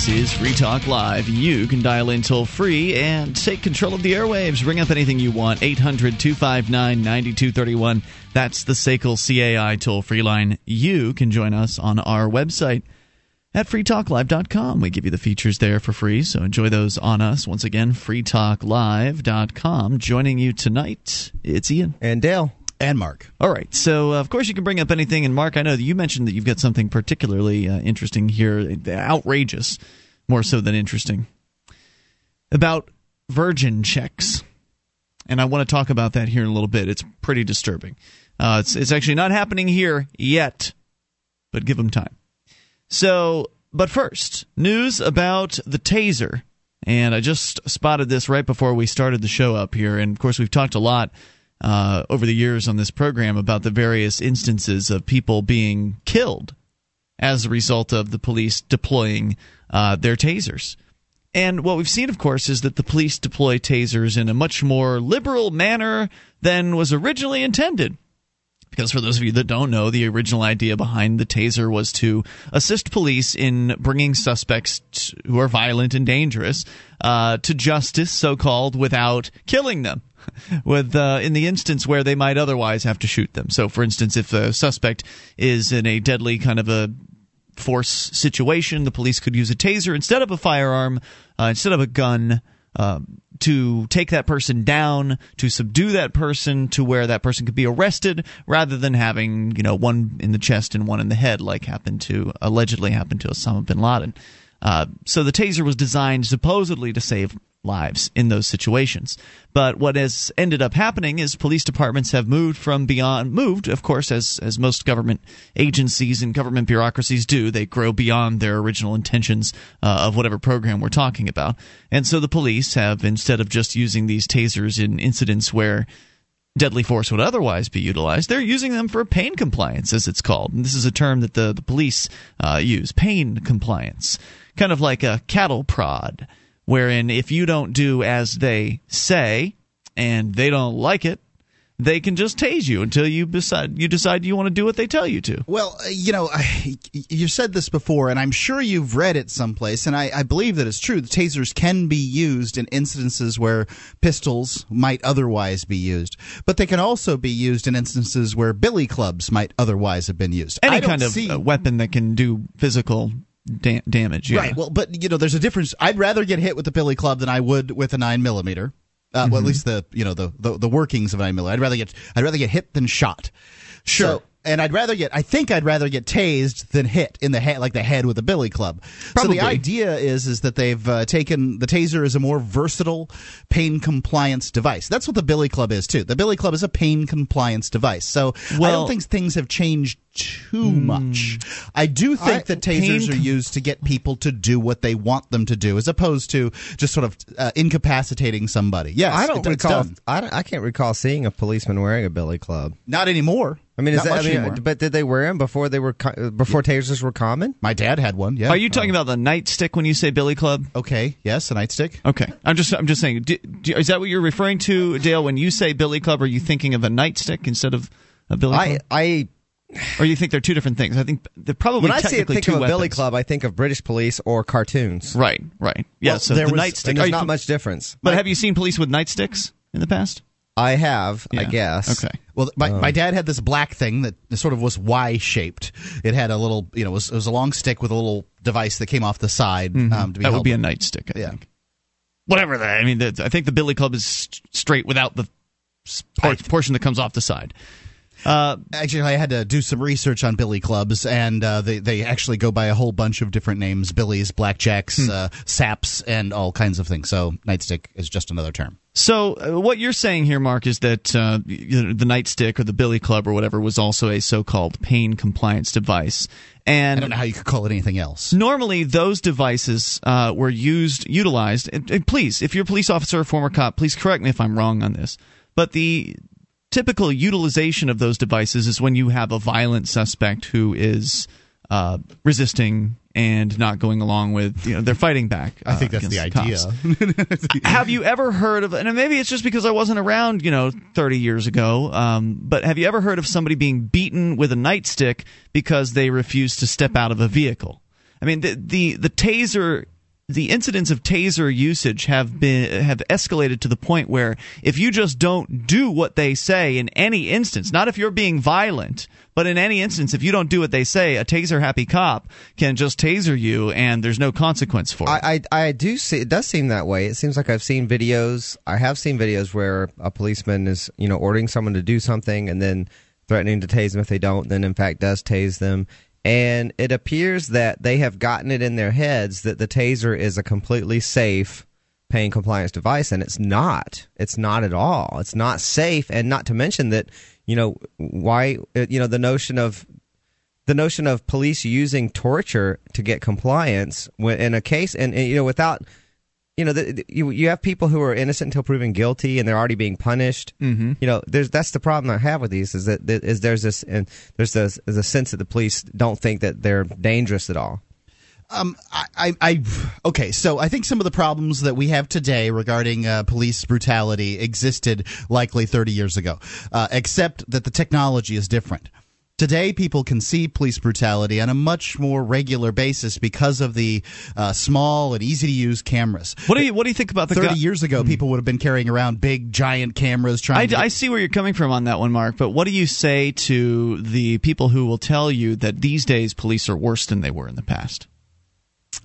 This is Free Talk Live. You can dial in toll free and take control of the airwaves. Ring up anything you want. 800 259 9231. That's the SACL CAI toll free line. You can join us on our website at freetalklive.com. We give you the features there for free, so enjoy those on us. Once again, freetalklive.com. Joining you tonight, it's Ian. And Dale. And Mark. All right. So, uh, of course, you can bring up anything. And, Mark, I know that you mentioned that you've got something particularly uh, interesting here, outrageous, more so than interesting, about virgin checks. And I want to talk about that here in a little bit. It's pretty disturbing. Uh, it's, it's actually not happening here yet, but give them time. So, but first, news about the taser. And I just spotted this right before we started the show up here. And of course, we've talked a lot uh, over the years on this program about the various instances of people being killed as a result of the police deploying uh, their tasers. And what we've seen, of course, is that the police deploy tasers in a much more liberal manner than was originally intended. Because for those of you that don't know, the original idea behind the taser was to assist police in bringing suspects who are violent and dangerous uh, to justice, so called, without killing them. With uh, in the instance where they might otherwise have to shoot them. So, for instance, if a suspect is in a deadly kind of a force situation, the police could use a taser instead of a firearm, uh, instead of a gun. Uh, to take that person down, to subdue that person to where that person could be arrested, rather than having you know one in the chest and one in the head, like happened to allegedly happened to Osama bin Laden. Uh, so the taser was designed supposedly to save lives in those situations. But what has ended up happening is police departments have moved from beyond moved, of course, as as most government agencies and government bureaucracies do. They grow beyond their original intentions uh, of whatever program we're talking about. And so the police have instead of just using these tasers in incidents where deadly force would otherwise be utilized. They're using them for pain compliance, as it's called. And this is a term that the, the police uh, use pain compliance. Kind of like a cattle prod wherein if you don't do as they say and they don't like it, they can just tase you until you decide you decide you want to do what they tell you to. Well, uh, you know, you've said this before, and I'm sure you've read it someplace, and I, I, believe that it's true. The tasers can be used in instances where pistols might otherwise be used, but they can also be used in instances where billy clubs might otherwise have been used. Any kind of see... weapon that can do physical da- damage. Yeah. Right. Well, but you know, there's a difference. I'd rather get hit with the billy club than I would with a nine millimeter. Uh, mm-hmm. Well, at mm-hmm. least the you know the, the, the workings of nine millimeter. I'd rather get I'd rather get hit than shot. Sure. So, and I'd rather get I think I'd rather get tased than hit in the head like the head with a billy club. Probably. So the idea is is that they've uh, taken the taser is a more versatile pain compliance device. That's what the billy club is too. The billy club is a pain compliance device. So well, I don't think things have changed too hmm. much. I do think I, that tasers are used to get people to do what they want them to do, as opposed to just sort of uh, incapacitating somebody. Yes, I don't recall. I, I, can't recall seeing a policeman wearing a billy club. Not anymore. I mean, is that, I mean, but did they wear them before they were before tasers were common? My dad had one. Yeah. Are you talking about the nightstick when you say billy club? Okay. Yes, a nightstick. Okay. I'm just I'm just saying. Do, do, is that what you're referring to, Dale? When you say billy club, are you thinking of a nightstick instead of a billy club? I, I or you think they're two different things? I think they're probably when I see think of a weapons. billy club, I think of British police or cartoons. Right, right. Yeah, well, so there the was, nightstick. There's not much difference. But my, have you seen police with nightsticks in the past? I have, yeah. I guess. Okay. Well, my, um, my dad had this black thing that sort of was Y shaped. It had a little, you know, it was, it was, a long stick with a little device that came off the side. Mm-hmm. Um, that would be a nightstick. I yeah. think. Whatever that. I mean, the, I think the billy club is straight without the portion that comes off the side. Uh, actually, I had to do some research on billy clubs, and uh, they they actually go by a whole bunch of different names: billies, blackjacks, hmm. uh, saps, and all kinds of things. So nightstick is just another term. So uh, what you're saying here, Mark, is that uh, the nightstick or the billy club or whatever was also a so-called pain compliance device. And I don't know how you could call it anything else. Normally, those devices uh, were used, utilized. And, and please, if you're a police officer or former cop, please correct me if I'm wrong on this. But the typical utilization of those devices is when you have a violent suspect who is uh, resisting and not going along with you know they're fighting back. Uh, I think that's the idea. have you ever heard of? And maybe it's just because I wasn't around, you know, 30 years ago. Um, but have you ever heard of somebody being beaten with a nightstick because they refused to step out of a vehicle? I mean, the the, the taser the incidents of taser usage have been have escalated to the point where if you just don't do what they say in any instance, not if you're being violent, but in any instance, if you don't do what they say, a taser happy cop can just taser you and there's no consequence for it. I, I, I do see it does seem that way. It seems like I've seen videos. I have seen videos where a policeman is you know ordering someone to do something and then threatening to tase them if they don't. Then in fact does tase them and it appears that they have gotten it in their heads that the taser is a completely safe pain compliance device and it's not. It's not at all. It's not safe. And not to mention that you know why uh, you know the notion of the notion of police using torture to get compliance in a case and, and you know without you know, the, the, you you have people who are innocent until proven guilty, and they're already being punished. Mm-hmm. You know, there's that's the problem I have with these is that is there's this and there's this there's a sense that the police don't think that they're dangerous at all. Um, I, I, I, okay. So I think some of the problems that we have today regarding uh, police brutality existed likely 30 years ago, uh, except that the technology is different. Today, people can see police brutality on a much more regular basis because of the uh, small and easy to use cameras. What do you What do you think about the thirty years ago? People would have been carrying around big, giant cameras. Trying. I, get- I see where you're coming from on that one, Mark. But what do you say to the people who will tell you that these days police are worse than they were in the past?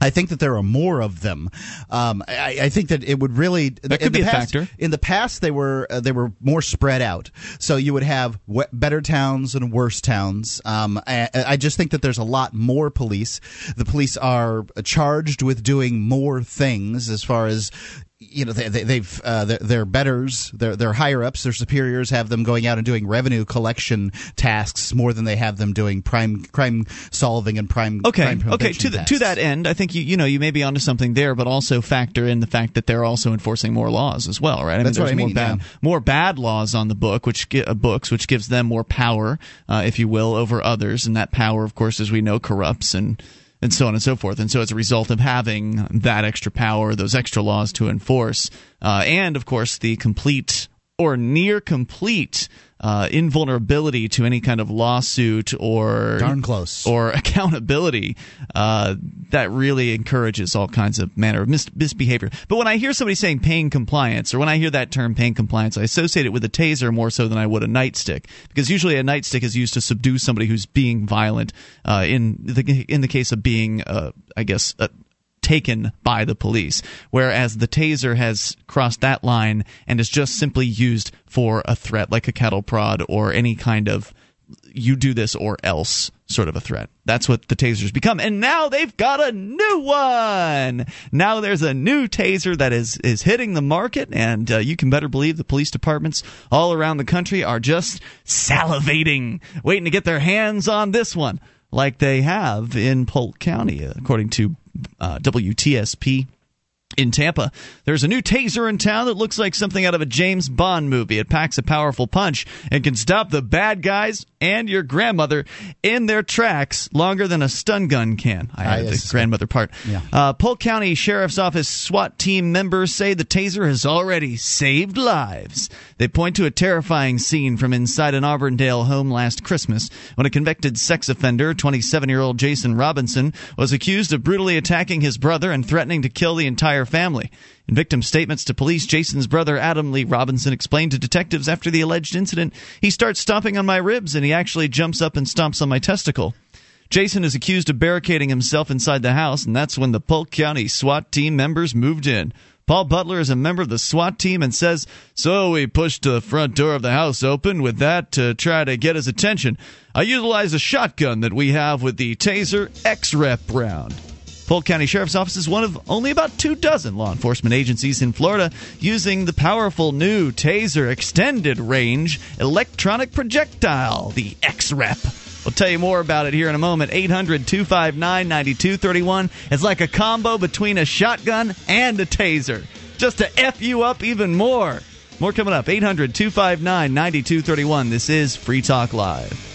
I think that there are more of them. Um, I, I, think that it would really that could be past, a factor. In the past, they were uh, they were more spread out, so you would have better towns and worse towns. Um, I, I, just think that there's a lot more police. The police are charged with doing more things as far as you know they, they, have uh, their, their betters, their their higher ups, their superiors have them going out and doing revenue collection tasks more than they have them doing prime crime solving and prime. Okay, crime okay. To the, to that end, I think you you know you may be onto something there, but also factor in the fact that they're also enforcing more laws as well, right? I That's mean, what I mean. More bad, yeah. more bad laws on the book, which uh, books, which gives them more power, uh, if you will, over others, and that power, of course, as we know, corrupts and and so on and so forth. And so, as a result of having that extra power, those extra laws to enforce, uh, and of course, the complete or near complete uh, invulnerability to any kind of lawsuit or darn close or accountability uh, that really encourages all kinds of manner of mis- misbehavior. But when I hear somebody saying pain compliance, or when I hear that term pain compliance, I associate it with a taser more so than I would a nightstick, because usually a nightstick is used to subdue somebody who's being violent. Uh, in the in the case of being, uh, I guess, taken by the police, whereas the taser has crossed that line and is just simply used for a threat like a cattle prod or any kind of you do this or else sort of a threat. That's what the tasers become. And now they've got a new one. Now there's a new taser that is is hitting the market and uh, you can better believe the police departments all around the country are just salivating waiting to get their hands on this one like they have in Polk County according to Uh, WTSP in Tampa. There's a new taser in town that looks like something out of a James Bond movie. It packs a powerful punch and can stop the bad guys and your grandmother in their tracks longer than a stun gun can. I added the grandmother part. Yeah. Uh, Polk County Sheriff's Office SWAT team members say the taser has already saved lives. They point to a terrifying scene from inside an Auburndale home last Christmas when a convicted sex offender, 27 year old Jason Robinson, was accused of brutally attacking his brother and threatening to kill the entire family. In victim statements to police, Jason's brother Adam Lee Robinson explained to detectives after the alleged incident, he starts stomping on my ribs and he actually jumps up and stomps on my testicle. Jason is accused of barricading himself inside the house, and that's when the Polk County SWAT team members moved in. Paul Butler is a member of the SWAT team and says, So we pushed the front door of the house open with that to try to get his attention. I utilized a shotgun that we have with the Taser X Rep round. Polk County Sheriff's Office is one of only about two dozen law enforcement agencies in Florida using the powerful new Taser Extended Range Electronic Projectile, the X Rep. We'll tell you more about it here in a moment. 800 259 9231. It's like a combo between a shotgun and a taser, just to F you up even more. More coming up. 800 259 9231. This is Free Talk Live.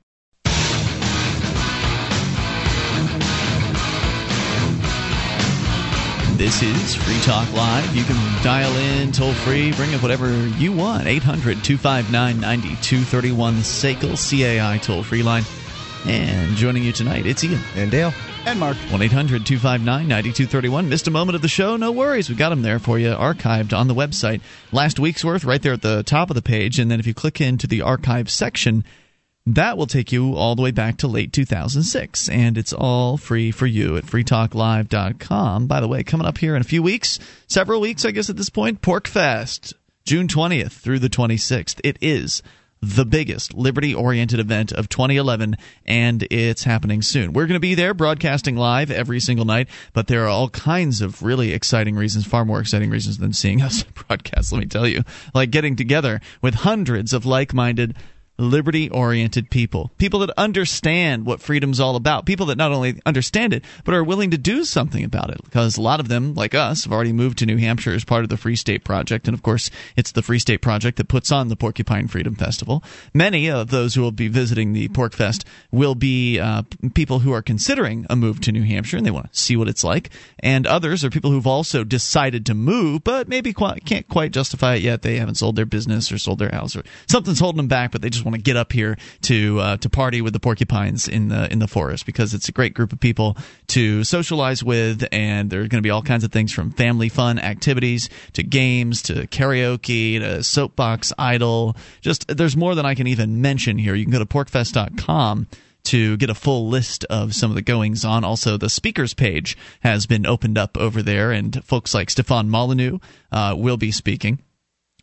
This is Free Talk Live. You can dial in toll free, bring up whatever you want. 800 259 9231, the SACL CAI toll free line. And joining you tonight, it's Ian. And Dale. And Mark. 1 800 259 9231. Missed a moment of the show? No worries. We got them there for you, archived on the website. Last week's worth right there at the top of the page. And then if you click into the archive section, that will take you all the way back to late 2006. And it's all free for you at freetalklive.com. By the way, coming up here in a few weeks, several weeks, I guess, at this point, PorcFest, June 20th through the 26th. It is the biggest liberty oriented event of 2011, and it's happening soon. We're going to be there broadcasting live every single night, but there are all kinds of really exciting reasons, far more exciting reasons than seeing us broadcast, let me tell you. Like getting together with hundreds of like minded liberty oriented people. People that understand what freedom's all about. People that not only understand it, but are willing to do something about it. Because a lot of them, like us, have already moved to New Hampshire as part of the Free State Project. And of course, it's the Free State Project that puts on the Porcupine Freedom Festival. Many of those who will be visiting the PorcFest will be uh, people who are considering a move to New Hampshire and they want to see what it's like. And others are people who've also decided to move, but maybe can't quite justify it yet. They haven't sold their business or sold their house or something's holding them back, but they just want to get up here to uh, to party with the porcupines in the in the forest because it's a great group of people to socialize with, and there's going to be all kinds of things from family fun activities to games to karaoke to soapbox idol. Just there's more than I can even mention here. You can go to porcfest.com to get a full list of some of the goings on. Also, the speakers page has been opened up over there, and folks like Stefan Molyneux uh, will be speaking.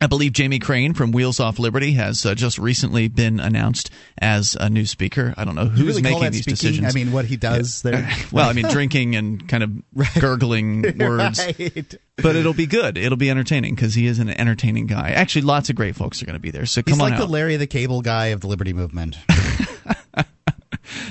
I believe Jamie Crane from Wheels Off Liberty has uh, just recently been announced as a new speaker. I don't know who's really making these speaking? decisions. I mean, what he does yeah. there. well, I mean, drinking and kind of gurgling words. right. But it'll be good. It'll be entertaining because he is an entertaining guy. Actually, lots of great folks are going to be there. So come He's on He's like out. the Larry the Cable Guy of the Liberty Movement.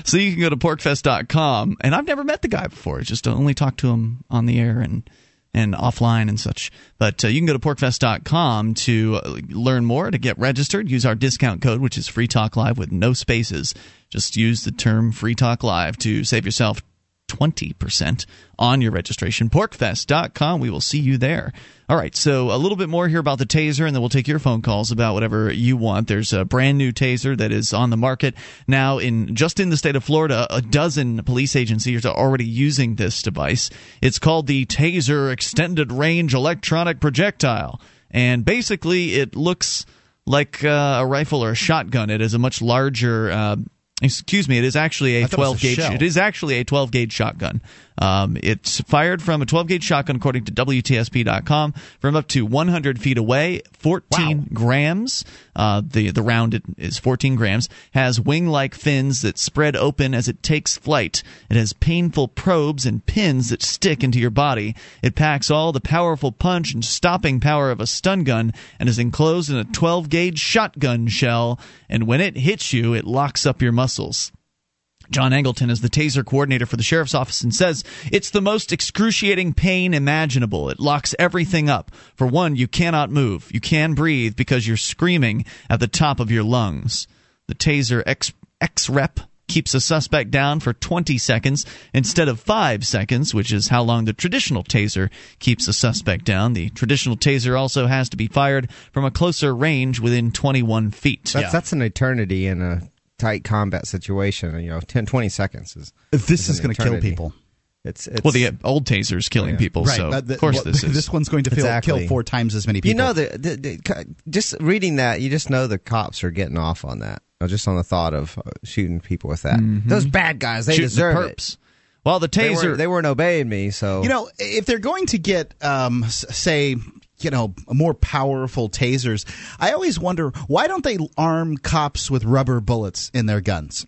so you can go to porcfest.com, and I've never met the guy before. Just only talked to him on the air and and offline and such. But uh, you can go to porcfest.com to uh, learn more, to get registered. Use our discount code, which is Free Talk Live with no spaces. Just use the term Free Talk Live to save yourself 20% on your registration. Porcfest.com. We will see you there. All right, so a little bit more here about the taser, and then we'll take your phone calls about whatever you want. There's a brand new taser that is on the market now. In just in the state of Florida, a dozen police agencies are already using this device. It's called the Taser Extended Range Electronic Projectile, and basically it looks like uh, a rifle or a shotgun. It is a much larger. Uh, Excuse me. It is actually a 12 gauge. It is actually a 12 gauge shotgun. Um, it's fired from a 12 gauge shotgun, according to WTSP.com, from up to 100 feet away. 14 wow. grams. Uh, the the round is 14 grams. Has wing like fins that spread open as it takes flight. It has painful probes and pins that stick into your body. It packs all the powerful punch and stopping power of a stun gun and is enclosed in a 12 gauge shotgun shell. And when it hits you, it locks up your muscles. John Angleton is the taser coordinator for the sheriff's office and says it's the most excruciating pain imaginable. It locks everything up. For one, you cannot move. You can breathe because you're screaming at the top of your lungs. The taser X, X-Rep keeps a suspect down for 20 seconds instead of 5 seconds, which is how long the traditional taser keeps a suspect down. The traditional taser also has to be fired from a closer range within 21 feet. That's, yeah. that's an eternity in a tight combat situation. You know, 10, 20 seconds is. This is, is going to kill people. It's, it's, well, the old taser's killing yeah. people, right. so the, of course well, this is. This one's going to feel, exactly. kill four times as many people. You know, the, the, the, just reading that, you just know the cops are getting off on that. Just on the thought of uh, shooting people with that. Mm-hmm. Those bad guys, they Shooting deserve the perps. it. Well, the taser. They, were, they weren't obeying me, so. You know, if they're going to get, um, say, you know, more powerful tasers, I always wonder why don't they arm cops with rubber bullets in their guns?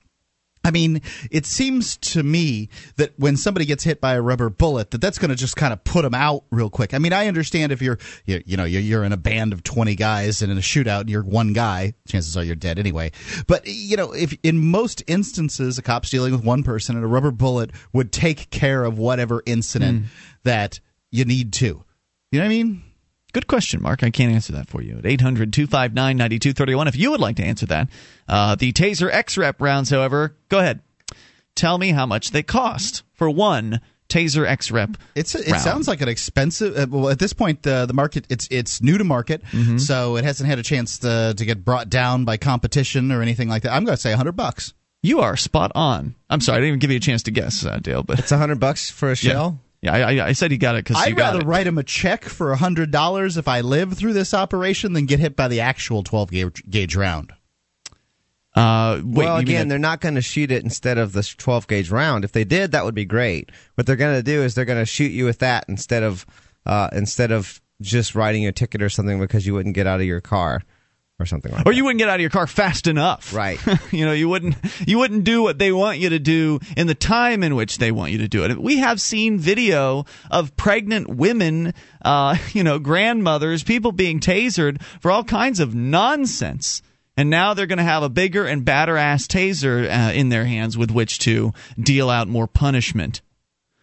I mean, it seems to me that when somebody gets hit by a rubber bullet, that that's going to just kind of put them out real quick. I mean, I understand if you're, you, you know, you're, you're in a band of 20 guys and in a shootout and you're one guy, chances are you're dead anyway. But, you know, if in most instances, a cop's dealing with one person and a rubber bullet would take care of whatever incident mm. that you need to. You know what I mean? Good question, Mark. I can't answer that for you. At 800 259 9231, if you would like to answer that. Uh, the Taser X Rep rounds, however, go ahead. Tell me how much they cost for one Taser X Rep. It's it round. sounds like an expensive. Uh, well, at this point, uh, the market it's it's new to market, mm-hmm. so it hasn't had a chance to to get brought down by competition or anything like that. I'm going to say 100 bucks. You are spot on. I'm sorry, I didn't even give you a chance to guess, uh, Dale. But it's 100 bucks for a shell. Yeah. Yeah, I, I, said he got it because I'd rather write him a check for hundred dollars if I live through this operation than get hit by the actual twelve gauge, gauge round. Uh, wait, well, again, they're not going to shoot it instead of the 12 gauge round. If they did, that would be great. What they're going to do is they're going to shoot you with that instead of uh, instead of just writing a ticket or something because you wouldn't get out of your car or something like or that. Or you wouldn't get out of your car fast enough. Right. You know you wouldn't you wouldn't do what they want you to do in the time in which they want you to do it. We have seen video of pregnant women uh, you know grandmothers people being tasered for all kinds of nonsense. And now they're going to have a bigger and badder ass taser uh, in their hands with which to deal out more punishment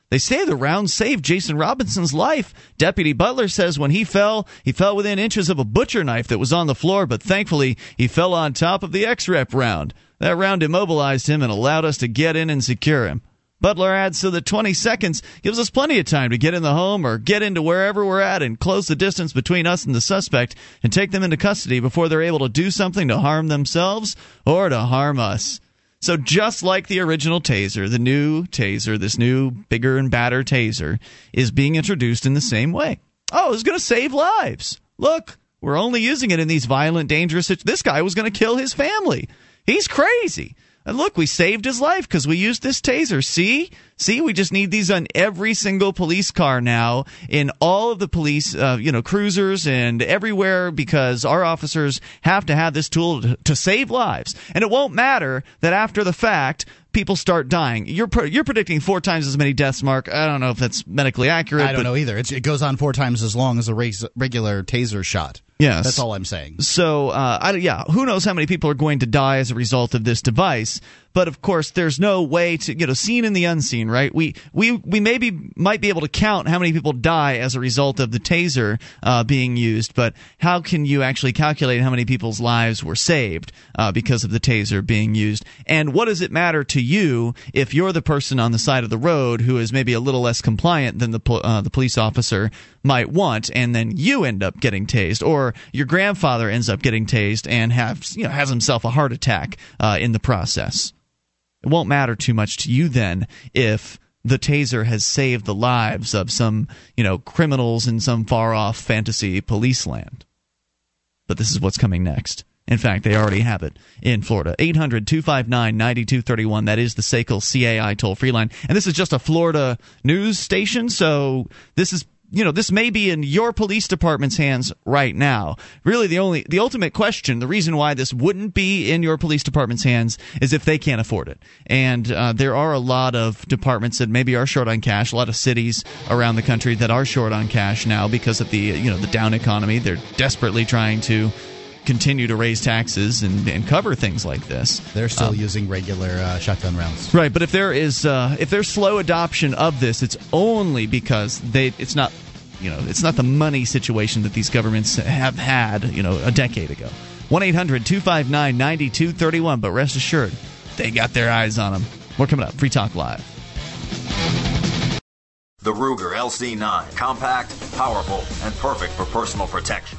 they say the round saved Jason Robinson's life. Deputy Butler says when he fell, he fell within inches of a butcher knife that was on the floor, but thankfully he fell on top of the X-Rep round. That round immobilized him and allowed us to get in and secure him. Butler adds so that 20 seconds gives us plenty of time to get in the home or get into wherever we're at and close the distance between us and the suspect and take them into custody before they're able to do something to harm themselves or to harm us. So just like the original taser, the new taser, this new bigger and badder taser, is being introduced in the same way. Oh, it's going to save lives. Look, we're only using it in these violent, dangerous. This guy was going to kill his family. He's crazy. And look, we saved his life because we used this taser. See? See, we just need these on every single police car now, in all of the police, uh, you know, cruisers and everywhere, because our officers have to have this tool to, to save lives. And it won't matter that after the fact, people start dying. You're you're predicting four times as many deaths, Mark. I don't know if that's medically accurate. I don't know either. It's, it goes on four times as long as a regular taser shot. Yes, that's all I'm saying. So, uh, I, yeah, who knows how many people are going to die as a result of this device? But of course, there's no way to you know seen in the unseen, right? We we we maybe might be able to count how many people die as a result of the taser uh, being used, but how can you actually calculate how many people's lives were saved uh, because of the taser being used? And what does it matter to you if you're the person on the side of the road who is maybe a little less compliant than the uh, the police officer might want, and then you end up getting tased, or your grandfather ends up getting tased and has you know has himself a heart attack uh, in the process? It won't matter too much to you then if the taser has saved the lives of some, you know, criminals in some far off fantasy police land. But this is what's coming next. In fact, they already have it in Florida. 800 259 9231. That is the SACL CAI toll free line. And this is just a Florida news station, so this is you know this may be in your police department's hands right now. Really the only the ultimate question the reason why this wouldn't be in your police department's hands is if they can't afford it. And uh, there are a lot of departments that maybe are short on cash a lot of cities around the country that are short on cash now because of the you know the down economy. They're desperately trying to continue to raise taxes and, and cover things like this. They're still um, using regular uh, shotgun rounds, right? But if there is uh, if there's slow adoption of this, it's only because they it's not you know it's not the money situation that these governments have had you know a decade ago. 1 800 259 9231. But rest assured, they got their eyes on them. We're coming up. Free Talk Live. The Ruger LC9. Compact, powerful, and perfect for personal protection.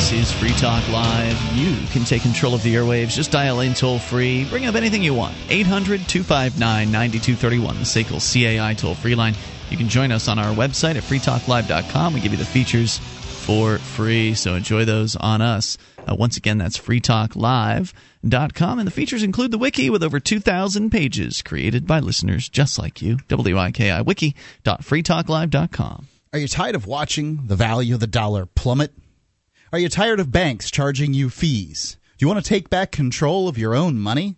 This is Free Talk Live. You can take control of the airwaves. Just dial in toll free. Bring up anything you want. 800 259 9231, the SACL CAI toll free line. You can join us on our website at freetalklive.com. We give you the features for free, so enjoy those on us. Uh, once again, that's freetalklive.com. And the features include the wiki with over 2,000 pages created by listeners just like you. WIKI wiki.freetalklive.com. Are you tired of watching the value of the dollar plummet? Are you tired of banks charging you fees? Do you want to take back control of your own money?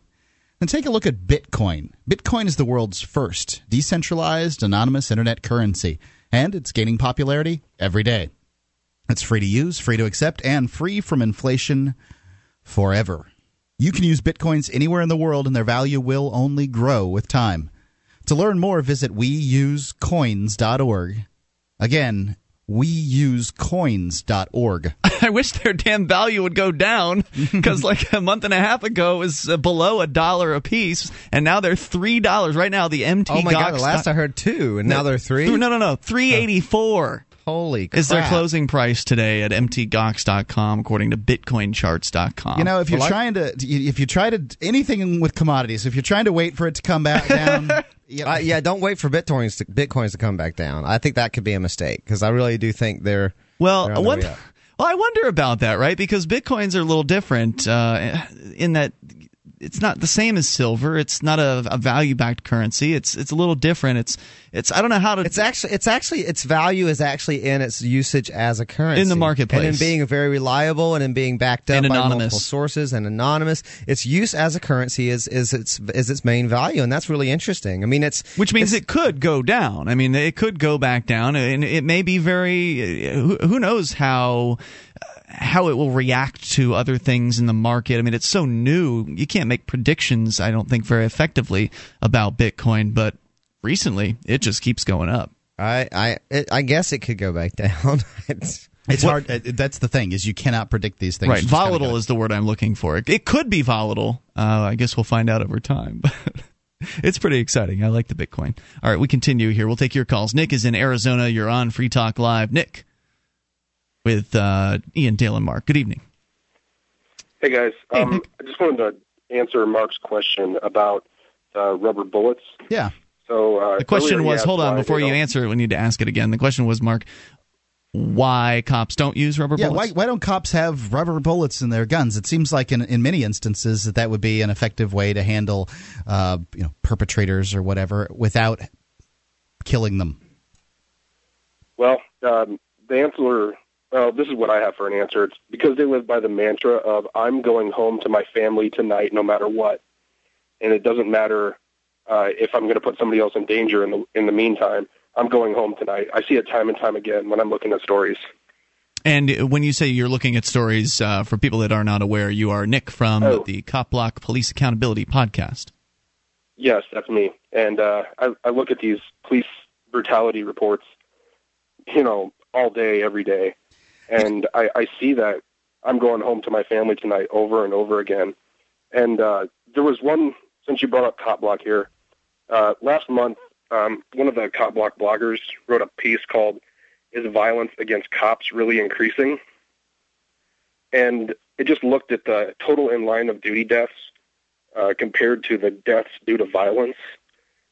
Then take a look at Bitcoin. Bitcoin is the world's first decentralized, anonymous internet currency, and it's gaining popularity every day. It's free to use, free to accept, and free from inflation forever. You can use Bitcoins anywhere in the world, and their value will only grow with time. To learn more, visit weusecoins.org. Again, weusecoins.org. I wish their damn value would go down because like a month and a half ago it was uh, below a dollar a piece, and now they're three dollars right now. The MT. Oh my god! The last I heard two, and now they're three. No, no, no, three eighty four. Holy crap. Is their closing price today at mtgox.com according to bitcoincharts.com. You know, if you're well, trying to if you try to anything with commodities, if you're trying to wait for it to come back down, know. uh, yeah, don't wait for bitcoins to, bitcoins to come back down. I think that could be a mistake because I really do think they're Well, they're what well, I wonder about that, right? Because bitcoins are a little different uh, in that it's not the same as silver. It's not a, a value backed currency. It's it's a little different. It's it's I don't know how to. It's actually it's actually its value is actually in its usage as a currency in the marketplace, and in being very reliable and in being backed up and by anonymous. multiple sources and anonymous. Its use as a currency is is its is its main value, and that's really interesting. I mean, it's which means it could go down. I mean, it could go back down, and it may be very. Who, who knows how how it will react to other things in the market. I mean, it's so new. You can't make predictions, I don't think, very effectively about Bitcoin, but recently it just keeps going up. I I it, I guess it could go back down. it's it's hard. Uh, that's the thing is you cannot predict these things. Right, volatile is the word I'm looking for. It, it could be volatile. Uh, I guess we'll find out over time. But it's pretty exciting. I like the Bitcoin. All right, we continue here. We'll take your calls. Nick is in Arizona. You're on Free Talk Live. Nick with uh, Ian, Dale, and Mark. Good evening. Hey guys, hey, um, I just wanted to answer Mark's question about uh, rubber bullets. Yeah. So uh, the question was, hold on, before you answer, it, we need to ask it again. The question was, Mark, why cops don't use rubber yeah, bullets? Why, why don't cops have rubber bullets in their guns? It seems like in, in many instances that that would be an effective way to handle, uh, you know, perpetrators or whatever without killing them. Well, um, the answer well, this is what I have for an answer. It's because they live by the mantra of "I'm going home to my family tonight, no matter what," and it doesn't matter uh, if I'm going to put somebody else in danger in the in the meantime. I'm going home tonight. I see it time and time again when I'm looking at stories. And when you say you're looking at stories, uh, for people that are not aware, you are Nick from oh. the Cop Block Police Accountability Podcast. Yes, that's me. And uh, I, I look at these police brutality reports, you know, all day, every day and I, I see that I'm going home to my family tonight over and over again. And uh, there was one since you brought up Cop Block here uh, last month. Um, one of the Cop Block bloggers wrote a piece called "Is Violence Against Cops Really Increasing?" And it just looked at the total in line of duty deaths uh, compared to the deaths due to violence.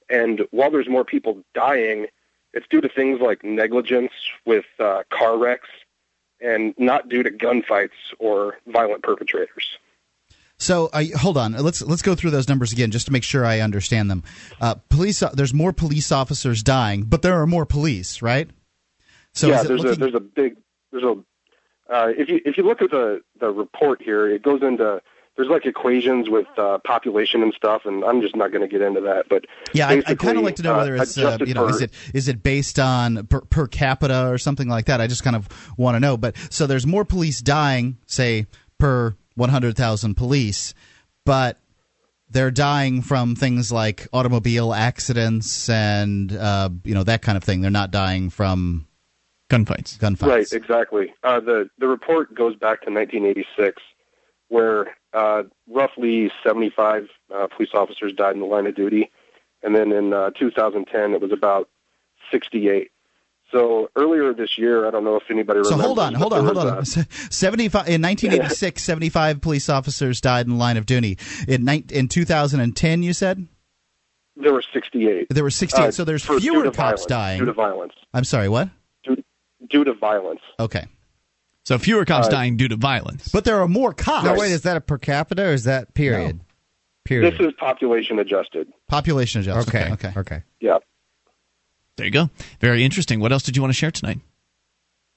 And while there's more people dying, it's due to things like negligence with uh, car wrecks and not due to gunfights or violent perpetrators. So uh, hold on, let's let's go through those numbers again just to make sure I understand them. Uh, police, uh, there's more police officers dying, but there are more police, right? So yeah, there's looking... a there's a big there's a uh, if you if you look at the the report here, it goes into there's like equations with uh, population and stuff, and I'm just not going to get into that. But yeah, I, I kind of like to know whether it's uh, you know for, is it is it based on per, per, capita or something like that. I just kind of want to know. But so there's more police dying, say per 100,000 police, but they're dying from things like automobile accidents and uh, you know that kind of thing. They're not dying from gunfights. Gunfights. Right. Exactly. Uh, the the report goes back to 1986 where uh, roughly 75 uh, police officers died in the line of duty, and then in uh, 2010 it was about 68. So earlier this year, I don't know if anybody So hold on, hold on, hold on. 75 in 1986, 75 police officers died in the line of duty. In in 2010, you said there were 68. there were 68. Uh, so there's fewer cops violence, dying. Due to violence. I'm sorry, what? Due, due to violence. Okay. So fewer cops Uh, dying due to violence. But there are more cops. No, wait, is that a per capita or is that period? No. Period. This is population adjusted. Population adjusted. okay. Okay. Okay. Okay. Yeah. There you go. Very interesting. What else did you want to share tonight?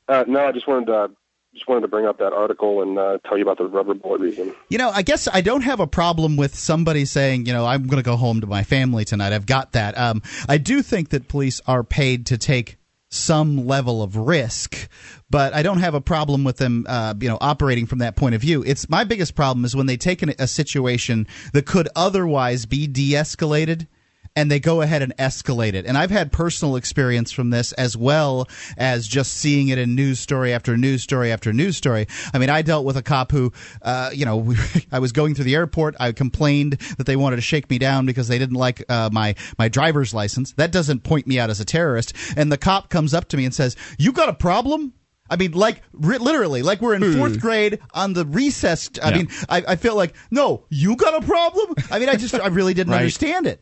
Uh, no, I just wanted to just wanted to bring up that article and uh, tell you about the rubber bullet reason. You know, I guess I don't have a problem with somebody saying, you know, I'm going to go home to my family tonight. I've got that. Um, I do think that police are paid to take some level of risk, but I don't have a problem with them, uh, you know, operating from that point of view. It's my biggest problem is when they take an, a situation that could otherwise be de-escalated and they go ahead and escalate it. And I've had personal experience from this as well as just seeing it in news story after news story after news story. I mean, I dealt with a cop who, uh, you know, I was going through the airport. I complained that they wanted to shake me down because they didn't like uh, my my driver's license. That doesn't point me out as a terrorist. And the cop comes up to me and says, "You got a problem?" I mean, like literally, like we're in fourth grade on the recess. I Yeah. mean, I, I feel like no, you got a problem. I mean, I just I really didn't Right. understand it.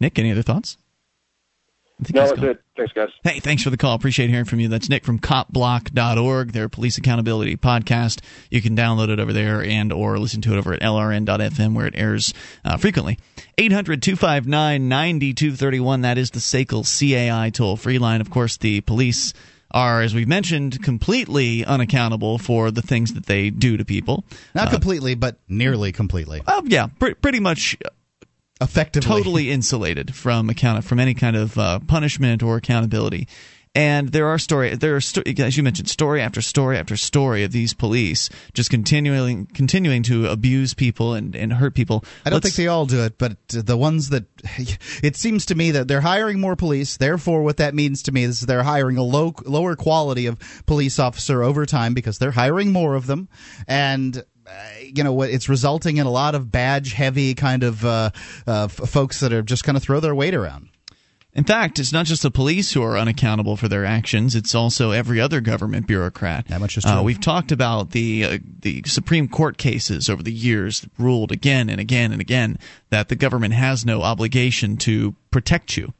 Nick, any other thoughts? I think No, he's it. Thanks, guys. Hey, thanks for the call. Appreciate hearing from you. That's Nick from copblock.org, their police accountability podcast. You can download it over there and or listen to it over at lrn.fm where it airs uh, frequently. 800-259-9231. That is the SACL CAI toll-free line. Of course, the police are, as we've mentioned, completely unaccountable for the things that they do to people. Not completely, but nearly completely. Uh, yeah, pr- pretty much Effectively. totally insulated from account from any kind of uh, punishment or accountability. And there are story there are sto- as you mentioned story after story after story of these police just continuing continuing to abuse people and, and hurt people. I don't Let's- think they all do it, but the ones that it seems to me that they're hiring more police. Therefore, what that means to me is they're hiring a low, lower quality of police officer over time because they're hiring more of them, and you know what? It's resulting in a lot of badge heavy kind of uh, uh, f- folks that are just kind of throw their weight around. In fact, it's not just the police who are unaccountable for their actions; it's also every other government bureaucrat. That much is Uh, true. we've talked about the uh, the Supreme Court cases over the years, that ruled again and again and again that the government has no obligation to protect you,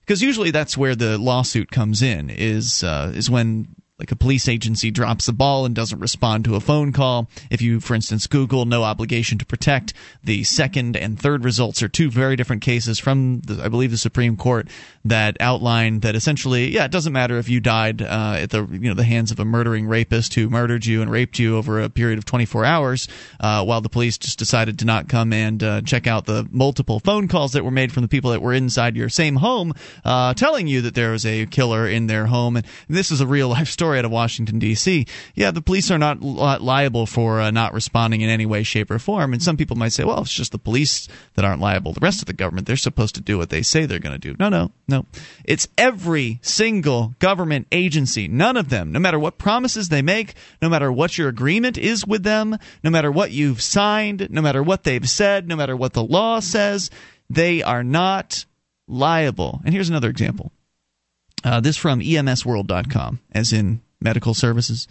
because usually that's where the lawsuit comes in. Is uh, is when like a police agency drops the ball and doesn't respond to a phone call. If you, for instance, Google no obligation to protect, the second and third results are two very different cases from, the, I believe, the Supreme Court that outline that essentially, yeah, it doesn't matter if you died uh, at the you know the hands of a murdering rapist who murdered you and raped you over a period of 24 hours, uh, while the police just decided to not come and uh, check out the multiple phone calls that were made from the people that were inside your same home, uh, telling you that there was a killer in their home. And this is a real life story out of Washington D.C. Yeah, the police are not li- liable for uh, not responding in any way, shape, or form. And some people might say, well, it's just the police that aren't liable. The rest of the government, they're supposed to do what they say they're going to do. No, no, no. It's every single government agency. None of them, no matter what promises they make, no matter what your agreement is with them, no matter what you've signed, no matter what they've said, no matter what the law says, they are not liable. And here's another example. Uh, this from EMSworld.com, as in medical services.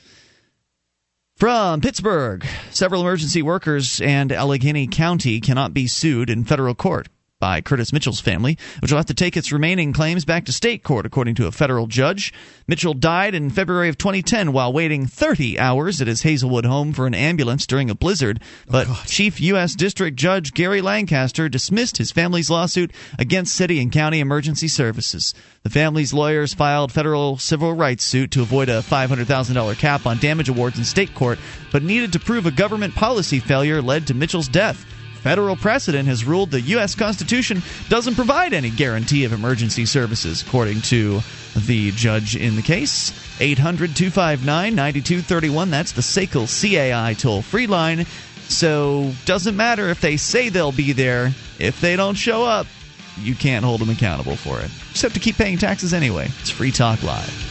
From Pittsburgh, several emergency workers and Allegheny County cannot be sued in federal court by Curtis Mitchell's family, which will have to take its remaining claims back to state court, according to a federal judge. Mitchell died in February of 2010 while waiting 30 hours at his Hazelwood home for an ambulance during a blizzard. Oh, but Chief U.S. District Judge Gary Lancaster dismissed his family's lawsuit against city and county emergency services. The family's lawyers filed federal civil rights suit to avoid a $500,000 cap on damage awards in state court, but needed to prove a government policy failure led to Mitchell's death. Federal precedent has ruled the U.S. Constitution doesn't provide any guarantee of emergency services, according to the judge in the case. 800 259 9231. That's the SACL CAI toll free line. So, doesn't matter if they say they'll be there. If they don't show up, you can't hold them accountable for it. Just have to keep paying taxes anyway. It's Free Talk Live.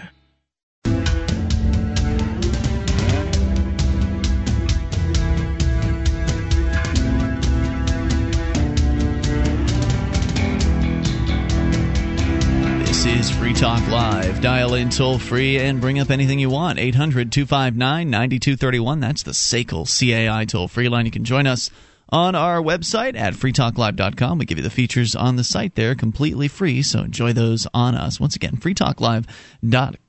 Is Free Talk Live. Dial in toll free and bring up anything you want. 800 259 9231. That's the SACL CAI toll free line. You can join us on our website at freetalklive.com. We give you the features on the site there completely free, so enjoy those on us. Once again, freetalklive.com.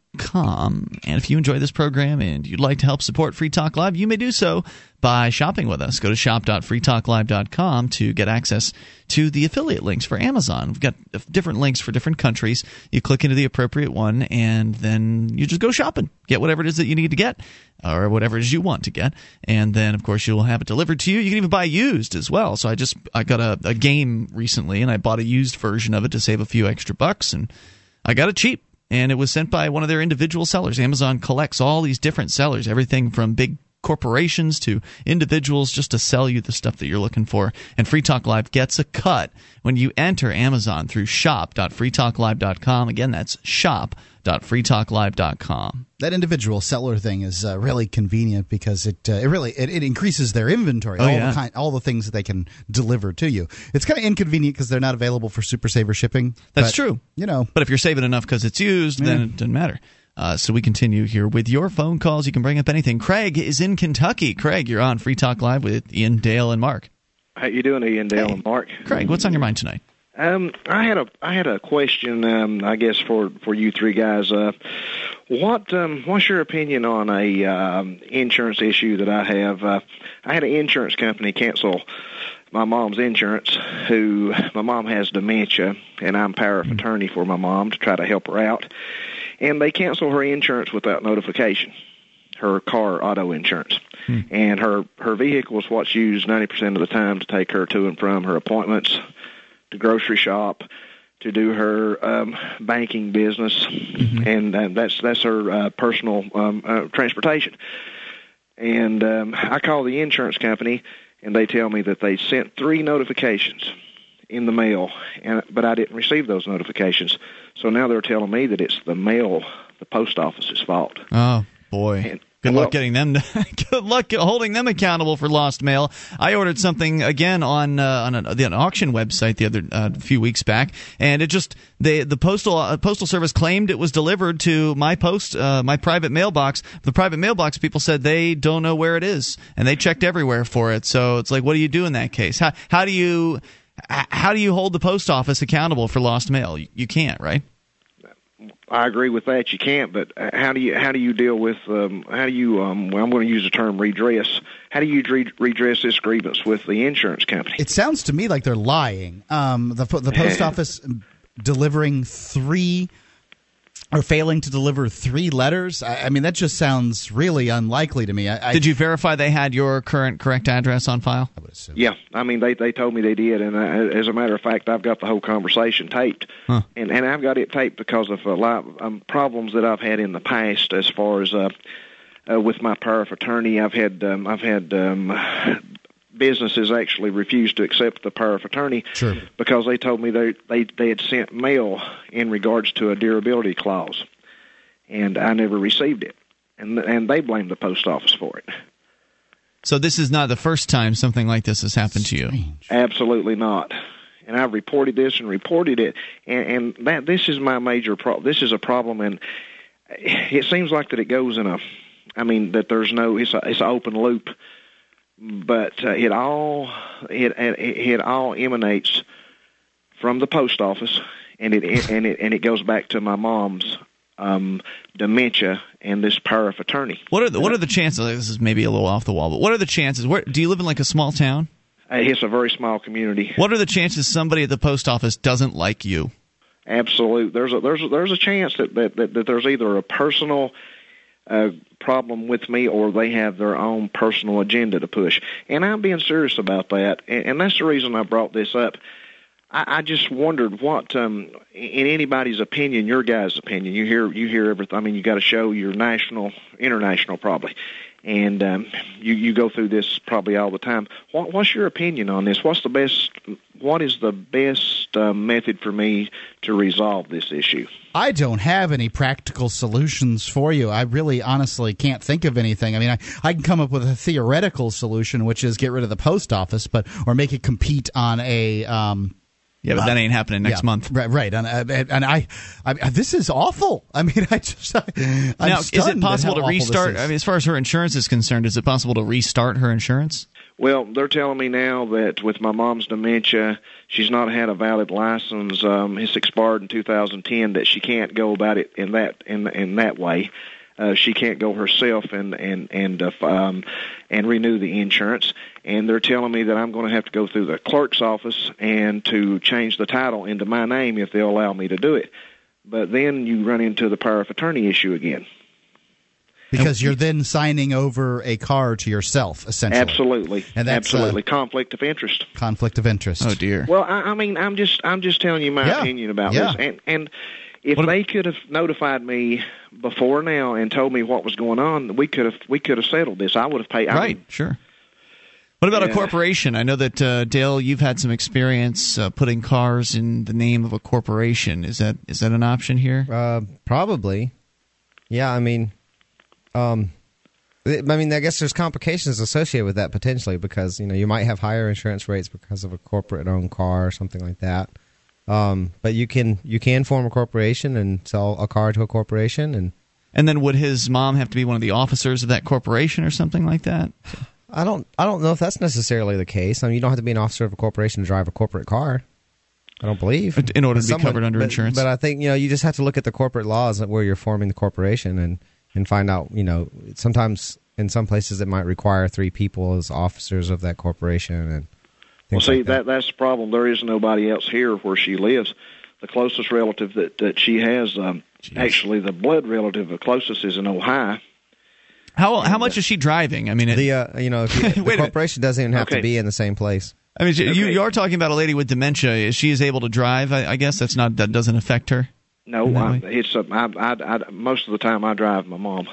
And if you enjoy this program and you'd like to help support Free Talk Live, you may do so by shopping with us. Go to shop.freetalklive.com to get access to the affiliate links for Amazon. We've got different links for different countries. You click into the appropriate one and then you just go shopping. Get whatever it is that you need to get or whatever it is you want to get. And then, of course, you'll have it delivered to you. You can even buy used as well. So I just I got a, a game recently and I bought a used version of it to save a few extra bucks and I got it cheap and it was sent by one of their individual sellers. Amazon collects all these different sellers, everything from big corporations to individuals just to sell you the stuff that you're looking for. And Free Talk Live gets a cut when you enter Amazon through shop.freetalklive.com. Again, that's shop.freetalklive.com. That individual seller thing is uh, really convenient because it uh, it really it, it increases their inventory, Oh, all yeah. the kind, all the things that they can deliver to you. It's kind of inconvenient because they're not available for Super Saver shipping. That's but, true. You know, But if you're saving enough because it's used, then it doesn't matter. Uh, so we continue here with your phone calls. You can bring up anything. Craig is in Kentucky. Craig, you're on Free Talk Live with Ian, Dale, and Mark. How you doing, Ian Dale Hey. and Mark? Craig, what's on your mind tonight? Um, I had a I had a question. Um, I guess for for you three guys. Uh, what um, what's your opinion on a um, insurance issue that I have? Uh, I had an insurance company cancel my mom's insurance. Who my mom has dementia, and I'm power of attorney for my mom to try to help her out. And they cancel her insurance without notification. Her car auto insurance. And her her vehicle is what's used 90% of the time to take her to and from her appointments, to grocery shop, to do her um, banking business, and, and that's that's her uh, personal um, uh, transportation. And um, I call the insurance company, and they tell me that they sent three notifications in the mail, and but I didn't receive those notifications. So now they're telling me that it's the mail, the post office's fault. Oh boy. And- Good luck getting them. good luck holding them accountable for lost mail. I ordered something again on uh, on an, an auction website the other uh, few weeks back, and it just they the postal uh, postal service claimed it was delivered to my post uh, my private mailbox. The private mailbox people said they don't know where it is, and they checked everywhere for it. So it's like, what do you do in that case? How how do you how do you hold the post office accountable for lost mail? You, you can't, right? I agree with that. You can't, but uh, how do you how do you deal with um, how do you um, well I'm going to use the term redress. How do you re- redress this grievance with the insurance company? it sounds to me like they're lying. Um, the the post office delivering three or failing to deliver three letters. I, I mean, that just sounds really unlikely to me. I, I Did you verify they had your current correct address on file? I would assume. Yeah, I mean they they told me they did, and uh, as a matter of fact, I've got the whole conversation taped, Huh. and and I've got it taped because of a lot of um, problems that I've had in the past as far as uh, uh, with my power of attorney. I've had um, I've had um, businesses actually refused to accept the power of attorney Sure. because they told me they they they had sent mail in regards to a durability clause, and I never received it, and and they blamed the post office for it. So this is not the first time something like this has happened to you. Absolutely not. And I've reported this and reported it, and, and that this is my major problem. This is a problem, and it seems like that it goes in a. I mean that there's no. It's a it's an open loop, but uh, it all it, it it all emanates from the post office, and it and it and it goes back to my mom's um, dementia and this power of attorney. What are the what are the chances? This is maybe a little off the wall, but what are the chances? Where do you live in like a small town? Uh, It's a very small community. What are the chances somebody at the post office doesn't like you? absolute. There's a there's a, there's a chance that that, that, that there's either a personal uh, problem with me or they have their own personal agenda to push. And I'm being serious about that, and, and that's the reason I brought this up. I, I just wondered what, um, in anybody's opinion, your guys' opinion, you hear you hear everything. I mean, you got to show your national, international, probably and um, you you go through this probably all the time. What, what's your opinion on this? What's the best? What is the best uh, method for me to resolve this issue? I don't have any practical solutions for you. I really, honestly, can't think of anything. I mean, I, I can come up with a theoretical solution, which is get rid of the post office, but or make it compete on a um, yeah, but that ain't happening next yeah, month. Right, right. And, uh, and I, I, this is awful. I mean, I just. I, now, is it possible to restart? I mean, as far as her insurance is concerned, is it possible to restart her insurance? Well, they're telling me now that with my mom's dementia, she's not had a valid license. Um, it's expired in 2010. That she can't go about it in that in in that way. Uh, she can't go herself and and and uh, um, and renew the insurance. And they're telling me that I'm going to have to go through the clerk's office and to change the title into my name if they'll allow me to do it. But then you run into the power of attorney issue again. Because you're then signing over a car to yourself, essentially. Absolutely, and that's, absolutely uh, conflict of interest. Conflict of interest. Oh dear. Well, I, I mean, I'm just I'm just telling you my yeah. opinion about yeah. this, and and if they could have notified me before now and told me what was going on, we could have we could have settled this. I would have paid. Right, would, sure. What about Yeah. a corporation? I know that uh, Dale, you've had some experience uh, putting cars in the name of a corporation. Is that is that an option here? Uh, probably. Yeah, I mean, um, I mean, I guess there's complications associated with that potentially because you know you might have higher insurance rates because of a corporate-owned car or something like that. Um, but you can you can form a corporation and sell a car to a corporation, and And then would his mom have to be one of the officers of that corporation or something like that? I don't I don't know if that's necessarily the case. I mean, you don't have to be an officer of a corporation to drive a corporate car. I don't believe In order to be covered under but- insurance. But I think you know you just have to look at the corporate laws where you're forming the corporation and and find out you know sometimes in some places it might require three people as officers of that corporation and. Well, things see like that that. that's the problem. There is nobody else here where she lives. The closest relative that that she has, um, actually, the blood relative, the closest is in Ohio. How how much is she driving? I mean, it, The uh, you know if you, the corporation doesn't even have Okay. to be in the same place. I mean, you Okay. you are talking about a lady with dementia. She is able to drive. I, I guess that's not that doesn't affect her. No, In I, it's uh, I, I, I, most of the time I drive my mom.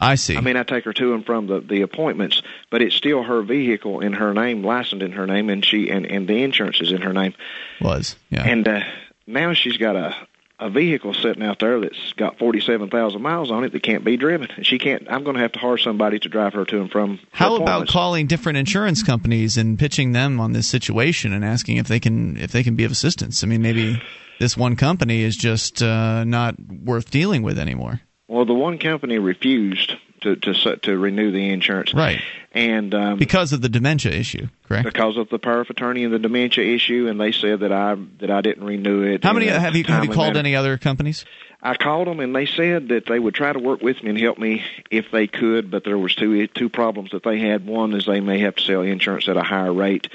I see. I mean, I take her to and from the the appointments, but it's still her vehicle in her name, licensed in her name, and she and and the insurance is in her name. was yeah. And uh, now she's got a a vehicle sitting out there that's got forty seven thousand miles on it that can't be driven. And she can't. I'm going to have to hire somebody to drive her to and from. How about calling different insurance companies and pitching them on this situation and asking if they can if they can be of assistance? I mean, maybe this one company is just uh, not worth dealing with anymore. Well, the one company refused to to to renew the insurance, Right. And um, Because of the dementia issue, correct? because of the power of attorney and the dementia issue, and they said that I that I didn't renew it. How many have you have you called manner. any other companies? I called them and they said that they would try to work with me and help me if they could, but there was two two problems that they had. One is they may have to sell insurance at a higher rate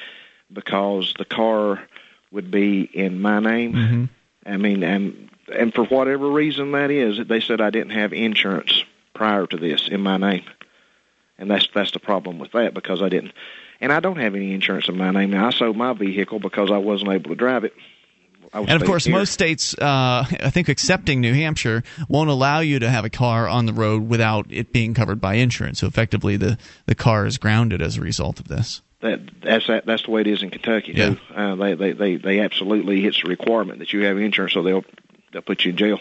because the car would be in my name. Mm-hmm. I mean, and and for whatever reason that is, they said I didn't have insurance prior to this in my name, and that's that's the problem with that because I didn't, and I don't have any insurance in my name now. I sold my vehicle because I wasn't able to drive it. And of course, here. most states, uh, I think, excepting New Hampshire, won't allow you to have a car on the road without it being covered by insurance. So effectively, the the car is grounded as a result of this. That that's that, that's the way it is in Kentucky Yeah. Uh, they, they they they absolutely it's a requirement that you have insurance, so they'll they'll put you in jail.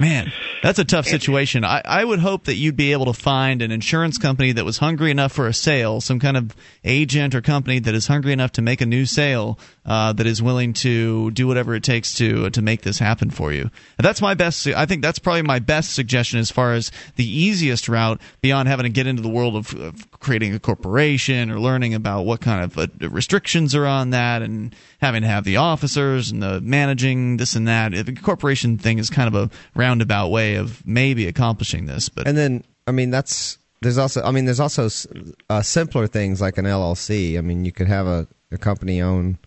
Man, that's a tough situation. I, I would hope that you'd be able to find an insurance company that was hungry enough for a sale, some kind of agent or company that is hungry enough to make a new sale, uh, that is willing to do whatever it takes to to make this happen for you. That's my best. I think that's probably my best suggestion as far as the easiest route beyond having to get into the world of, of creating a corporation or learning about what kind of uh, restrictions are on that and having to have the officers and the managing this and that. The corporation thing is kind of a roundabout way of maybe accomplishing this, but And then, I mean, that's there's also, I mean, there's also uh, simpler things like an LLC. I mean, you could have a, a company own.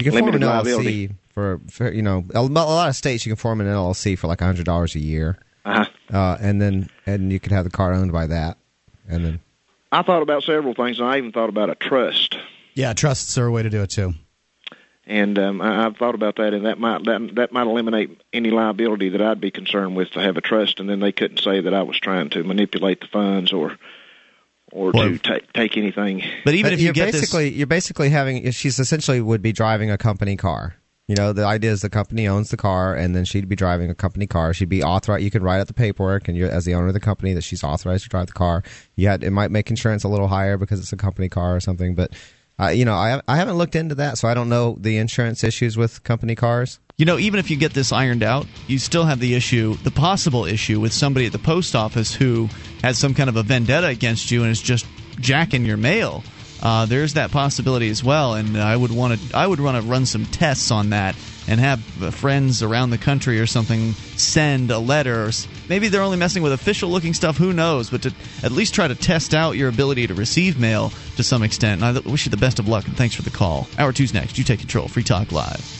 You can Limited form an liability. LLC for, for you know a, a lot of states you can form an LLC for like hundred dollars a year, Uh-huh. uh, and then and you could have the car owned by that, and then I thought about several things, and I even thought about a trust. Yeah, trusts are a way to do it too. And um, I, I've thought about that, and that might that, that might eliminate any liability that I'd be concerned with to have a trust, and then they couldn't say that I was trying to manipulate the funds or or Well, to take take anything. But even But if you you're get this, basically you're basically having she's essentially would be driving a company car. You know, the idea is the company owns the car, and then she'd be driving a company car. She'd be authorized. You can write out the paperwork, and you're as the owner of the company that she's authorized to drive the car. Yet it might make insurance a little higher because it's a company car or something. But uh, you know, I I haven't looked into that, so I don't know the insurance issues with company cars. You know, even if you get this ironed out, you still have the issue, the possible issue with somebody at the post office who has some kind of a vendetta against you and is just jacking your mail. Uh, there's that possibility as well, and I would want to, I would want to run some tests on that and have uh, friends around the country or something send a letter. Maybe they're only messing with official-looking stuff. Who knows? But to at least try to test out your ability to receive mail to some extent. And I wish you the best of luck, and thanks for the call. Hour two's next. You take control. Free Talk Live.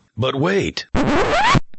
But wait.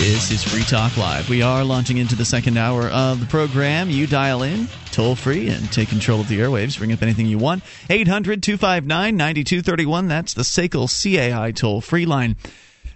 This is Free Talk Live. We are launching into the second hour of the program. You dial in toll free and take control of the airwaves. Bring up anything you want. 800 259 9231. That's the SACL CAI toll free line.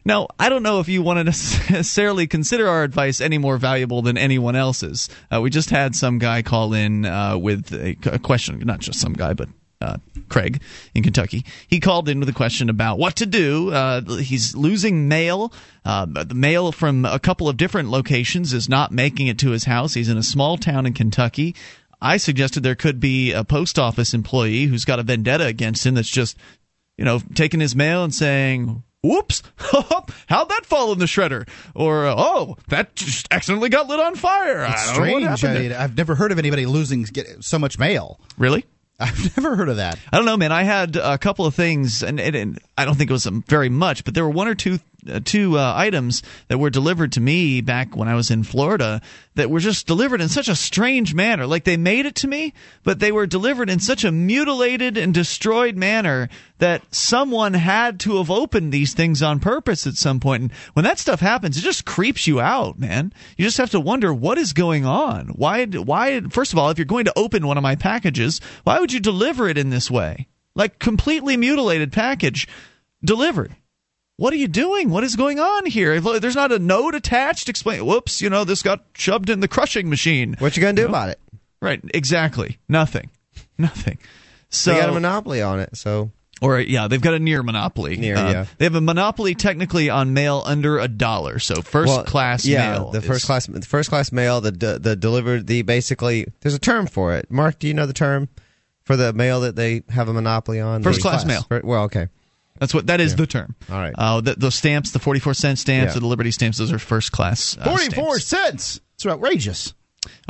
Now, I don't know if you want to necessarily consider our advice any more valuable than anyone else's. Uh, we just had some guy call in uh, with a, a question, not just some guy, but uh, Craig in Kentucky. He called in with a question about what to do. Uh, he's losing mail. Uh, the mail from a couple of different locations is not making it to his house. He's in a small town in Kentucky. I suggested there could be a post office employee who's got a vendetta against him that's just, you know, taking his mail and saying, Whoops! How'd that fall in the shredder? Or oh, that just accidentally got lit on fire. It's I don't know what strange. I I've never heard of anybody losing so much mail. Really? I've never heard of that. I don't know, man. I had a couple of things, and, and, and I don't think it was very much, but there were one or two two uh, items that were delivered to me back when I was in Florida that were just delivered in such a strange manner. Like they made it to me, but they were delivered in such a mutilated and destroyed manner that someone had to have opened these things on purpose at some point. And when that stuff happens, it just creeps you out, man. You just have to wonder what is going on. Why? Why? First of all, if you're going to open one of my packages, why would you deliver it in this way? Like completely mutilated package delivered. What are you doing? What is going on here? There's not a note attached. Explain. Whoops! You know this got shoved in the crushing machine. What you gonna do about it? Right. Exactly. Nothing. Nothing. So they got a monopoly on it, so or yeah, they've got a near monopoly. Near, Uh, yeah. They have a monopoly technically on mail under a dollar. So first Well, class yeah, mail. the is- first class, the first class mail, the the, the delivered, the basically. There's a term for it. Mark, do you know the term for the mail that they have a monopoly on? First The- class mail. Well, okay. That's what that is the term. All right. Uh, the, those stamps, the forty-four cent stamps, Yeah. or the Liberty stamps, those are first class. Uh, Forty-four stamps. cents. It's outrageous.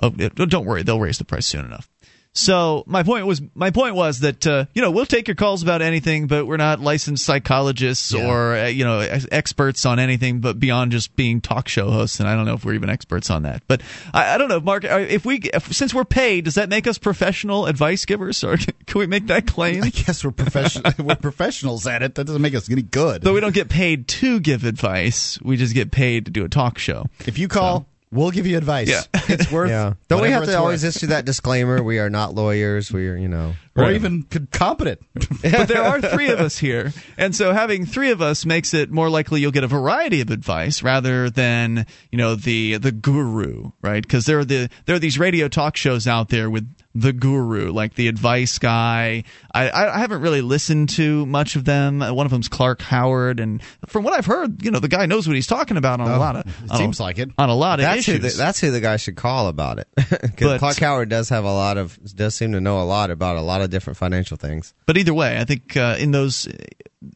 Oh, don't worry, they'll raise the price soon enough. So my point was my point was that uh, you know we'll take your calls about anything, but we're not licensed psychologists Yeah. or uh, you know experts on anything, but beyond just being talk show hosts. And I don't know if we're even experts on that. But I, I don't know, Mark. uh, If we if, since we're paid, does that make us professional advice givers, or can we make that claim? I guess we're professional. we're professionals at it. That doesn't make us any good. Though we don't get paid to give advice, we just get paid to do a talk show. If you call We'll give you advice. Yeah. It's worth. Yeah. Don't we have to always worth. issue that disclaimer? We are not lawyers. We are, you know. or even competent. but there are three of us here, and so having three of us makes it more likely you'll get a variety of advice rather than you know the the guru, right? Because there are the there are these radio talk shows out there with the guru, like the advice guy. I, I haven't really listened to much of them. One of them's Clark Howard, and from what I've heard, you know, the guy knows what he's talking about on a lot of. It a- seems like it. on a lot of That's who, issues. the, that's who the guy should call about it. But- Because Clark Howard does have a lot of, does seem to know a lot about a lot of different financial things. But either way, I think uh, in those,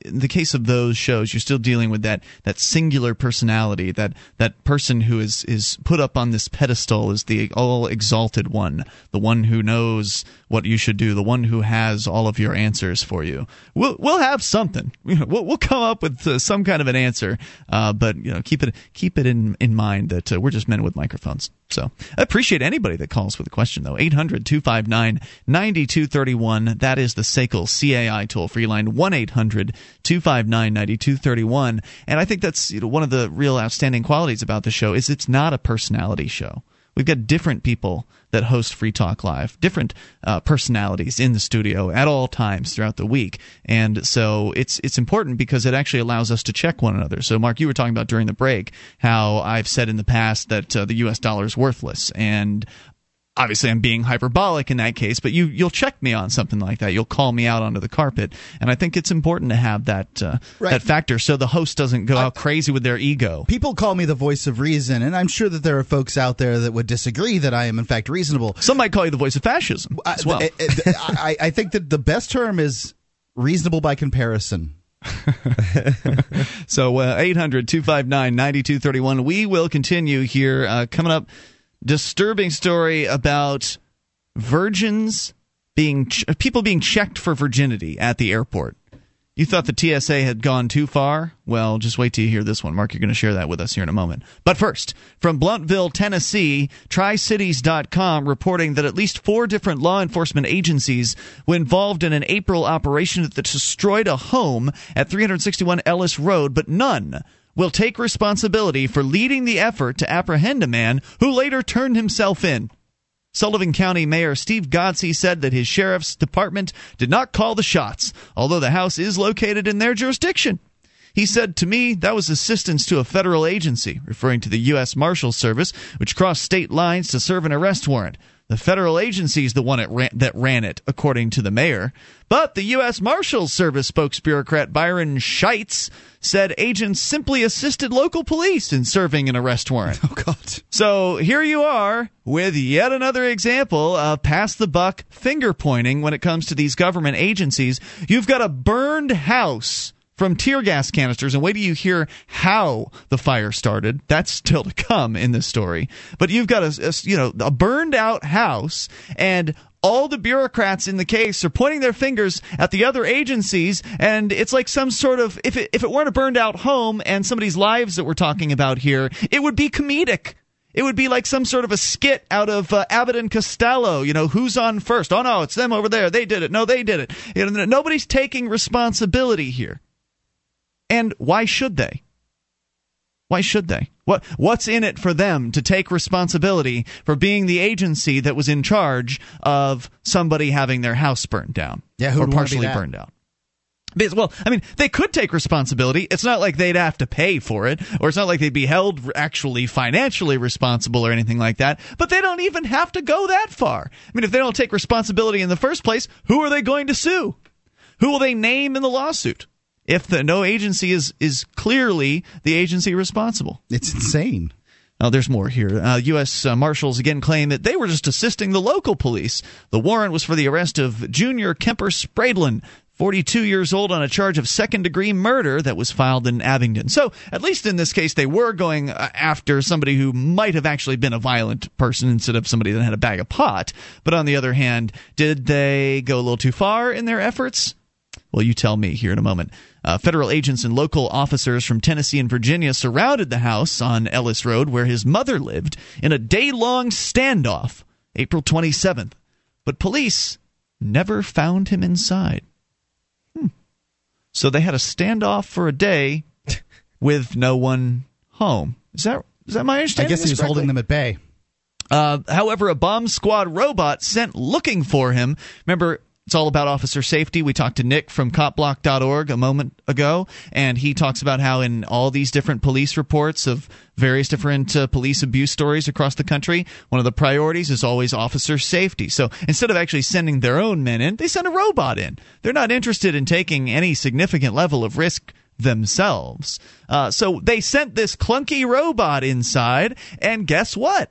in the case of those shows, you're still dealing with that that singular personality, that that person who is is put up on this pedestal as the all exalted one, the one who knows what you should do, the one who has all of your answers for you. We'll we'll have something. We'll, we'll come up with uh, some kind of an answer, uh, but you know, keep it keep it in in mind that uh, we're just men with microphones. So I appreciate anybody that calls with a question, though. 800 259 9231. That is the SACL CAI toll free line 1 800 259 9231. And I think that's you know, one of the real outstanding qualities about the show is it's not a personality show. We've got different people that host Free Talk Live, different uh, personalities in the studio at all times throughout the week, and so it's it's important because it actually allows us to check one another. So, Mark, you were talking about during the break how I've said in the past that uh, the U.S. dollar is worthless, and obviously I'm being hyperbolic in that case, but you you'll check me on something like that. You'll call me out onto the carpet, and I think it's important to have that uh, Right. that factor so the host doesn't go out crazy with their ego. People call me the voice of reason, and I'm sure that there are folks out there that would disagree that I am in fact reasonable. Some might call you the voice of fascism as well. I, I, I think that the best term is reasonable by comparison. So uh, 800 259 9231. We will continue here. Uh, coming up, disturbing story about virgins being ch- people being checked for virginity at the airport. You thought the TSA had gone too far? Well, just wait till you hear this one. Mark, you're going to share that with us here in a moment. But first, from Blountville, Tennessee, TriCities.com reporting that at least four different law enforcement agencies were involved in an April operation that destroyed a home at 361 Ellis Road, but none will take responsibility for leading the effort to apprehend a man who later turned himself in. Sullivan County Mayor Steve Godsey said that his sheriff's department did not call the shots, although the house is located in their jurisdiction. He said to me that was assistance to a federal agency, referring to the U.S. Marshals Service, which crossed state lines to serve an arrest warrant. The federal agency is the one it ran, that ran it, according to the mayor. But the U.S. Marshals Service spokesbureaucrat Byron Scheitz said agents simply assisted local police in serving an arrest warrant. Oh God! So here you are with yet another example of pass the buck finger pointing when it comes to these government agencies. You've got a burned house from tear gas canisters, and wait till you hear how the fire started. That's still to come in this story. But you've got a, a you know a burned out house and. All the bureaucrats in the case are pointing their fingers at the other agencies, and it's like some sort of if it, if it weren't a burned out home and somebody's lives that we're talking about here, it would be comedic. It would be like some sort of a skit out of uh, Abbott and Costello. You know, who's on first? Oh no, it's them over there. They did it. No, they did it. You know, nobody's taking responsibility here. And why should they? Why should they? What what's in it for them to take responsibility for being the agency that was in charge of somebody having their house burned down Yeah, who or would wanna be partially burned out? Because, well, I mean, they could take responsibility. It's not like they'd have to pay for it, or it's not like they'd be held actually financially responsible or anything like that. But they don't even have to go that far. I mean, if they don't take responsibility in the first place, who are they going to sue? Who will they name in the lawsuit? If the no agency is is clearly the agency responsible. It's insane. Now, there's more here. Uh, U.S. Uh, Marshals again claim that they were just assisting the local police. The warrant was for the arrest of Junior Kemper Spradlin, 42 years old, on a charge of second degree murder that was filed in Abingdon. So, at least in this case, they were going uh, after somebody who might have actually been a violent person instead of somebody that had a bag of pot. But on the other hand, did they go a little too far in their efforts? Well, you tell me here in a moment. Uh, federal agents and local officers from Tennessee and Virginia surrounded the house on Ellis Road where his mother lived in a day long standoff, April 27th. But police never found him inside. Hmm. So they had a standoff for a day with no one home. Is that Is that my understanding? I guess he was holding them at bay. Uh, however, a bomb squad robot sent looking for him. Remember, it's all about officer safety. We talked to Nick from copblock.org a moment ago, and he talks about how in all these different police reports of various different uh, police abuse stories across the country, one of the priorities is always officer safety. So instead of actually sending their own men in, they send a robot in. They're not interested in taking any significant level of risk themselves. Uh, so they sent this clunky robot inside, and guess what?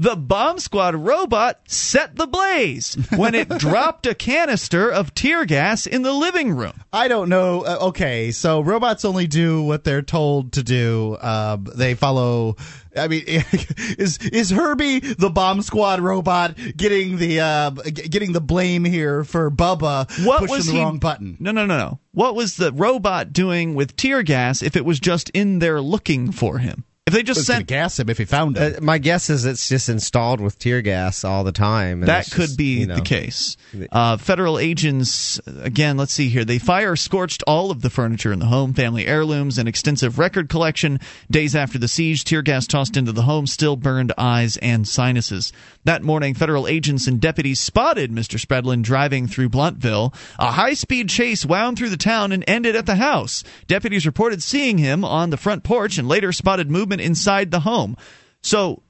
The bomb squad robot set the blaze when it dropped a canister of tear gas in the living room. I don't know. Uh, okay, so robots only do what they're told to do. Uh, they follow. I mean, is is Herbie the bomb squad robot getting the uh, getting the blame here for Bubba What pushing was the he- wrong button? No, no, no, no. What was the robot doing with tear gas if it was just in there looking for him? If they just was going sent gas him if he found it, Uh, my guess is it's just installed with tear gas all the time. and that could just, be you know, the case. Uh, federal agents, again, let's see here. They fire scorched all of the furniture in the home, family heirlooms, and extensive record collection. Days after the siege, tear gas tossed into the home still burned eyes and sinuses. That morning, federal agents and deputies spotted Mr. Spradlin driving through Blountville. A high speed chase wound through the town and ended at the house. Deputies reported seeing him on the front porch and later spotted movement inside the home. So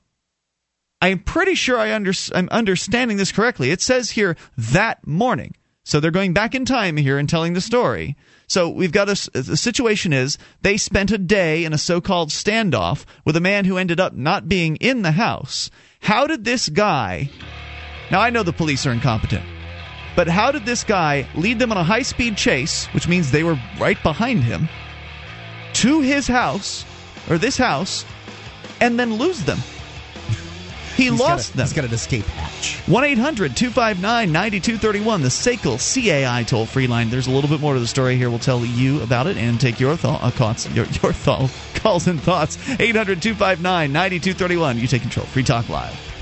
I'm pretty sure I under, I'm understanding this correctly. It says here that morning. So they're going back in time here and telling the story. So we've got a, the situation is they spent a day in a so-called standoff with a man who ended up not being in the house. How did this guy? Now I know the police are incompetent. But how did this guy lead them on a high-speed chase, which means they were right behind him, to his house or this house and then lose them? He He's lost got a, them. He's got an escape hatch. 1 800 259 9231, the SACL CAI toll free line. There's a little bit more to the story here. We'll tell you about it and take your, thought, uh, thoughts, your, your thought, calls and thoughts. 800 259 9231. You take control. Free Talk Live.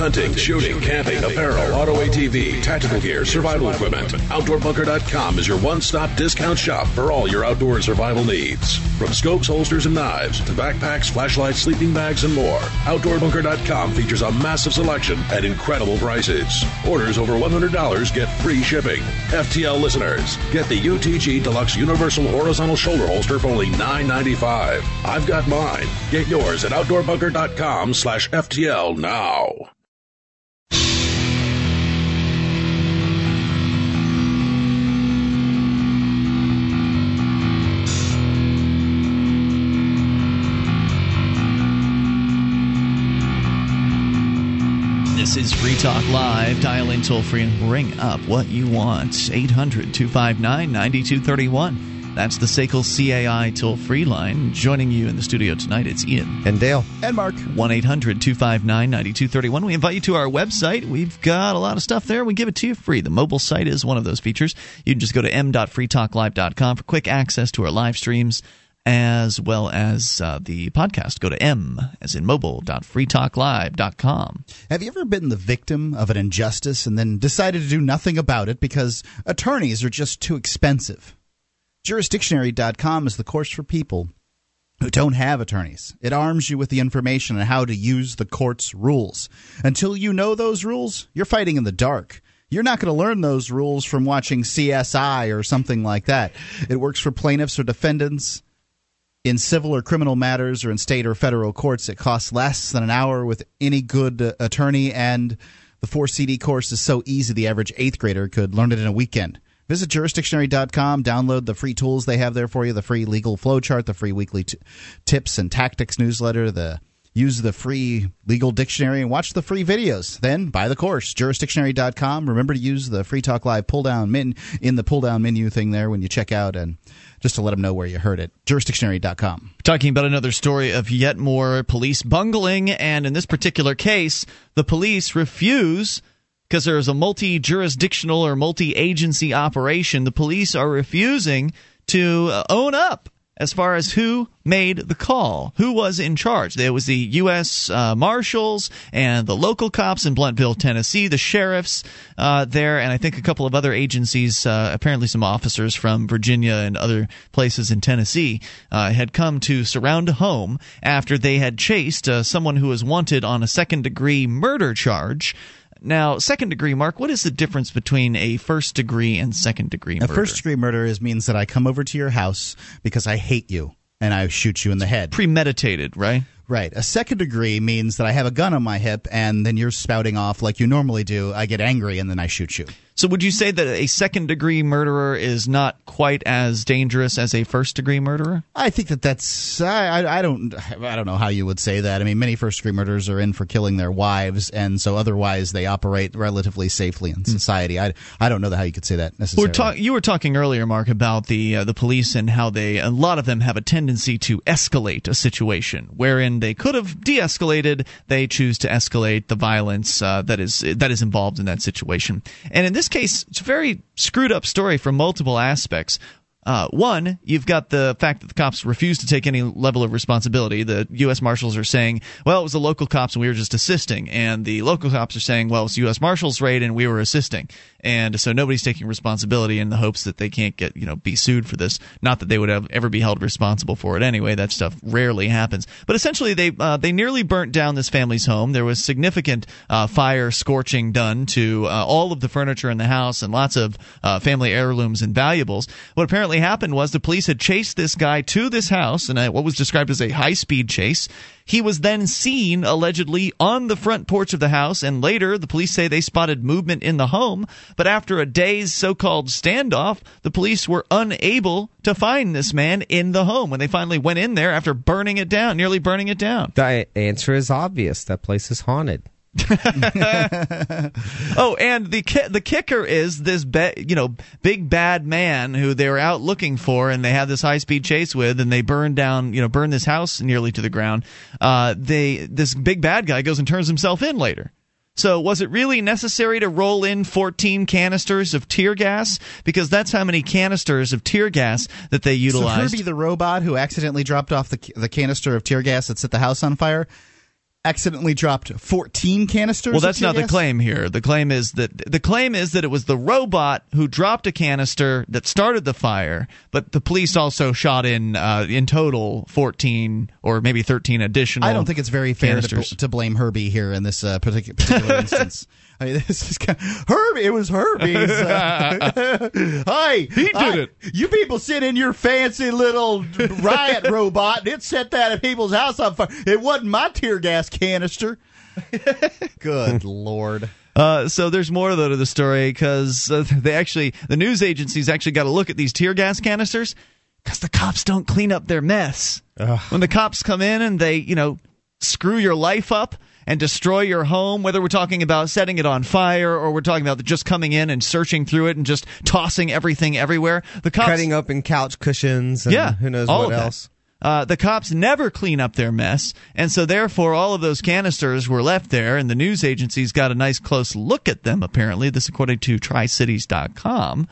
Hunting, shooting, camping, apparel, auto ATV, tactical gear, survival equipment. OutdoorBunker.com is your one-stop discount shop for all your outdoor survival needs. From scopes, holsters, and knives to backpacks, flashlights, sleeping bags, and more. OutdoorBunker.com features a massive selection at incredible prices. Orders over $100 get free shipping. FTL listeners, get the UTG Deluxe Universal Horizontal Shoulder Holster for only $9.95. I've got mine. Get yours at OutdoorBunker.com slash FTL now. This is Free Talk Live. Dial in toll free and bring up what you want. 800 259 9231. That's the SACL CAI toll free line. Joining you in the studio tonight, it's Ian. And Dale. And Mark. 1 800 259 9231. We invite you to our website. We've got a lot of stuff there. We give it to you free. The mobile site is one of those features. You can just go to m.freetalklive.com for quick access to our live streams as well as uh, the podcast. Go to m as in mobile.freetalklive.com. Have you ever been the victim of an injustice and then decided to do nothing about it because attorneys are just too expensive? Jurisdictionary.com is the course for people who don't have attorneys. It arms you with the information on how to use the court's rules. Until you know those rules, you're fighting in the dark. You're not going to learn those rules from watching CSI or something like that. It works for plaintiffs or defendants in civil or criminal matters or in state or federal courts. It costs less than an hour with any good uh, attorney, and the 4 CD course is so easy the average eighth grader could learn it in a weekend. Visit jurisdictionary.com, download the free tools they have there for you the free legal flowchart, the free weekly t- tips and tactics newsletter, the use the free legal dictionary and watch the free videos. Then buy the course, jurisdictionary.com. Remember to use the Free Talk Live pull down min in the pull down menu thing there when you check out and just to let them know where you heard it. Jurisdictionary.com. Talking about another story of yet more police bungling, and in this particular case, the police refuse because there is a multi jurisdictional or multi agency operation. The police are refusing to uh, own up as far as who made the call, who was in charge. There was the U.S. Uh, Marshals and the local cops in Blountville, Tennessee, the sheriffs uh, there, and I think a couple of other agencies, uh, apparently some officers from Virginia and other places in Tennessee, uh, had come to surround a home after they had chased uh, someone who was wanted on a second degree murder charge. Now, second degree, Mark, what is the difference between a first degree and second degree murder? A first degree murder is means that I come over to your house because I hate you and I shoot you in the head. Premeditated, right? Right. A second degree means that I have a gun on my hip and then you're spouting off like you normally do. I get angry and then I shoot you. So, would you say that a second degree murderer is not quite as dangerous as a first degree murderer? I think that that's I, I, I don't I don't know how you would say that. I mean, many first degree murderers are in for killing their wives, and so otherwise they operate relatively safely in society. I, I don't know how you could say that necessarily. We're talk- you were talking earlier, Mark, about the uh, the police and how they a lot of them have a tendency to escalate a situation wherein they could have de-escalated. They choose to escalate the violence uh, that is that is involved in that situation, and in this case, it's a very screwed up story from multiple aspects. Uh, one, you've got the fact that the cops refuse to take any level of responsibility. The U.S. Marshals are saying, well, it was the local cops and we were just assisting. And the local cops are saying, well, it's U.S. Marshals raid and we were assisting. And so nobody's taking responsibility in the hopes that they can't get, you know, be sued for this. Not that they would have, ever be held responsible for it anyway. That stuff rarely happens. But essentially, they uh, they nearly burnt down this family's home. There was significant uh, fire scorching done to uh, all of the furniture in the house and lots of uh, family heirlooms and valuables. What apparently happened was the police had chased this guy to this house in a, what was described as a high speed chase. He was then seen allegedly on the front porch of the house, and later the police say they spotted movement in the home. But after a day's so called standoff, the police were unable to find this man in the home when they finally went in there after burning it down, nearly burning it down. The answer is obvious. That place is haunted. oh, and the ki- the kicker is this be- you know big bad man who they were out looking for, and they had this high speed chase with, and they burned down you know burn this house nearly to the ground. Uh, they this big bad guy goes and turns himself in later. So, was it really necessary to roll in 14 canisters of tear gas? Because that's how many canisters of tear gas that they utilized. So. Herbie the robot who accidentally dropped off the the canister of tear gas that set the house on fire accidentally dropped 14 canisters. well, that's not the claim here. The claim is that the claim is that it was the robot who dropped a canister that started the fire, but the police also shot in uh, in total 14 or maybe 13 additional. I don't think it's very fair to, to blame Herbie here in this uh, particular, particular instance. I mean, this is kind of, Herbie. It was Herbie's. Uh, hi, he did it. You people sit in your fancy little riot robot, it set that at people's house on fire. It wasn't my tear gas canister. Good lord. Uh, so there's more though to the story because uh, they actually the news agencies actually got to look at these tear gas canisters because the cops don't clean up their mess. When the cops come in and they you know screw your life up and destroy your home, whether we're talking about setting it on fire or we're talking about just coming in and searching through it and just tossing everything everywhere, the cops Cutting open couch cushions and yeah, who knows what else. Uh, the cops never clean up their mess, and so therefore all of those canisters were left there, and the news agencies got a nice close look at them. Apparently, this according to TriCities.com.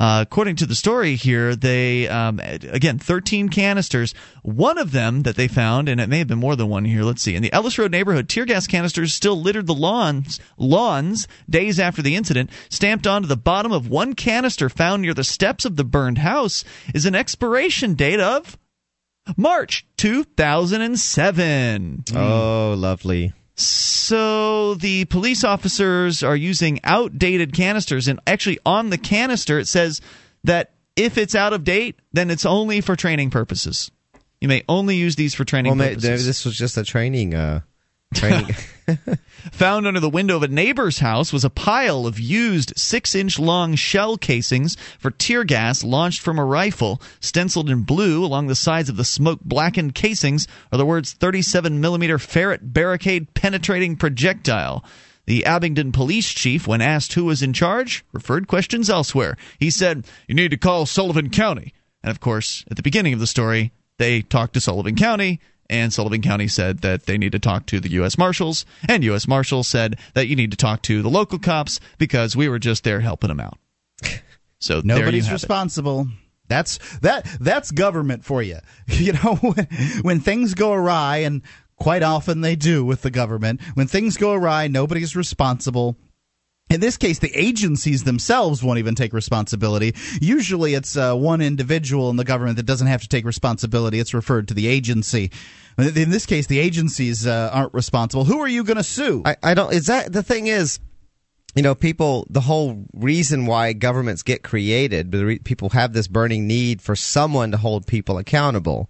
Uh, according to the story here, they um, again 13 canisters. One of them that they found, and it may have been more than one here. Let's see. In the Ellis Road neighborhood, tear gas canisters still littered the lawns. Lawns days after the incident. Stamped onto the bottom of one canister found near the steps of the burned house is an expiration date of March 2007. Oh, lovely. So the police officers are using outdated canisters, and actually on the canister it says that if it's out of date, then it's only for training purposes. You may only use these for training Well, purposes. maybe this was just a training. Uh, training. Found under the window of a neighbor's house was a pile of used six inch long shell casings for tear gas launched from a rifle. Stenciled in blue along the sides of the smoke blackened casings are the words 37 millimeter ferret barricade penetrating projectile. The Abingdon police chief, when asked who was in charge, referred questions elsewhere. He said, You need to call Sullivan County. And of course, at the beginning of the story, they talked to Sullivan County, and Sullivan County said that they need to talk to the U.S. Marshals, and U.S. Marshals said that you need to talk to the local cops because we were just there helping them out. So Nobody's have it. responsible. That's that that's government for you. You know, when, when things go awry, and quite often they do with the government. When things go awry, nobody's responsible. In this case, the agencies themselves won't even take responsibility. Usually, it's uh, one individual in the government that doesn't have to take responsibility. It's referred to the agency. In this case, the agencies uh, aren't responsible. Who are you going to sue? I, I don't. Is that the thing? Is you know, people, the whole reason why governments get created, people have this burning need for someone to hold people accountable,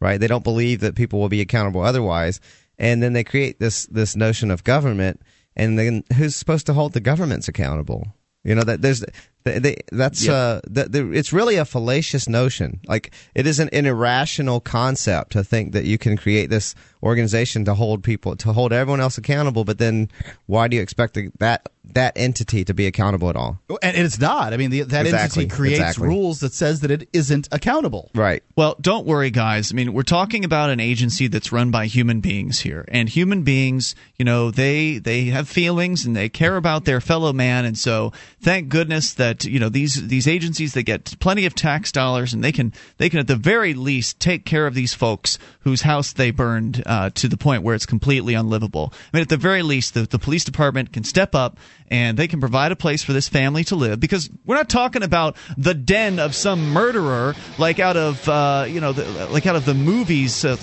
right? They don't believe that people will be accountable otherwise. And then they create this, this notion of government. And then who's supposed to hold the governments accountable? You know, that there's, they, they, that's yep. uh, that, it's really a fallacious notion. Like it is an, an irrational concept to think that you can create this organization to hold people to hold everyone else accountable, but then why do you expect the, that that entity to be accountable at all? And it's not. I mean, the, that exactly. entity creates exactly. rules that says that it isn't accountable. Right. Well, don't worry, guys. I mean, we're talking about an agency that's run by human beings here, and human beings, you know, they they have feelings and they care about their fellow man, and so thank goodness that that you know these these agencies they get plenty of tax dollars and they can they can at the very least take care of these folks whose house they burned uh, to the point where it's completely unlivable. I mean, at the very least, the, the police department can step up and they can provide a place for this family to live because we're not talking about the den of some murderer like out of uh, you know the, like out of the movies uh,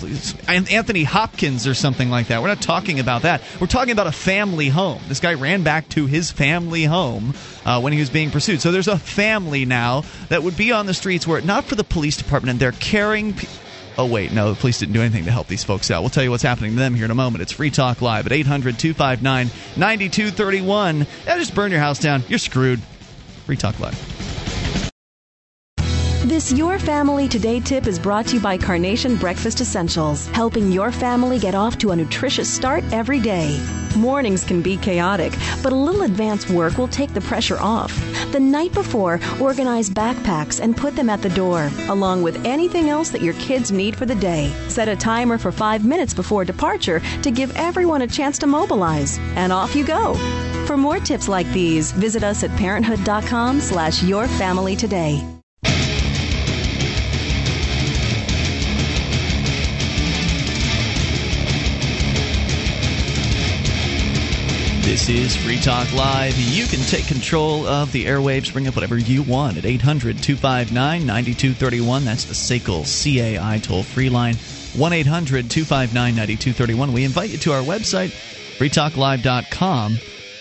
Anthony Hopkins or something like that. We're not talking about that. We're talking about a family home. This guy ran back to his family home uh, when he was being pursued. So there's a family now that would be on the streets were it not for the police department and they're caring. Pe- oh, wait, no, the police didn't do anything to help these folks out. We'll tell you what's happening to them here in a moment. It's Free Talk Live at 800 259 9231. Yeah, just burn your house down. You're screwed. Free Talk Live. This Your Family Today tip is brought to you by Carnation Breakfast Essentials, helping your family get off to a nutritious start every day. Mornings can be chaotic, but a little advance work will take the pressure off. The night before, organize backpacks and put them at the door, along with anything else that your kids need for the day. Set a timer for five minutes before departure to give everyone a chance to mobilize, and off you go. For more tips like these, visit us at parenthood.com slash your family today. This is Free Talk Live. You can take control of the airwaves, bring up whatever you want at 800 259 9231. That's the SACL CAI toll free line. 1 800 259 9231. We invite you to our website, freetalklive.com.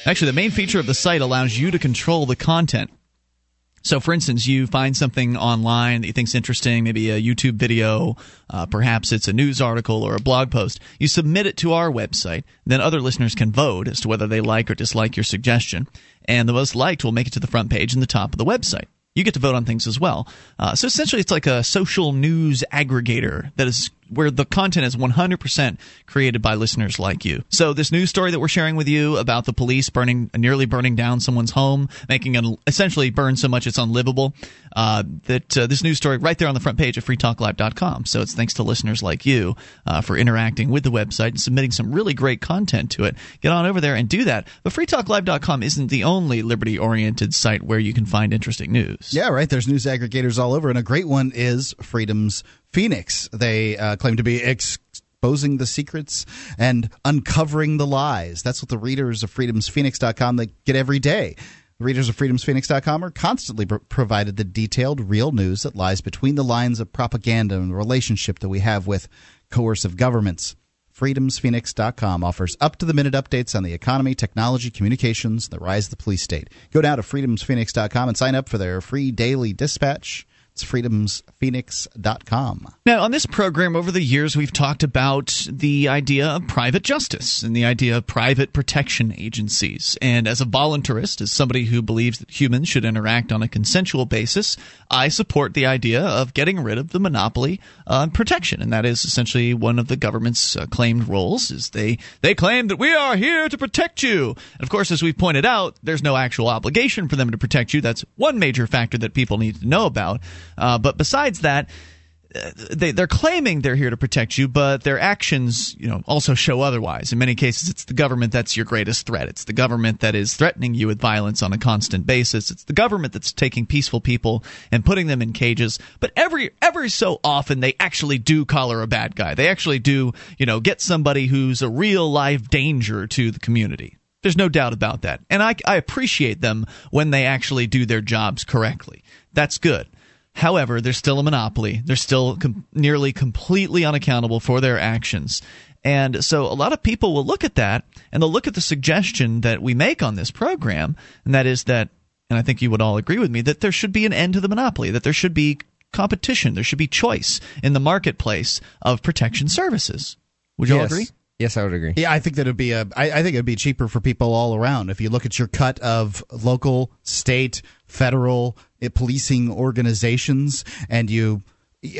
Actually, the main feature of the site allows you to control the content. So, for instance, you find something online that you think is interesting, maybe a YouTube video, uh, perhaps it's a news article or a blog post. You submit it to our website. Then other listeners can vote as to whether they like or dislike your suggestion. And the most liked will make it to the front page and the top of the website. You get to vote on things as well. Uh, so essentially, it's like a social news aggregator that is where the content is 100% created by listeners like you. So this news story that we're sharing with you about the police burning, nearly burning down someone's home, making it essentially burn so much it's unlivable. Uh, that uh, this news story right there on the front page of freetalklive.com. So it's thanks to listeners like you uh, for interacting with the website and submitting some really great content to it. Get on over there and do that. But freetalklive.com isn't the only liberty-oriented site where you can find interesting news. Yeah, right. There's news aggregators all over, and a great one is Freedom's Phoenix. They uh, claim to be exposing the secrets and uncovering the lies. That's what the readers of freedomsphoenix.com they get every day. The readers of freedomsphoenix.com are constantly pr- provided the detailed, real news that lies between the lines of propaganda and the relationship that we have with coercive governments. FreedomsPhoenix.com offers up to the minute updates on the economy, technology, communications, and the rise of the police state. Go down to freedomsphoenix.com and sign up for their free daily dispatch it's freedomsphoenix.com. Now, on this program, over the years, we've talked about the idea of private justice and the idea of private protection agencies. And as a voluntarist, as somebody who believes that humans should interact on a consensual basis, I support the idea of getting rid of the monopoly on protection. And that is essentially one of the government's uh, claimed roles is they, they claim that we are here to protect you. And of course, as we've pointed out, there's no actual obligation for them to protect you. That's one major factor that people need to know about. Uh, but besides that, they, they're claiming they're here to protect you, but their actions, you know, also show otherwise. In many cases, it's the government that's your greatest threat. It's the government that is threatening you with violence on a constant basis. It's the government that's taking peaceful people and putting them in cages. But every every so often, they actually do collar a bad guy. They actually do, you know, get somebody who's a real life danger to the community. There's no doubt about that. And I, I appreciate them when they actually do their jobs correctly. That's good. However, they're still a monopoly. They're still com- nearly completely unaccountable for their actions. And so a lot of people will look at that and they'll look at the suggestion that we make on this program, and that is that, and I think you would all agree with me, that there should be an end to the monopoly, that there should be competition, there should be choice in the marketplace of protection services. Would you yes. all agree? Yes, I would agree. Yeah, I think that would be a. I, I think it'd be cheaper for people all around if you look at your cut of local, state, federal uh, policing organizations, and you.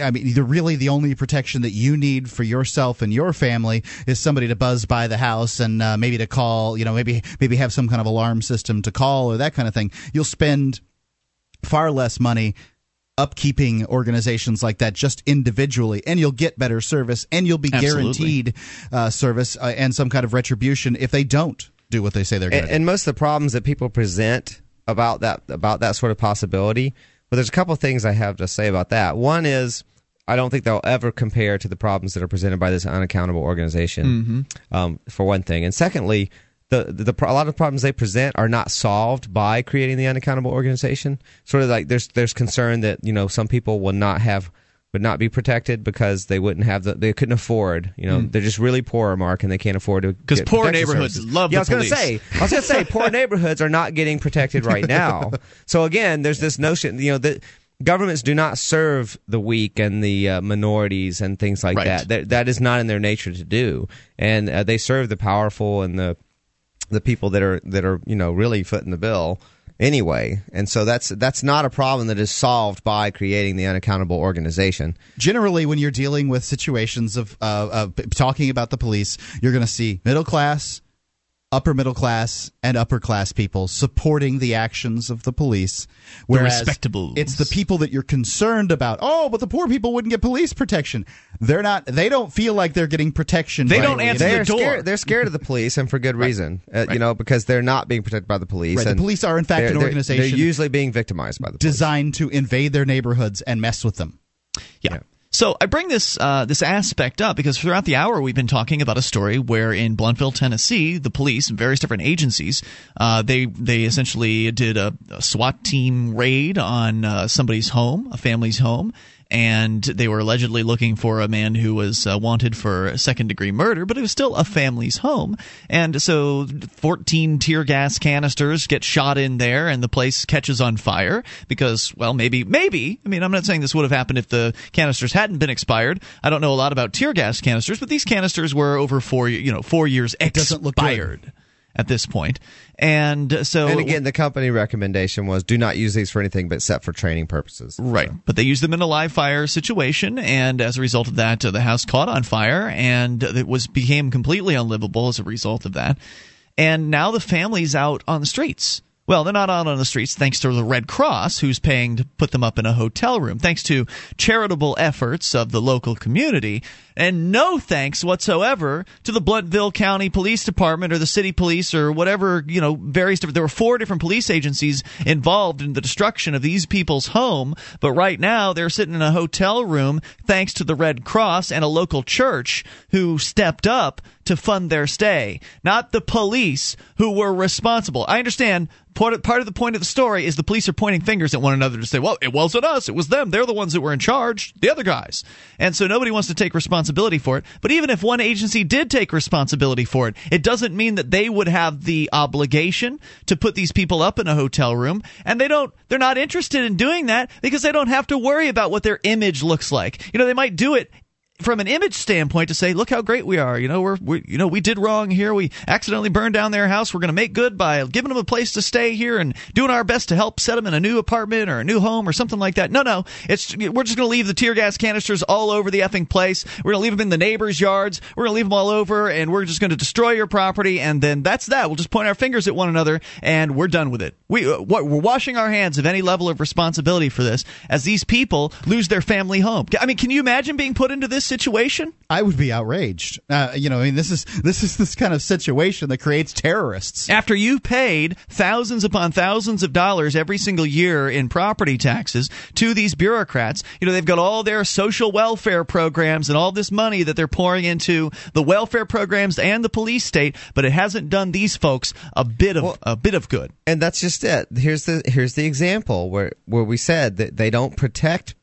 I mean, the really the only protection that you need for yourself and your family is somebody to buzz by the house and uh, maybe to call. You know, maybe maybe have some kind of alarm system to call or that kind of thing. You'll spend far less money upkeeping organizations like that just individually and you'll get better service and you'll be Absolutely. guaranteed uh, service uh, and some kind of retribution if they don't do what they say they're going and, to and most of the problems that people present about that about that sort of possibility well there's a couple of things i have to say about that. One is i don't think they'll ever compare to the problems that are presented by this unaccountable organization um, for one thing. And secondly the, the, the a lot of problems they present are not solved by creating the unaccountable organization sort of like there's there's concern that you know some people will not have would not be protected because they wouldn't have the they couldn't afford you know they're just really poor mark and they can't afford to 'Cause get poor neighborhoods services. love yeah, the I was gonna say I was going to say poor neighborhoods are not getting protected right now. So again, there's this notion, you know, that governments do not serve the weak and the uh, minorities and things like Right. that. that. That is not in their nature to do, and uh, they serve the powerful and the the people that are that are you know really footing the bill anyway. And so that's that's not a problem that is solved by creating the unaccountable organization. generally when you're dealing with situations of, uh, of talking about the police you're going to see middle class upper middle class and upper class people supporting the actions of the police whereas respectables. it's the people that you're concerned about oh but the poor people wouldn't get police protection they're not they don't feel like they're getting protection They don't answer the They're door. scared. They're scared of the police, and for good reason. Uh, You know, because they're not being protected by the police. Right, the police are, in fact, they're- an organization They're usually being victimized by the police. designed to invade their neighborhoods and mess with them Yeah. So I bring this uh, this aspect up because throughout the hour we've been talking about a story where in Blountville, Tennessee, the police and various different agencies uh, they they essentially did a, a SWAT team raid on uh, somebody's home, a family's home, and they were allegedly looking for a man who was uh, wanted for second degree murder, but it was still a family's home, and so 14 tear gas canisters get shot in there, and the place catches on fire because, well, maybe, maybe. I mean, I'm not saying this would have happened if the canisters hadn't been expired. I don't know a lot about tear gas canisters, but these canisters were over four, you know, four years doesn't look good. At this point, and so And again, the company recommendation was do not use these for anything but except for training purposes. Right. But they used them in a live fire situation, and as a result of that, uh, the house caught on fire, and it was became completely unlivable as a result of that. And now the family's out on the streets. Well, they're not out on the streets thanks to the Red Cross, who's paying to put them up in a hotel room, thanks to charitable efforts of the local community, and no thanks whatsoever to the Blountville County Police Department or the city police or whatever, you know, various different. There were four different police agencies involved in the destruction of these people's home, but right now they're sitting in a hotel room thanks to the Red Cross and a local church who stepped up to fund their stay, not the police who were responsible. I understand part of, part of the point of the story is the police are pointing fingers at one another to say, well, it wasn't us, it was them. They're the ones that were in charge, the other guys. And so nobody wants to take responsibility for it. But even if one agency did take responsibility for it, it doesn't mean that they would have the obligation to put these people up in a hotel room. And they don't, they're not interested in doing that because they don't have to worry about what their image looks like. You know, they might do it from an image standpoint to say, look how great we are. You know, we're, we you know we did wrong here. We accidentally burned down their house. We're going to make good by giving them a place to stay here and doing our best to help set them in a new apartment or a new home or something like that. No, no, it's we're just going to leave the tear gas canisters all over the effing place. We're going to leave them in the neighbors' yards. We're going to leave them all over, and we're just going to destroy your property. And then that's that. We'll just point our fingers at one another, and we're done with it. We uh, we're washing our hands of any level of responsibility for this as these people lose their family home. I mean, can you imagine being put into this situation? I would be outraged. Uh, you know, I mean, this is this is this kind of situation that creates terrorists. After you paid thousands upon thousands of dollars every single year in property taxes to these bureaucrats, you know, they've got all their social welfare programs and all this money that they're pouring into the welfare programs and the police state, but it hasn't done these folks a bit of well, a bit of good. And that's just it. Here's the here's the example where where we said that they don't protect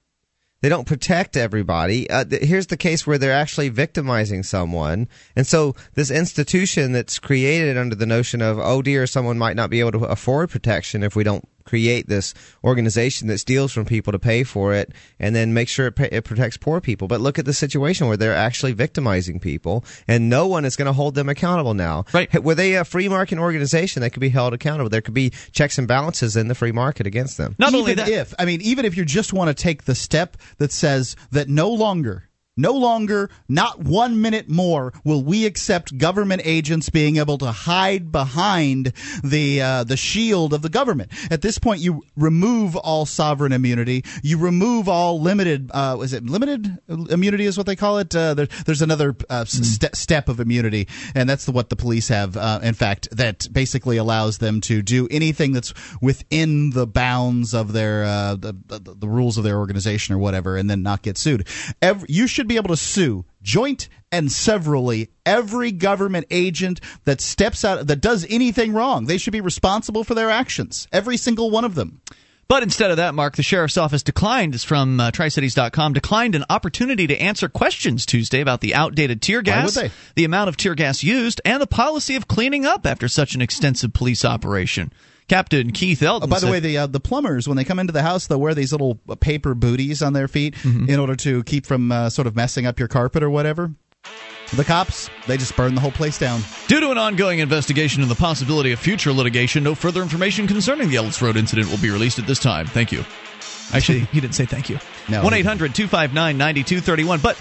they don't protect everybody. Uh, th- here's the case where they're actually victimizing someone. And so this institution that's created under the notion of, oh dear, someone might not be able to afford protection if we don't create this organization that steals from people to pay for it and then make sure it, pay, it protects poor people. But look at the situation where they're actually victimizing people and no one is going to hold them accountable now. Right. Were they a free market organization, that could be held accountable. There could be checks and balances in the free market against them. Not even only that. if, I mean, even if you just want to take the step that says that no longer no longer, not one minute more, will we accept government agents being able to hide behind the uh, the shield of the government. At this point, you remove all sovereign immunity. You remove all limited. Uh, is it limited immunity? Is what they call it. Uh, there, there's another uh, mm. st- step of immunity, and that's the, what the police have. Uh, in fact, that basically allows them to do anything that's within the bounds of their uh, the, the, the rules of their organization or whatever, and then not get sued. Every, you should should be able to sue joint and severally every government agent that steps out that does anything wrong. They should be responsible for their actions. Every single one of them. But instead of that, Mark, the sheriff's office declined, is from uh, TriCities.com, declined an opportunity to answer questions Tuesday about the outdated tear gas, the amount of tear gas used, and the policy of cleaning up after such an extensive police operation. Captain Keith Elton. Oh, by the said, way, the uh, the plumbers when they come into the house, they'll wear these little uh, paper booties on their feet mm-hmm. in order to keep from uh, sort of messing up your carpet or whatever. The cops, they just burn the whole place down. Due to an ongoing investigation and the possibility of future litigation, no further information concerning the Ellis Road incident will be released at this time. Thank you. Actually, he didn't say thank you. No. 1 800 259 9231. But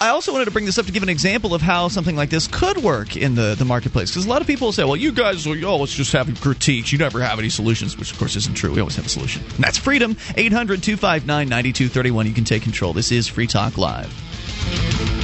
I also wanted to bring this up to give an example of how something like this could work in the, the marketplace. Because a lot of people say, well, you guys are always just having critiques. You never have any solutions, which of course isn't true. We always have a solution. And that's freedom. 800 259 9231. You can take control. This is Free Talk Live.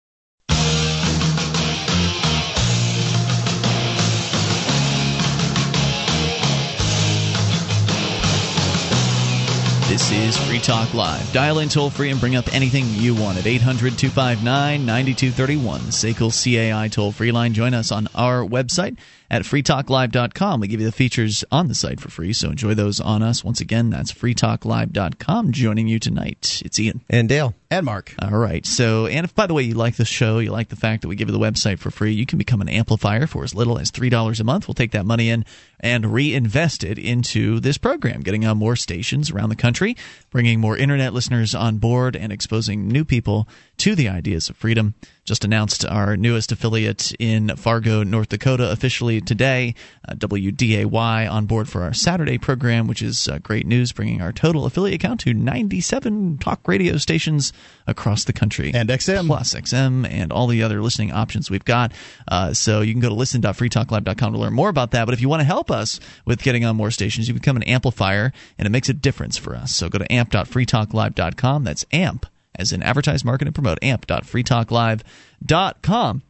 This is Free Talk Live. Dial in toll free and bring up anything you want at 800 259 9231. SACL CAI toll free line. Join us on our website at freetalklive.com. We give you the features on the site for free, so enjoy those on us. Once again, that's freetalklive.com. Joining you tonight, it's Ian. And Dale. And Mark. All right. So, and if, by the way, you like the show, you like the fact that we give you the website for free, you can become an amplifier for as little as $3 a month. We'll take that money in and reinvest it into this program, getting on more stations around the country, bringing more internet listeners on board, and exposing new people to the ideas of freedom just announced our newest affiliate in Fargo, North Dakota, officially today. Uh, WDAY on board for our Saturday program, which is uh, great news, bringing our total affiliate count to 97 talk radio stations across the country. And XM. Plus XM and all the other listening options we've got. Uh, so you can go to listen.freetalklive.com to learn more about that. But if you want to help us with getting on more stations, you become an amplifier, and it makes a difference for us. So go to amp.freetalklive.com. That's amp as in advertise, market, and promote. amp.freetalklive.com.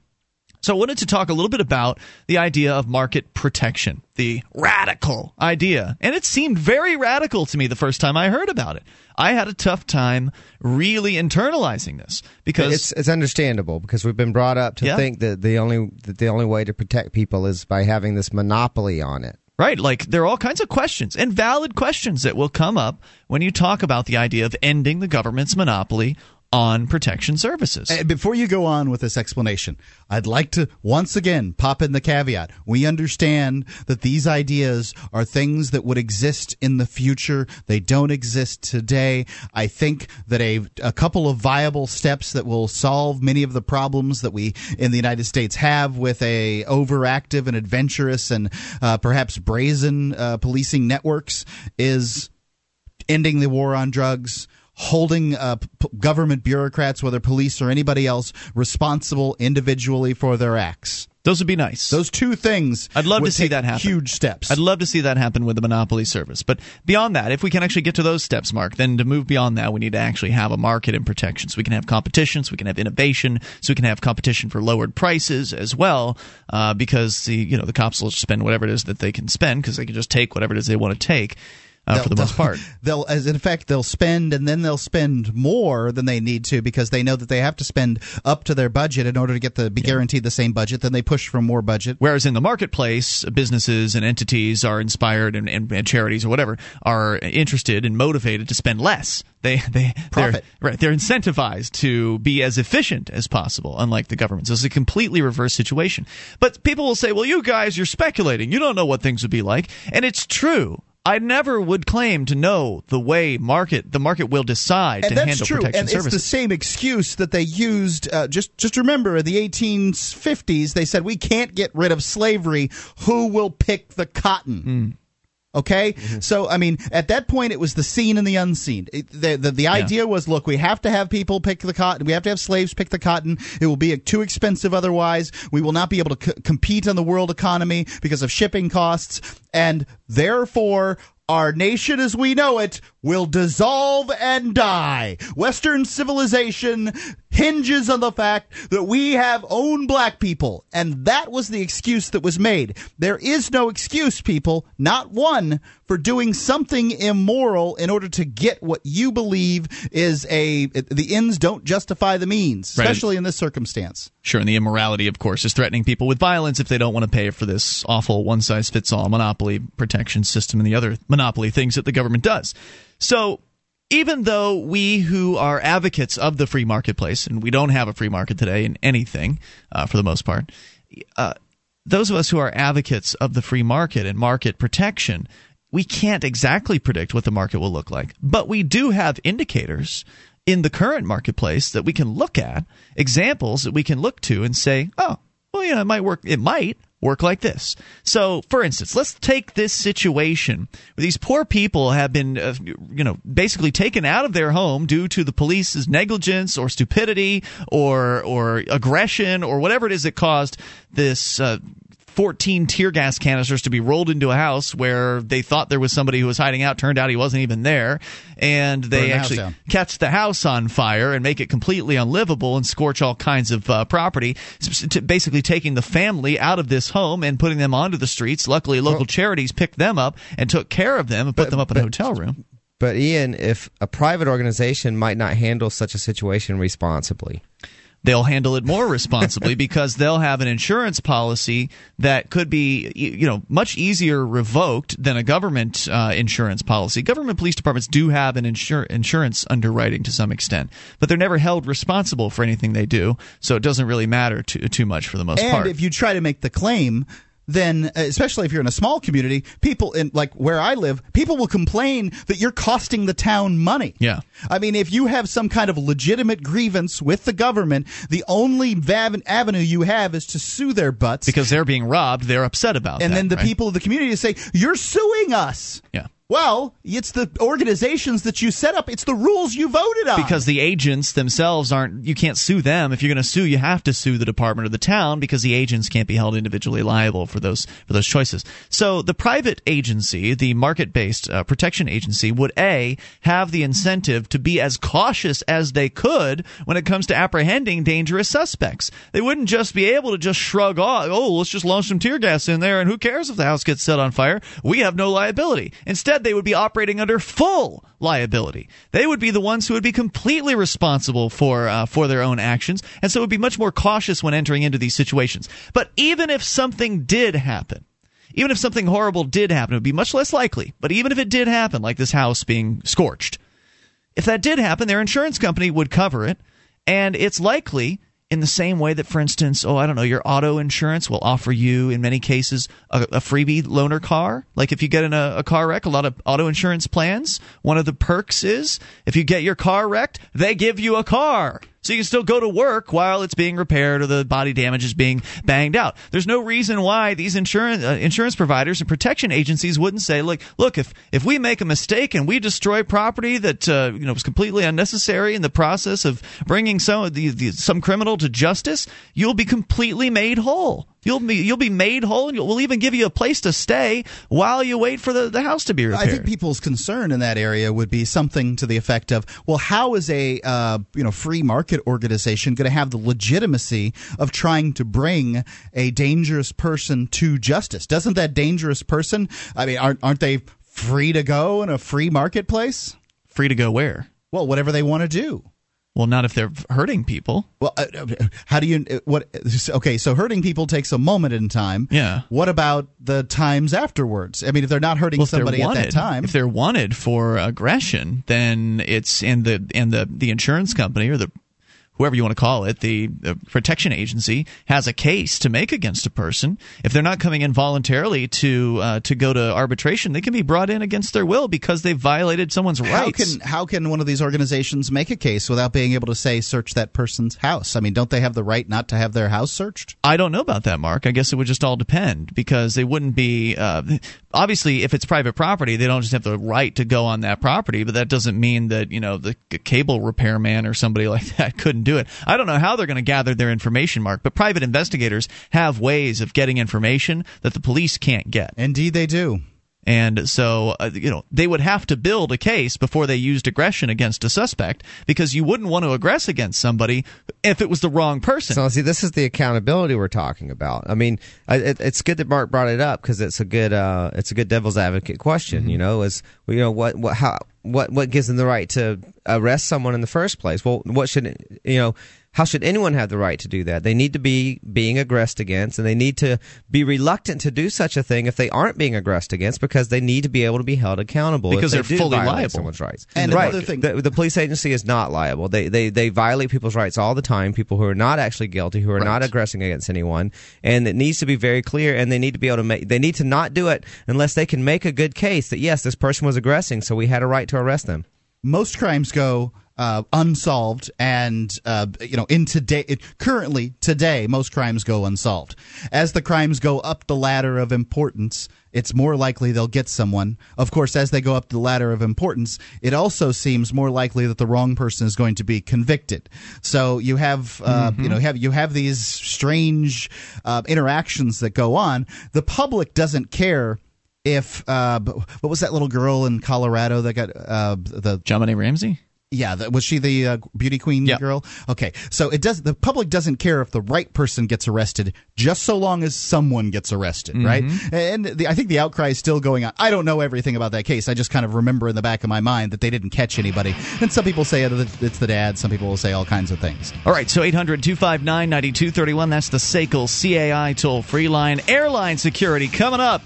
So I wanted to talk a little bit about the idea of market protection, the radical idea. And it seemed very radical to me the first time I heard about it. I had a tough time really internalizing this because it's it's understandable because we've been brought up to Yeah. think that the only that the only way to protect people is by having this monopoly on it. Right, like there are all kinds of questions and valid questions that will come up when you talk about the idea of ending the government's monopoly on protection services. And before you go on with this explanation, I'd like to once again pop in the caveat. We understand that these ideas are things that would exist in the future. They don't exist today. I think that a, a couple of viable steps that will solve many of the problems that we in the United States have with a overactive and adventurous and uh, perhaps brazen uh, policing networks is ending the war on drugs, holding uh, p- government bureaucrats, whether police or anybody else, responsible individually for their acts. Those would be nice. Those two things. I'd love would to see that happen. Huge steps. I'd love to see that happen with the monopoly service. But beyond that, if we can actually get to those steps, Mark, then to move beyond that, we need to actually have a market in protection. So we can have competition, so we can have innovation, so we can have competition for lowered prices as well, uh, because the you know the cops will spend whatever it is that they can spend because they can just take whatever it is they want to take. Uh, for the most part, They'll, as in fact, they'll spend and then they'll spend more than they need to because they know that they have to spend up to their budget in order to get the be guaranteed the same budget. Then they push for more budget. Whereas in the marketplace, businesses and entities are inspired, and, and, and charities or whatever are interested and motivated to spend less. They they Profit. They're, right. They're incentivized to be as efficient as possible, unlike the government. So it's a completely reverse situation. But people will say, "Well, you guys, you're speculating. You don't know what things would be like," and it's true. I never would claim to know the way market the market will decide and to that's handle true. protection and services. it's the same excuse that they used. Uh, just just remember, in the 1850s, they said we can't get rid of slavery. Who will pick the cotton? Hmm. Okay, Mm-hmm. so I mean, at that point, it was the seen and the unseen. It, the the, the idea was, look, we have to have people pick the cotton. We have to have slaves pick the cotton. It will be too expensive otherwise. We will not be able to c- compete on the world economy because of shipping costs, and therefore. Our nation as we know it will dissolve and die. Western civilization hinges on the fact that we have own black people. And that was the excuse that was made. There is no excuse, people, not one, for doing something immoral in order to get what you believe is a. The ends don't justify the means, Right. especially in this circumstance. Sure, and the immorality, of course, is threatening people with violence if they don't want to pay for this awful one size fits all monopoly protection system and the other monopoly things that the government does. So, even though we who are advocates of the free marketplace, and we don't have a free market today in anything uh, for the most part, uh, those of us who are advocates of the free market and market protection, we can't exactly predict what the market will look like. But we do have indicators in the current marketplace that we can look at, examples that we can look to and say, oh, well, you know, it might work. It might work like this. So, for instance, let's take this situation these poor people have been, uh, you know, basically taken out of their home due to the police's negligence or stupidity or or aggression or whatever it is that caused this. Uh, 14 tear gas canisters to be rolled into a house where they thought there was somebody who was hiding out. Turned out he wasn't even there. And they the house actually down. catch the house on fire and make it completely unlivable and scorch all kinds of uh, property, basically taking the family out of this home and putting them onto the streets. Luckily, local charities picked them up and took care of them and put them up in a hotel room. But Ian, if a private organization might not handle such a situation responsibly, they'll handle it more responsibly because they'll have an insurance policy that could be you know much easier revoked than a government uh, insurance policy. Government police departments do have an insur- insurance underwriting to some extent, but they're never held responsible for anything they do, so it doesn't really matter too too much for the most and part. And if you try to make the claim then uh, especially if you're in a small community people in like where i live people will complain that you're costing the town money Yeah. i mean if you have some kind of legitimate grievance with the government the only vav- avenue you have is to sue their butts because they're being robbed, they're upset about it. and that, then the right? people of the community say you're suing us Yeah. Well, it's the organizations that you set up. It's the rules you voted on. Because the agents themselves aren't, you can't sue them. If you're going to sue, you have to sue the department or the town because the agents can't be held individually liable for those for those choices. So the private agency, the market-based uh, protection agency, would a have the incentive to be as cautious as they could when it comes to apprehending dangerous suspects. They wouldn't just be able to just shrug off, oh, let's just launch some tear gas in there, and who cares if the house gets set on fire? We have no liability. Instead they would be operating under full liability. They would be the ones who would be completely responsible for uh, for their own actions, and so would be much more cautious when entering into these situations. But even if something did happen, even if something horrible did happen, it would be much less likely. But even if it did happen, like this house being scorched, if that did happen, their insurance company would cover it, and it's likely in the same way that, for instance, oh, I don't know, your auto insurance will offer you, in many cases, a, a freebie loaner car. Like if you get in a, a, car wreck, a lot of auto insurance plans, one of the perks is if you get your car wrecked, they give you a car so you can still go to work while it's being repaired or the body damage is being banged out. There's no reason why these insurance uh, insurance providers and protection agencies wouldn't say, "Look, look, if if we make a mistake and we destroy property that uh, you know was completely unnecessary in the process of bringing some the, the, some criminal to justice, you'll be completely made whole." You'll be you'll be made whole, and we'll even give you a place to stay while you wait for the, the house to be repaired. I think people's concern in that area would be something to the effect of, well, how is a uh, you know free market organization going to have the legitimacy of trying to bring a dangerous person to justice? Doesn't that dangerous person? I mean, aren't aren't they free to go in a free marketplace? Free to go where? Well, whatever they want to do. Well, not if they're hurting people. Well, uh, how do you uh, what? Okay, so hurting people takes a moment in time. Yeah. What about the times afterwards? I mean, if they're not hurting well, somebody wanted, at that time, if they're wanted for aggression, then it's in the and the the insurance company or the whoever you want to call it, the, the, protection agency has a case to make against a person. If they're not coming in voluntarily to uh, to go to arbitration, they can be brought in against their will because they violated someone's how rights. Can, how can one of these organizations make a case without being able to say search that person's house? I mean, don't they have the right not to have their house searched? I don't know about that, Mark. I guess it would just all depend because they wouldn't be. Uh, obviously, if it's private property, they don't just have the right to go on that property, but that doesn't mean that you know the cable repairman or somebody like that couldn't do it. I don't know how they're going to gather their information, Mark, but private investigators have ways of getting information that the police can't get. Indeed, they do. And so, uh, you know, they would have to build a case before they used aggression against a suspect because you wouldn't want to aggress against somebody if it was the wrong person. So, see, this is the accountability we're talking about. I mean, it, it's good that Mark brought it up because it's a good, uh, it's a good devil's advocate question. Mm-hmm. You know, is you know what, what, how, what, what gives them the right to arrest someone in the first place? Well, what should you know? How should anyone have the right to do that? They need to be being aggressed against, and they need to be reluctant to do such a thing if they aren't being aggressed against, because they need to be able to be held accountable because they they're fully liable. Someone's rights. And right. another thing, the, the, police agency is not liable. They, they they violate people's rights all the time. People who are not actually guilty, who are right. not aggressing against anyone, and it needs to be very clear. And they need to be able to make. They need to not do it unless they can make a good case that yes, this person was aggressing, so we had a right to arrest them. Most crimes go uh, unsolved, and uh, you know, in today, it, currently today, most crimes go unsolved. As the crimes go up the ladder of importance, it's more likely they'll get someone. Of course, as they go up the ladder of importance, it also seems more likely that the wrong person is going to be convicted. So you have, uh, mm-hmm. you know, have you have these strange uh, interactions that go on. The public doesn't care if uh, what was that little girl in Colorado that got uh, the JonBenét Ramsey? Yeah, the, was she the uh, beauty queen yep. girl? Okay, so it does. The public doesn't care if the right person gets arrested, just so long as someone gets arrested, mm-hmm. right? And the, I think the outcry is still going on. I don't know everything about that case. I just kind of remember in the back of my mind that they didn't catch anybody. And some people say it's the dad. Some people will say all kinds of things. All right, so 800 259 9231. That's the SACL CAI toll free line. Airline security coming up.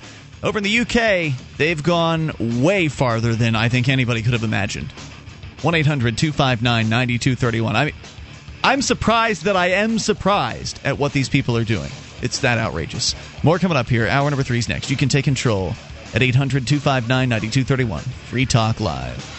Over in the UK, they've gone way farther than I think anybody could have imagined. 1 800 259 9231. I I'm surprised that I am surprised at what these people are doing. It's that outrageous. More coming up here. Hour number three is next. You can take control at 800 259 9231. Free Talk Live.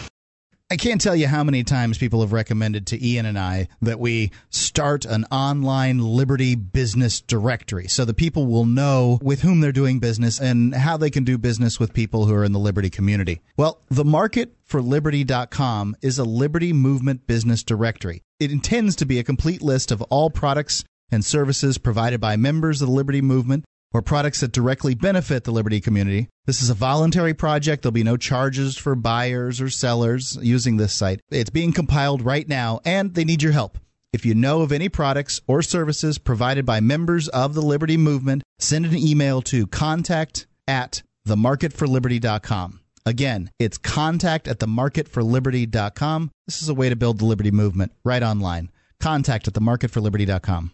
I can't tell you how many times people have recommended to Ian and I that we start an online Liberty business directory so the people will know with whom they're doing business and how they can do business with people who are in the Liberty community. Well, the market for Liberty.com is a Liberty Movement business directory. It intends to be a complete list of all products and services provided by members of the Liberty Movement or products that directly benefit the Liberty community. This is a voluntary project. There'll be no charges for buyers or sellers using this site. It's being compiled right now, and they need your help. If you know of any products or services provided by members of the Liberty Movement, send an email to contact at themarketforliberty.com. Again, it's contact at themarketforliberty.com. This is a way to build the Liberty Movement right online. Contact at themarketforliberty.com.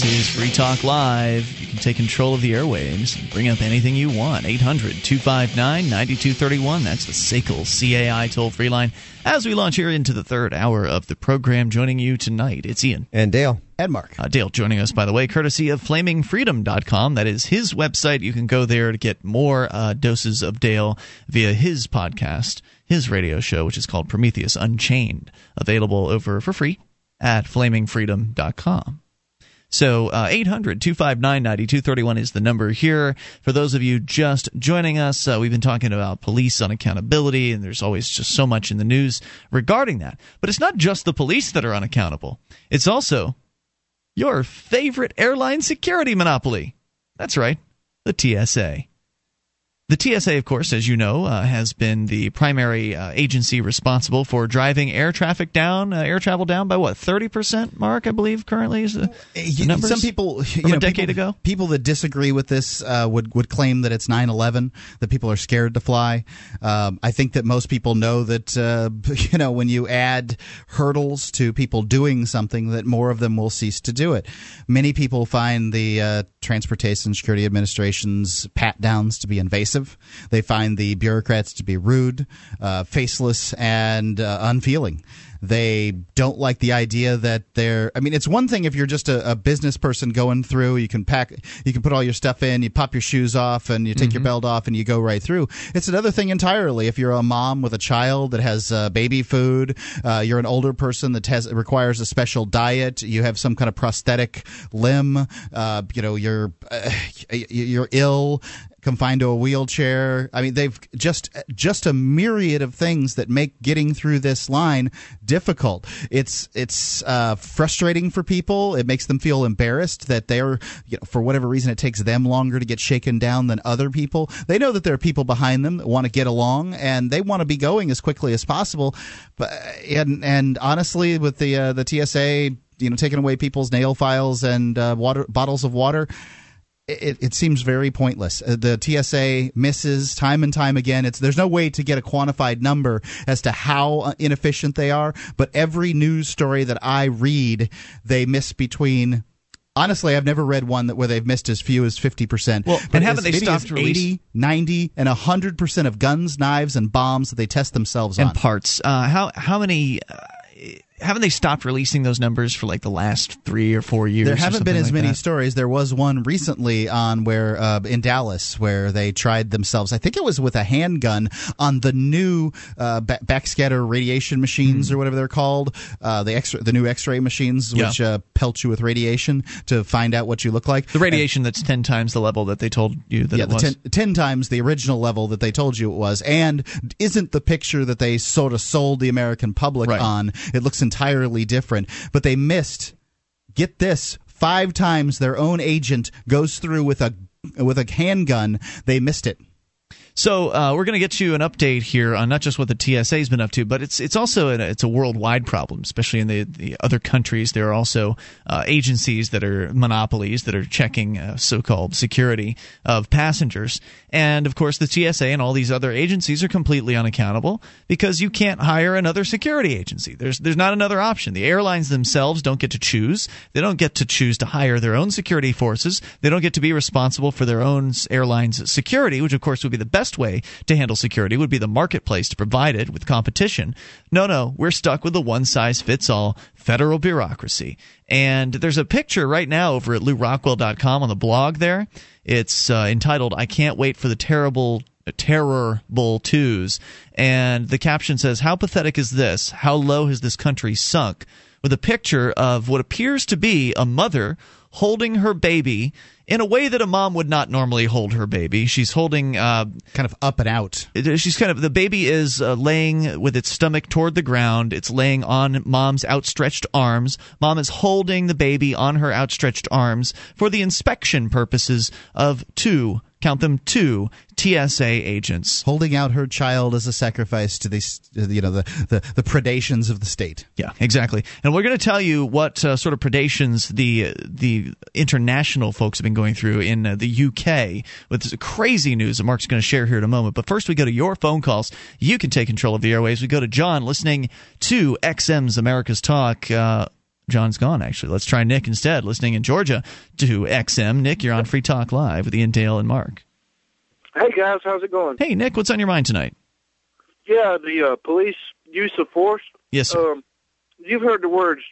This is Free Talk Live. You can take control of the airwaves and bring up anything you want. 800 259 9231. That's the SACL CAI toll free line. As we launch here into the third hour of the program, joining you tonight, it's Ian. And Dale. And Mark. Uh, Dale joining us, by the way, courtesy of flamingfreedom.com. That is his website. You can go there to get more uh, doses of Dale via his podcast, his radio show, which is called Prometheus Unchained, available over for free at flamingfreedom.com. So uh, 800 259 9231 is the number here. For those of you just joining us, uh, we've been talking about police unaccountability, and there's always just so much in the news regarding that. But it's not just the police that are unaccountable, it's also your favorite airline security monopoly. That's right, the TSA. The TSA, of course, as you know, uh, has been the primary uh, agency responsible for driving air traffic down, uh, air travel down by what thirty percent? Mark, I believe, currently is the, the numbers. Some people, you know, a decade people, ago. people that disagree with this uh, would would claim that it's 9/11, that people are scared to fly. Um, I think that most people know that uh, you know when you add hurdles to people doing something, that more of them will cease to do it. Many people find the uh, Transportation Security Administration's pat downs to be invasive. They find the bureaucrats to be rude, uh, faceless, and uh, unfeeling. They don't like the idea that they're. I mean, it's one thing if you're just a, a, business person going through. You can pack, you can put all your stuff in, you pop your shoes off, and you take mm-hmm. your belt off, and you go right through. It's another thing entirely if you're a mom with a child that has uh, baby food. Uh, you're an older person that has requires a special diet. You have some kind of prosthetic limb. Uh, you know, you're you're ill confined to a wheelchair. I mean, they've just just a myriad of things that make getting through this line difficult. It's it's uh, frustrating for people. It makes them feel embarrassed that they're you know, for whatever reason it takes them longer to get shaken down than other people. They know that there are people behind them that want to get along and they want to be going as quickly as possible. But and and honestly, with the uh, the TSA, you know, taking away people's nail files and uh, water bottles of water it, it, seems very pointless. Uh, the TSA misses time and time again. It's there's no way to get a quantified number as to how uh, inefficient they are. But every news story that I read, they miss between. Honestly, I've never read one that where they've missed as few as 50%. Well, but haven't they stopped 80, 90, and 100% of guns, knives, and bombs that they test themselves and on. parts. Uh, how, how many. Uh, haven't they stopped releasing those numbers for like the last three or four years? There haven't been as like many that? stories. There was one recently on where uh, in Dallas where they tried themselves. I think it was with a handgun on the new uh, ba- backscatter radiation machines mm. or whatever they're called. Uh, the X the new X-ray machines yeah. which uh, pelt you with radiation to find out what you look like. The radiation and, that's ten times the level that they told you that yeah, it was. Ten, ten times the original level that they told you it was, and isn't the picture that they sort of sold the American public right. on. It looks entirely different but they missed. Get this: five times their own agent goes through with a with a handgun. They missed it. So uh, we're going to get you an update here on not just what the TSA has been up to, but it's it's also a, it's a worldwide problem, especially in the, the other countries. There are also uh, agencies that are monopolies that are checking uh, so-called security of passengers, and of course the TSA and all these other agencies are completely unaccountable because you can't hire another security agency. There's there's not another option. The airlines themselves don't get to choose. They don't get to choose to hire their own security forces. They don't get to be responsible for their own airlines' security, which of course would be the best best way to handle security would be the marketplace to provide it with competition. No, no, we're stuck with the one size fits all federal bureaucracy. And there's a picture right now over at lewrockwell.com on the blog there. It's uh, entitled, I Can't Wait for the Terrible terrible twos. And the caption says, How pathetic is this? How low has this country sunk? With a picture of what appears to be a mother holding her baby in a way that a mom would not normally hold her baby. She's holding uh, kind of up and out. She's kind of the baby is uh, laying with its stomach toward the ground. It's laying on mom's outstretched arms. Mom is holding the baby on her outstretched arms for the inspection purposes of two count them two TSA agents holding out her child as a sacrifice to these, you know, the, the, the predations of the state. Yeah, exactly. And we're going to tell you what uh, sort of predations the the international folks have been going through in uh, the UK with crazy news that Mark's going to share here in a moment. But first, we go to your phone calls. You can take control of the airwaves. We go to John listening to XM's America's Talk. Uh, John's gone, actually. Let's try Nick instead, listening in Georgia to XM. Nick, you're on Free Talk Live with Ian Dale and Mark. Hey, guys. How's it going? Hey, Nick. What's on your mind tonight? Yeah, the uh, police use of force. Yes, sir. Um, you've heard the words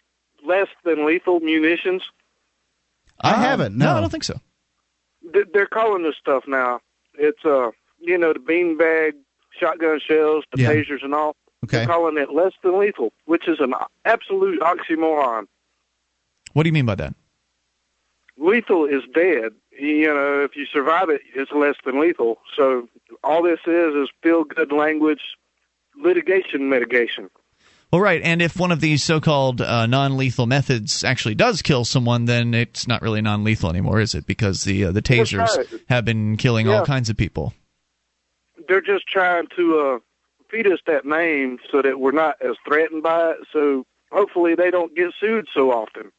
less than lethal munitions? I um, haven't. No. no, I don't think so. They're calling this stuff now. It's, uh, you know, the beanbag, shotgun shells, the yeah. tasers, and all. Okay. They're calling it less than lethal, which is an absolute oxymoron. What do you mean by that? Lethal is dead. You know, if you survive it, it's less than lethal. So all this is is feel good language, litigation mitigation. Well, right, and if one of these so-called uh, non-lethal methods actually does kill someone, then it's not really non-lethal anymore, is it? Because the uh, the tasers right. have been killing yeah. all kinds of people. They're just trying to uh, feed us that name so that we're not as threatened by it. So hopefully they don't get sued so often.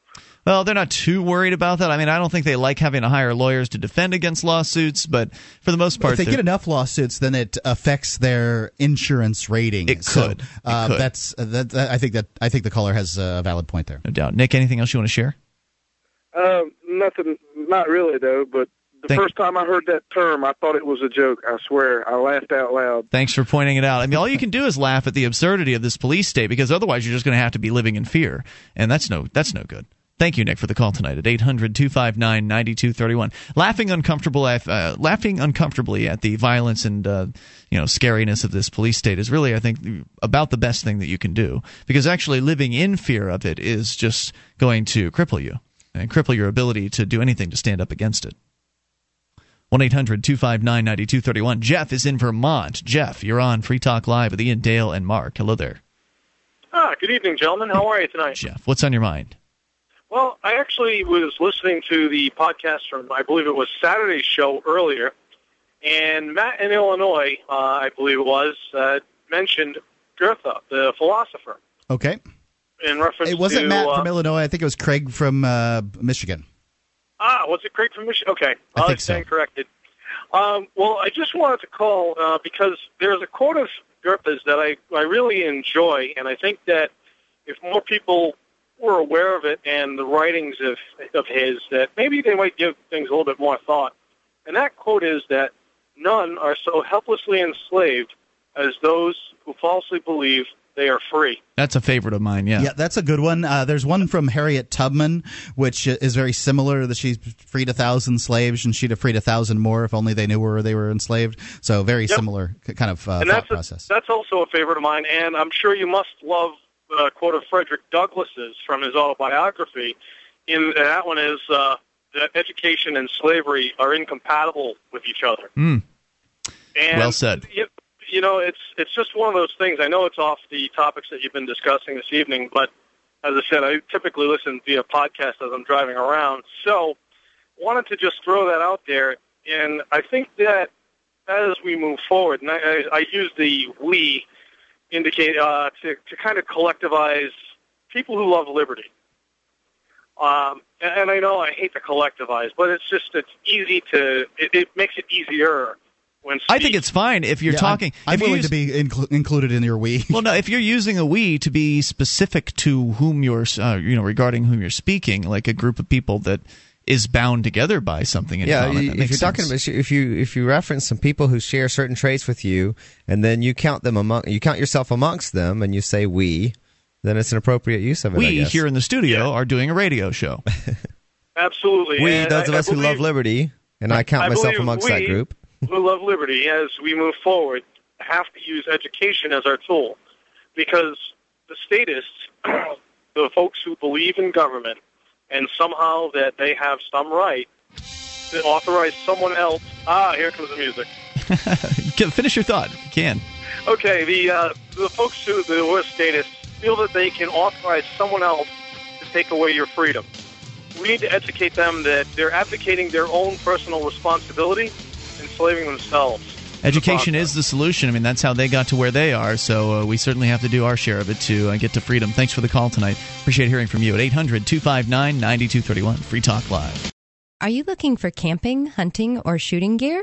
Well, they're not too worried about that. I mean, I don't think they like having to hire lawyers to defend against lawsuits, but for the most part, if they get enough lawsuits, then it affects their insurance rating. It could. So, uh, it could. That's uh, that, that, I think that I think the caller has a valid point there. No doubt. Nick, anything else you want to share? Uh, nothing. Not really, though. But the Thank- first time I heard that term, I thought it was a joke. I swear, I laughed out loud. Thanks for pointing it out. I mean, all you can do is laugh at the absurdity of this police state because otherwise you're just going to have to be living in fear, and that's no that's no good. Thank you, Nick, for the call tonight at 800 259 9231. Laughing, uncomfortable uh, laughing uncomfortably at the violence and uh, you know scariness of this police state is really, I think, about the best thing that you can do because actually living in fear of it is just going to cripple you and cripple your ability to do anything to stand up against it. 1 800 259 9231. Jeff is in Vermont. Jeff, you're on Free Talk Live with Ian Dale and Mark. Hello there. Ah, good evening, gentlemen. How are you tonight? Jeff, what's on your mind? Well, I actually was listening to the podcast from, I believe it was Saturday's show earlier, and Matt in Illinois, uh, I believe it was, uh, mentioned Goethe, the philosopher. Okay. In reference it wasn't to, Matt uh, from Illinois. I think it was Craig from uh, Michigan. Ah, was it Craig from Michigan? Okay, I, I think so. corrected. Um, well, I just wanted to call uh, because there's a quote of Goethe's that I, I really enjoy, and I think that if more people were aware of it and the writings of, of his, that maybe they might give things a little bit more thought. And that quote is that none are so helplessly enslaved as those who falsely believe they are free. That's a favorite of mine. Yeah, yeah, that's a good one. Uh, there's one from Harriet Tubman, which is very similar. That she freed a thousand slaves, and she'd have freed a thousand more if only they knew where they were enslaved. So very Yep. similar kind of uh, and thought that's process. A, that's also a favorite of mine, and I'm sure you must love the quote of Frederick Douglass's from his autobiography. In that one is uh, that education and slavery are incompatible with each other. Mm. And Well said. You, you know, it's it's just one of those things. I know it's off the topics that you've been discussing this evening, but as I said, I typically listen via podcast as I'm driving around. So, wanted to just throw that out there, and I think that as we move forward, and I, I, I use the we indicate uh, to to kind of collectivize people who love liberty. Um, and, and I know I hate to collectivize, but it's just it's easy to it, it makes it easier when I think it's fine if you're Yeah, talking. I'm, I'm if willing use- to be inclu- included in your we. Well, no. If you're using a we to be specific to whom you're, uh, you know, regarding whom you're speaking, like a group of people that is bound together by something in yeah, common. That if makes you're talking sense. about if you if you reference some people who share certain traits with you, and then you count them among you count yourself amongst them, and you say we, then it's an appropriate use of it. I we guess. here in the studio are doing a radio show. Absolutely. we And those of I- I us who love liberty, and I count I myself amongst we, that group. Who love liberty, as we move forward, have to use education as our tool, because the statists, the folks who believe in government, and somehow that they have some right to authorize someone else. Ah, here comes the music. Finish your thought if you can. Okay, the uh, the folks who the were statists feel that they can authorize someone else to take away your freedom. We need to educate them that they're advocating their own personal responsibility, enslaving themselves. Education is the solution. I mean, that's how they got to where they are. So uh, we certainly have to do our share of it to uh, get to freedom. Thanks for the call tonight. Appreciate hearing from you at 800 259 9231. Free Talk Live. Are you looking for camping, hunting, or shooting gear?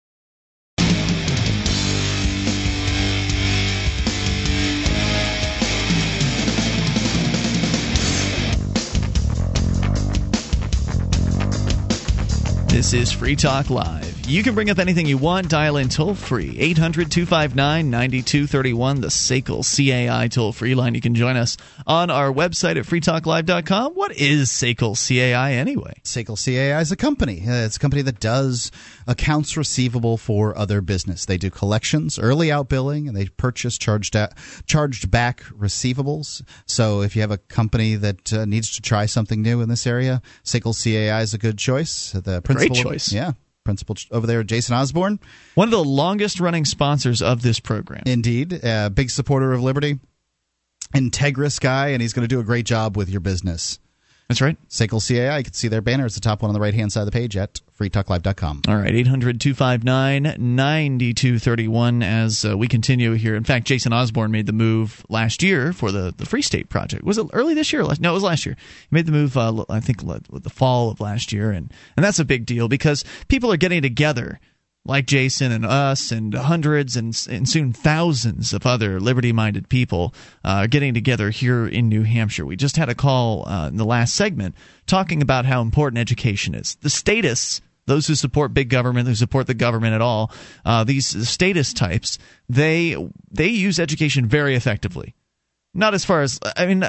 This is Free Talk Live. You can bring up anything you want. Dial in toll free 800 259 9231, the SACL CAI toll free line. You can join us on our website at freetalklive.com. What is SACL CAI anyway? Sekel CAI is a company. Uh, It's a company that does accounts receivable for other business. They do collections, early outbilling, and they purchase charged charged back receivables. So if you have a company that uh, needs to try something new in this area, Sekel CAI is a good choice. The principal, choice. yeah. Principal over there, Jason Osborne. One of the longest running sponsors of this program. Indeed, a big supporter of liberty, integrous guy, and he's going to do a great job with your business. That's right. Sekel CAI, you can see their banner. It's the top one on the right hand side of the page at freetalklive.com. All right, 800 259 9231 as uh, we continue here. In fact, Jason Osborne made the move last year for the, the Free State Project. Was it early this year? or last- No, it was last year. He made the move, uh, I think, with the fall of last year. And, and that's a big deal because people are getting together. Like Jason and us, and hundreds and, and soon thousands of other liberty minded people uh, getting together here in New Hampshire. We just had a call uh, in the last segment talking about how important education is. The statists those who support big government, who support the government at all, uh, these statists types, they they use education very effectively. Not as far as I mean,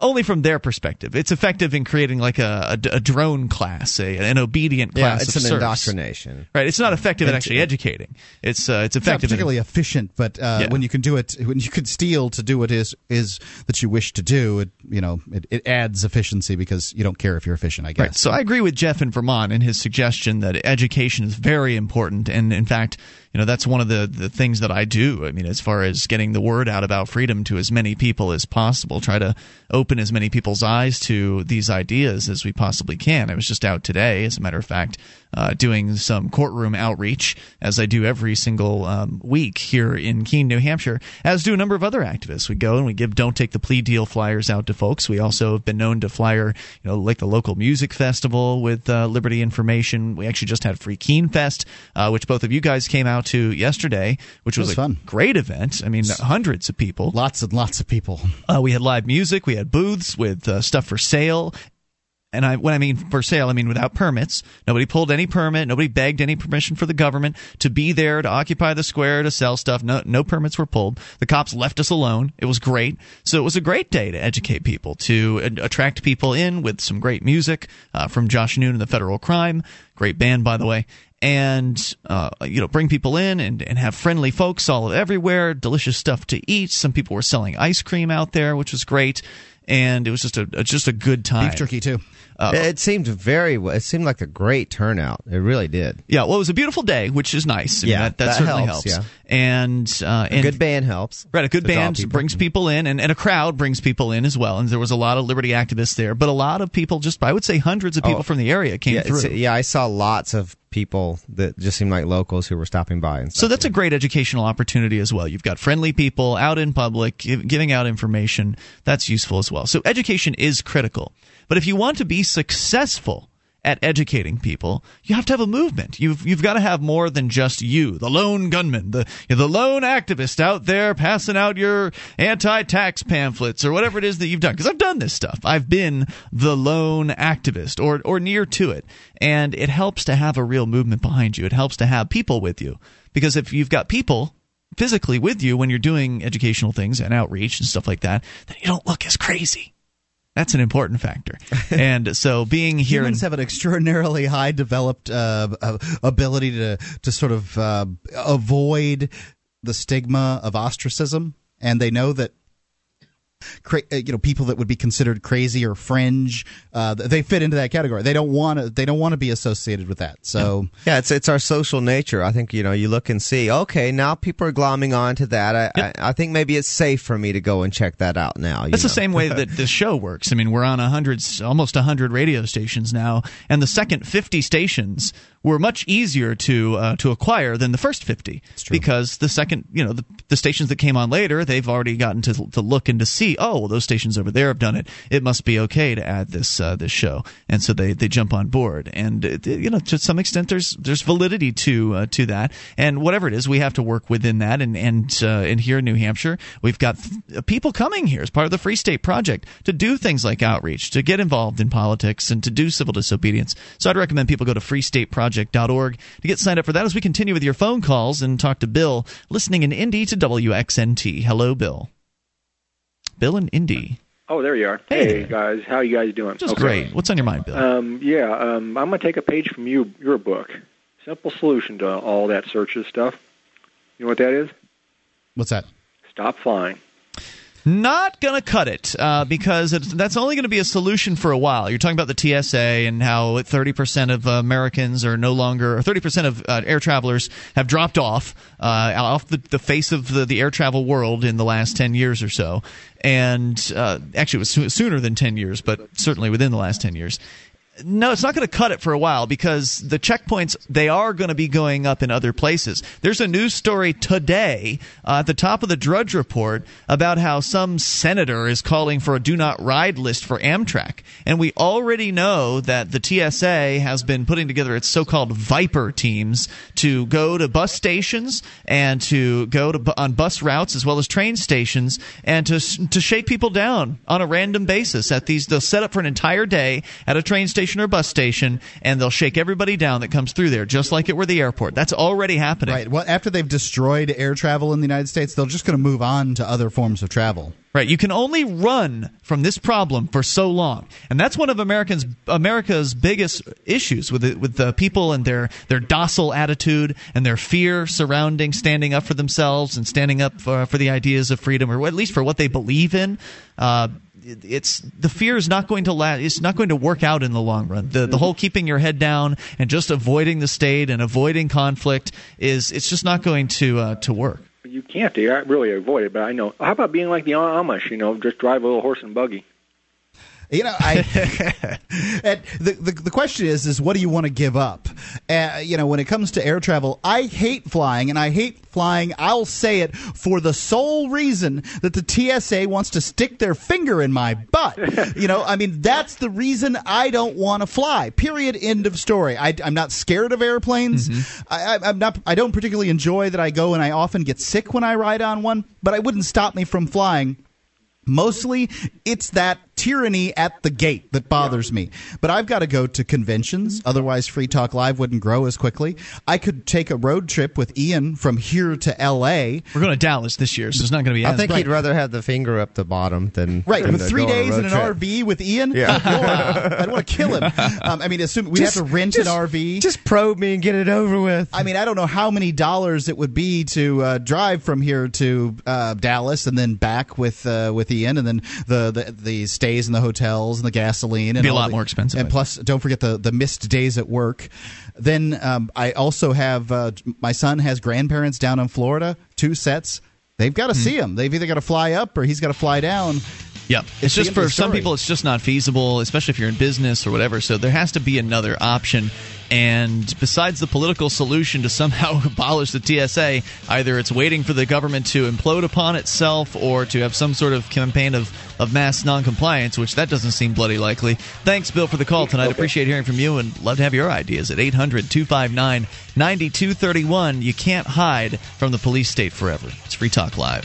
only from their perspective. It's effective in creating like a, a, a drone class, a, an obedient class. Yeah, it's an serfs. indoctrination. Right. It's not effective at actually educating. It's uh, it's It's not effective. in- particularly efficient, but uh, Yeah. when you can do it, when you can steal to do what is is that you wish to do, it you know it, it adds efficiency because you don't care if you're efficient. I guess. Right. So I agree with Jeff in Vermont in his suggestion that education is very important, and in fact, you know that's one of the the things that I do. I mean, as far as getting the word out about freedom to as many people as possible, try to open as many people's eyes to these ideas as we possibly can. I was just out today, as a matter of fact, uh, doing some courtroom outreach, as I do every single um, week here in Keene, New Hampshire, as do a number of other activists. We go and we give "Don't Take the Plea Deal" flyers out to folks. We also have been known to flyer, you know, like the local music festival with uh, Liberty information. We actually just had Free Keene Fest, uh, which both of you guys came out to yesterday, which was, was a fun. great event. I mean, hundreds of people. Lots and lots of people. Uh, we had live music. We had booths with uh, stuff for sale. And I, when I mean for sale, I mean without permits. Nobody pulled any permit. Nobody begged any permission for the government to be there to occupy the square to sell stuff. No, no permits were pulled. The cops left us alone. It was great. So it was a great day to educate people, to attract people in with some great music uh, from Josh Noon and the Federal Crime. Great band, by the way and uh, you know bring people in and, and have friendly folks all everywhere delicious stuff to eat some people were selling ice cream out there which was great and it was just a just a good time. Beef jerky too. Uh, it seemed very. It seemed like a great turnout. It really did. Yeah, well, it was a beautiful day, which is nice. I mean, Yeah, that, that, that certainly helps, helps. yeah. And, uh, A good band helps. Right, a good band people. brings people in, and, and a crowd brings people in as well. And there was a lot of liberty activists there, but a lot of people, just I would say hundreds of people Oh, from the area came yeah, through. yeah, I saw lots of people that just seemed like locals who were stopping by and stuff. So that's a great educational opportunity as well. You've got friendly people out in public giving out information. That's useful as well. So education is critical. But if you want to be successful at educating people, you have to have a movement. You've you've got to have more than just you, the lone gunman, the the lone activist out there passing out your anti-tax pamphlets or whatever it is that you've done. Because I've done this stuff. I've been the lone activist or or near to it, and it helps to have a real movement behind you. It helps to have people with you because if you've got people physically with you when you're doing educational things and outreach and stuff like that, then you don't look as crazy. That's an important factor. And so being here Humans in have an extraordinarily high developed uh, uh, ability to to sort of uh, avoid the stigma of ostracism, and they know that. Cra- uh, you know, people that would be considered crazy or fringe, uh, they fit into that category. They don't want to. They don't want to be associated with that. So, Yeah, it's it's our social nature. I think you know you look and see. Okay, now people are glomming on to that. I, I I think maybe it's safe for me to go and check that out now. you That's the same way that this show works. I mean, we're on a hundred, almost a hundred radio stations now, and the second fifty stations were much easier to uh, to acquire than the first fifty because the second, you know, the, the stations that came on later, they've already gotten to to look and to see. Oh, well, those stations over there have done it. It must be okay to add this uh, this show, and so they they jump on board. And uh, you know, to some extent, there's there's validity to uh, to that. And whatever it is, we have to work within that. And and uh, and here in New Hampshire, we've got th- people coming here as part of the Free State Project to do things like outreach, to get involved in politics, and to do civil disobedience. So I'd recommend people go to freestateproject.org to get signed up for that. As we continue with your phone calls and talk to Bill, listening in Indy to WXNT. Hello, Bill. Bill in Indy. Oh, there you are. Hey, guys, how you guys doing? Just Okay. great. What's on your mind, Bill? Um, yeah, um, I'm going to take a page from you, your book. Simple solution to all that searches stuff. You know what that is? what's that? Stop flying. Not going to cut it uh, because that's only going to be a solution for a while. You're talking about the TSA and how 30% of Americans are no longer, or 30% of uh, air travelers have dropped off uh, off the, the face of the, the air travel world in the last 10 years or so. And uh, actually, it was soo- sooner than 10 years, but certainly within the last 10 years. No, it's not going to cut it for a while because the checkpoints they are going to be going up in other places. There's a news story today uh, at the top of the Drudge Report about how some senator is calling for a do not ride list for Amtrak, and we already know that the TSA has been putting together its so-called Viper teams to go to bus stations and to go to on bus routes as well as train stations and to to shake people down on a random basis at these. They'll set up for an entire day at a train station or bus station, and they'll shake everybody down that comes through there, just like it were the airport. That's already happening. Right. Well, after they've destroyed air travel in the United States, they're just going to move on to other forms of travel. Right. You can only run from this problem for so long, and that's one of Americans America's biggest issues with the, with the people and their their docile attitude and their fear surrounding standing up for themselves and standing up for, for the ideas of freedom, or at least for what they believe in. Uh, it's the fear is not going to last. It's not going to work out in the long run. The the whole keeping your head down and just avoiding the state and avoiding conflict is it's just not going to uh, to work. You can't really avoid it, but I know. How about being like the Amish? You know, just drive a little horse and buggy. You know, I the, the the question is is what do you want to give up? Uh, you know, when it comes to air travel, I hate flying, and I hate flying. I'll say it for the sole reason that the TSA wants to stick their finger in my butt. you know, I mean that's the reason I don't want to fly. Period. End of story. I, I'm not scared of airplanes. I, I, I'm not. I don't particularly enjoy that I go and I often get sick when I ride on one, but I wouldn't stop me from flying. Mostly, it's that tyranny at the gate that bothers me. But I've got to go to conventions, otherwise Free Talk Live wouldn't grow as quickly. I could take a road trip with Ian from here to L.A. We're going to Dallas this year, so it's not going to be. I as think bright. he'd rather have the finger up the bottom than Right, than with three go on a days in an trip. RV with Ian. Yeah. Lord, I'd want to kill him. Um, I mean, assume we have to rent just- an RV. Just probe me and get it over with. I mean, I don't know how many dollars it would be to uh, drive from here to uh, Dallas and then back with uh, with Ian, and then the, the the stays in the hotels and the gasoline. And Be a lot the- more expensive, And plus, don't forget the the missed days at work. Then um, I also have uh, my son has grandparents down in Florida, two sets. They've got to see him. They've either got to fly up or he's got to fly down. Yep. It's just for some people, it's just not feasible, especially if you're in business or whatever. So there has to be another option. And besides the political solution to somehow abolish the TSA, either it's waiting for the government to implode upon itself or to have some sort of campaign of, of mass noncompliance, which that doesn't seem bloody likely. Thanks, Bill, for the call tonight. Appreciate hearing from you and love to have your ideas at 800 259 9231. You can't hide from the police state forever. It's Free Talk Live.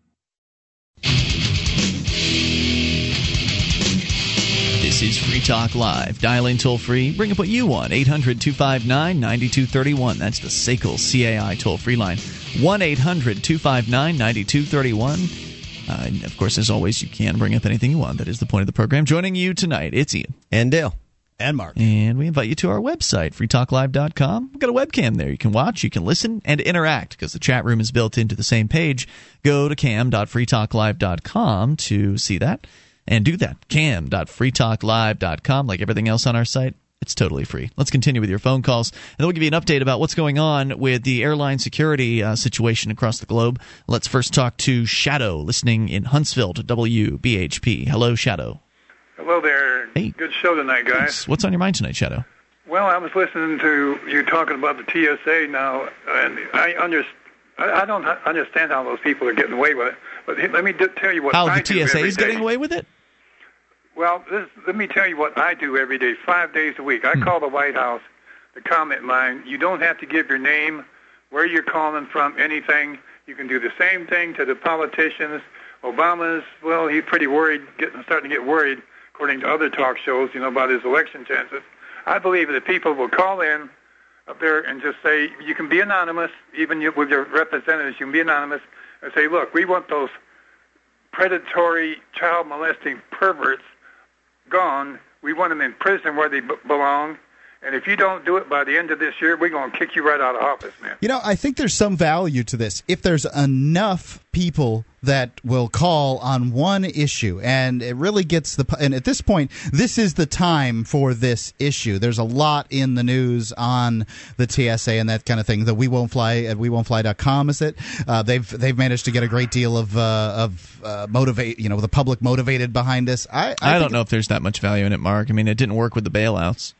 This is Free Talk Live. Dialing toll free. Bring up what you want. 800 259 9231. That's the SACL CAI toll free line. 1 800 259 9231. Uh, and of course, as always, you can bring up anything you want. That is the point of the program. Joining you tonight, it's Ian. And Dale. And Mark. And we invite you to our website, freetalklive.com. We've got a webcam there. You can watch, you can listen, and interact because the chat room is built into the same page. Go to cam.freetalklive.com to see that and do that. cam.freetalklive.com. Like everything else on our site, it's totally free. Let's continue with your phone calls, and then we'll give you an update about what's going on with the airline security uh, situation across the globe. Let's first talk to Shadow, listening in Huntsville to WBHP. Hello, Shadow. Hello there. Hey. Good show tonight, guys. What's on your mind tonight, Shadow? Well, I was listening to you talking about the TSA now, and I under, I don't understand how those people are getting away with it. But let me d- tell you what How I the do TSA is getting away with it? Well, this, let me tell you what I do every day, five days a week. I Hmm. call the White House, the comment line. You don't have to give your name, where you're calling from, anything. You can do the same thing to the politicians. Obama's, well, he's pretty worried, getting starting to get worried, according to other talk shows, you know, about his election chances. I believe that people will call in up there and just say, you can be anonymous, even with your representatives, you can be anonymous, and say, look, we want those predatory, child molesting perverts gone. We want them in prison where they b- belong. And if you don't do it by the end of this year, we're going to kick you right out of office, man. You know, I think there's some value to this. If there's enough people that will call on one issue, and it really gets the. And at this point, this is the time for this issue. There's a lot in the news on the TSA and that kind of thing. The We Won't Fly at WeWon'tFly.com is it? Uh, they've they've managed to get a great deal of uh, of uh, motivate. You know, the public motivated behind this. I I, I, don't know if there's that much value in it, Mark. I mean, it didn't work with the bailouts,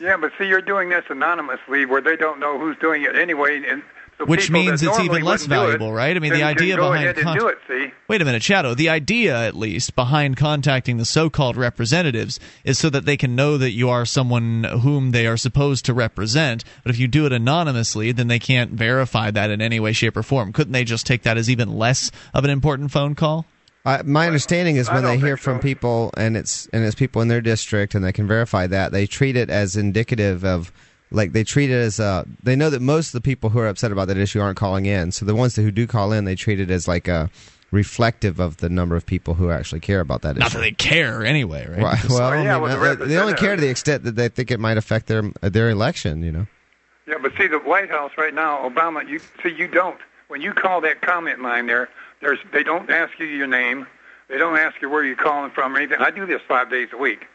Yeah, but see, you're doing this anonymously where they don't know who's doing it anyway. And so which means it's even less wouldn't it, valuable, right? I mean, the idea behind ahead con- do it. See, Wait a minute, Shadow. The idea, at least, behind contacting the so-called representatives is so that they can know that you are someone whom they are supposed to represent. But if you do it anonymously, then they can't verify that in any way, shape, or form. Couldn't they just take that as even less of an important phone call? Uh, my understanding is when they hear from so. people and it's and it's people in their district and they can verify that they treat it as indicative of like they treat it as uh they know that most of the people who are upset about that issue aren't calling in so the ones who do call in they treat it as like a reflective of the number of people who actually care about that issue. Not issue. that they care anyway, right? Right. Because- Well, Oh, yeah, I mean, well, the uh, they only care to the extent that they think it might affect their their election. You know. yeah, but see, the White House right now, Obama. You see, you don't. When you call that comment line there, there's they don't ask you your name. They don't ask you where you're calling from or anything. I do this five days a week.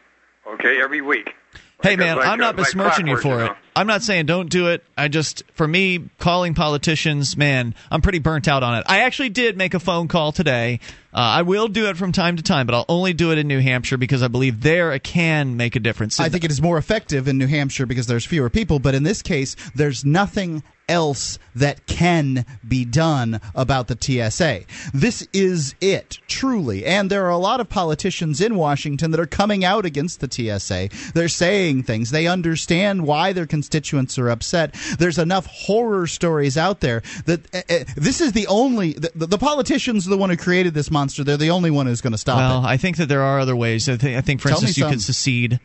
Okay, every week. Hey Like- man, like, I'm not uh, like besmirching you for you it. know. I'm not saying don't do it. I just, for me, calling politicians, man, I'm pretty burnt out on it. I actually did make a phone call today. Uh, I will do it from time to time, but I'll only do it in New Hampshire because I believe there it can make a difference. I think it is more effective in New Hampshire because there's fewer people, but in this case, there's nothing else that can be done about the TSA. This is it, truly. And there are a lot of politicians in Washington that are coming out against the TSA. They're saying things. They understand why their constituents are upset. There's enough horror stories out there that uh, uh, this is the only the, the, politicians are the one who created this monster. They're the only one who's going to stop well, it. I think that there are other ways. I think, I think for Tell instance, you some. could secede.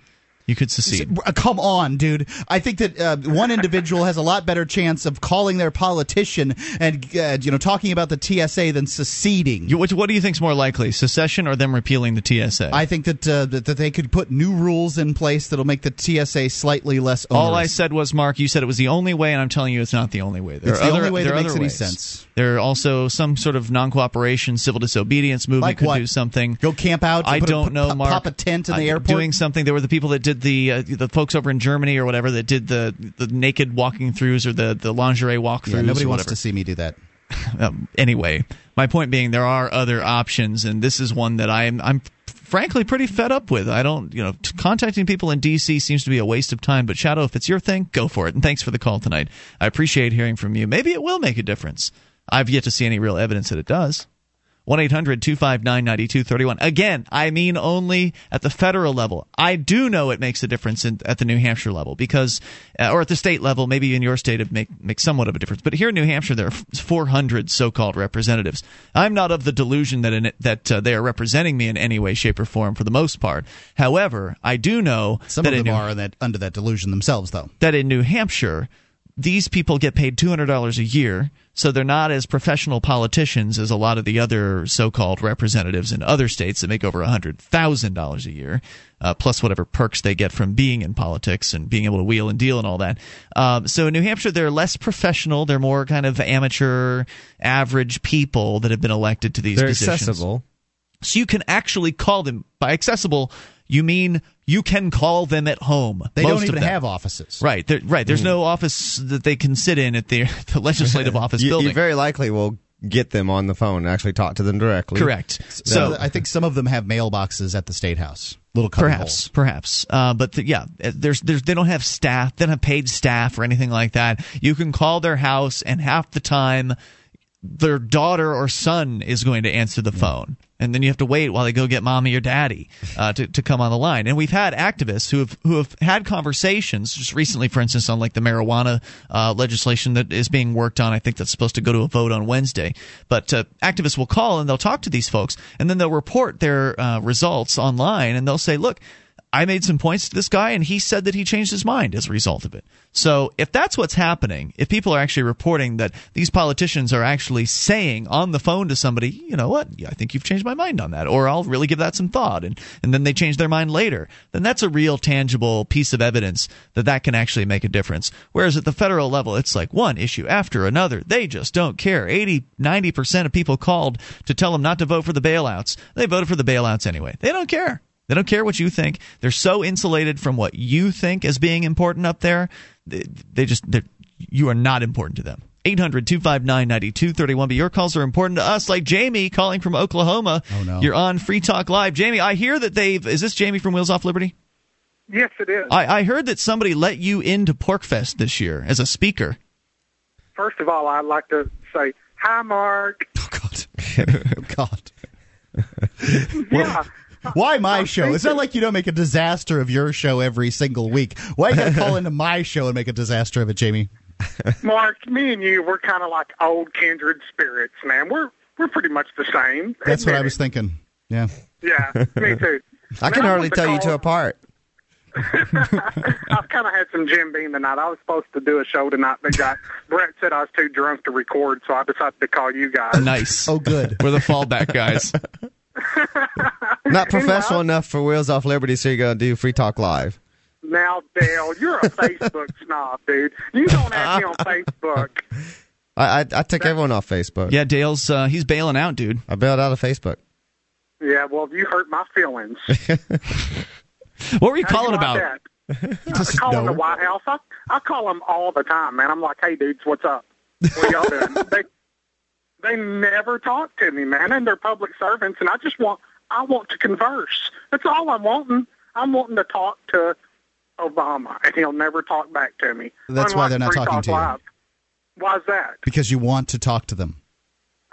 You could secede. Uh, Come on, dude. I think that uh, one individual has a lot better chance of calling their politician and uh, you know talking about the TSA than seceding. You, what, what do you think is more likely, secession or them repealing the TSA? I think that, uh, that that they could put new rules in place that'll make the TSA slightly less onerous. All I said was, Mark, you said it was the only way, and I'm telling you it's not the only way. There It's are the other, only way that makes any sense. There are also some sort of non-cooperation, civil disobedience movement Like could what? do something. Go camp out. I put don't put- know, pop- Mark. Pop a tent in the airport. Doing something. There were the people that did the uh, the folks over in Germany or whatever that did the the naked walking throughs or the the lingerie walkthroughs. yeah, nobody wants to see me do that. um, anyway, my point being, there are other options, and this is one that I'm I'm frankly pretty fed up with. I don't, you know, t- contacting people in D.C. seems to be a waste of time. But Shadow, if it's your thing, go for it. And thanks for the call tonight. I appreciate hearing from you. Maybe it will make a difference. I've yet to see any real evidence that it does. 1 800 259 9231. Again, I mean only at the federal level. I do know it makes a difference in, at the New Hampshire level because, uh, or at the state level, maybe in your state it make, makes somewhat of a difference. But here in New Hampshire, there are 400 so called representatives. I'm not of the delusion that, in it, that uh, they are representing me in any way, shape, or form for the most part. However, I do know Some that of them New, are that, under that delusion themselves, though. that in New Hampshire, these people get paid $200 a year, so they're not as professional politicians as a lot of the other so called representatives in other states that make over $100,000 a year, uh, plus whatever perks they get from being in politics and being able to wheel and deal and all that. Um, so in New Hampshire, they're less professional. They're more kind of amateur, average people that have been elected to these They're positions. accessible. So you can actually call them by accessible. You mean you can call them at home. They most don't even have offices. Right, right. There's no office that they can sit in at the, the legislative office you, building. you very likely will get them on the phone and actually talk to them directly. Correct. So So I think some of them have mailboxes at the state house. Little perhaps, holes. perhaps. Uh, but th- yeah, uh, there's, there's they don't have staff. They don't have paid staff or anything like that. You can call their house, and half the time, their daughter or son is going to answer the phone. And then you have to wait while they go get mommy or daddy uh, to, to come on the line. And we've had activists who have who have had conversations just recently, for instance, on like the marijuana uh, legislation that is being worked on. I think that's supposed to go to a vote on Wednesday. But uh, activists will call and they'll talk to these folks, and then they'll report their uh, results online, and they'll say, "Look, I made some points to this guy, and he said that he changed his mind as a result of it. So, if that's what's happening, if people are actually reporting that these politicians are actually saying on the phone to somebody, you know what, I think you've changed my mind on that, or I'll really give that some thought, and, and then they change their mind later, then that's a real tangible piece of evidence that that can actually make a difference. Whereas at the federal level, it's like one issue after another. They just don't care. 80, 90% of people called to tell them not to vote for the bailouts. They voted for the bailouts anyway. They don't care. They don't care what you think. They're so insulated from what you think as being important up there. They, they just, you are not important to them. 800 259 9231. But your calls are important to us, like Jamie calling from Oklahoma. Oh, no. You're on Free Talk Live. Jamie, I hear that they've. Is this Jamie from Wheels Off Liberty? Yes, it is. I, I heard that somebody let you into PorcFest this year as a speaker. First of all, I'd like to say hi, Mark. Oh God. Oh God. Yeah. Why my show? It's not like you don't make a disaster of your show every single week. Why you gotta call into my show and make a disaster of it, Jamie? Mark, me and you, we're kind of like old kindred spirits, man. We're we're pretty much the same. That's what I was thinking. Yeah. Yeah, me too. I can Man, hardly want to tell you two apart. I've kind of had some Jim Beam tonight. I was supposed to do a show tonight, but got Brett said I was too drunk to record, so I decided to call you guys. Nice. Oh, good. We're the fallback guys. Not professional enough for Wheels Off Liberty, so you're going to do Free Talk Live. Now, Dale, you're a Facebook snob, dude. You don't have me on Facebook. I, I, I took everyone off Facebook. Yeah, Dale's uh, he's bailing out, dude. I bailed out of Facebook. Yeah, well, you hurt my feelings. What were you How do calling like about? that? I was calling the White House. I, I call them all the time, man. I'm like, hey, dudes, what's up? What y'all doing? they they never talk to me, man, and they're public servants, and I just want I want to converse. That's all I'm wanting. I'm wanting to talk to Obama, and he'll never talk back to me. That's why they're not talking Talk to you. Live. is that? Because you want to talk to them.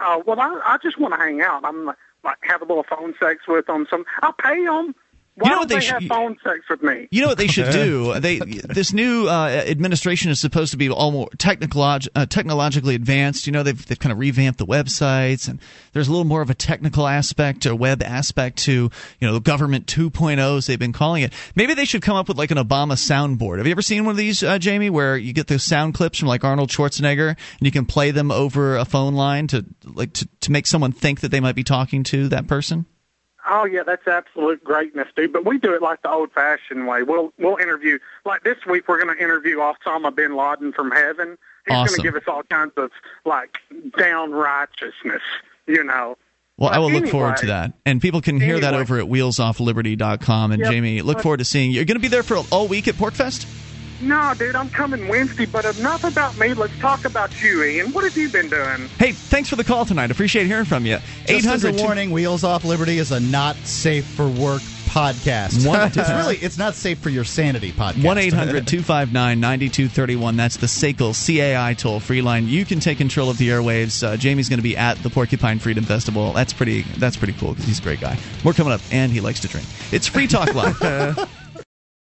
Oh well, I, I just want to hang out. I'm like, like have a little phone sex with them. Some I'll pay them. Why know don't what they they, should- have phone sex with me? You know what they should do? They this new uh, administration is supposed to be all more technolog- uh, technologically advanced. You know, they've they've kind of revamped the websites, and there's a little more of a technical aspect, a web aspect to you know government 2.0 as they've been calling it. Maybe they should come up with like an Obama soundboard. Have you ever seen one of these, uh, Jamie, where you get those sound clips from like Arnold Schwarzenegger, and you can play them over a phone line to like to, to make someone think that they might be talking to that person? Oh yeah, that's absolute greatness, dude. But we do it like the old-fashioned way. We'll we'll interview like this week. We're going to interview Osama bin Laden from heaven. He's going to give us all kinds of like down righteousness, you know. Well, I But will look forward to that. And people can hear that over at wheelsoffliberty.com. And Yep. Jamie, look forward to seeing you. You're going to be there for all week at PorcFest? No, dude, I'm coming Wednesday. But enough about me. Let's talk about you, Ian. What have you been doing? Hey, thanks for the call tonight. Appreciate hearing from you. Just as a 800 warning, Wheels Off Liberty is a not safe for work podcast. One- it's really it's not safe for your sanity podcast. 1 800 259 9231. That's the SACL CAI toll free line. You can take control of the airwaves. Uh, Jamie's going to be at the Porcupine Freedom Festival. That's pretty That's pretty cool because he's a great guy. More coming up, and he likes to drink. It's Free Talk Live.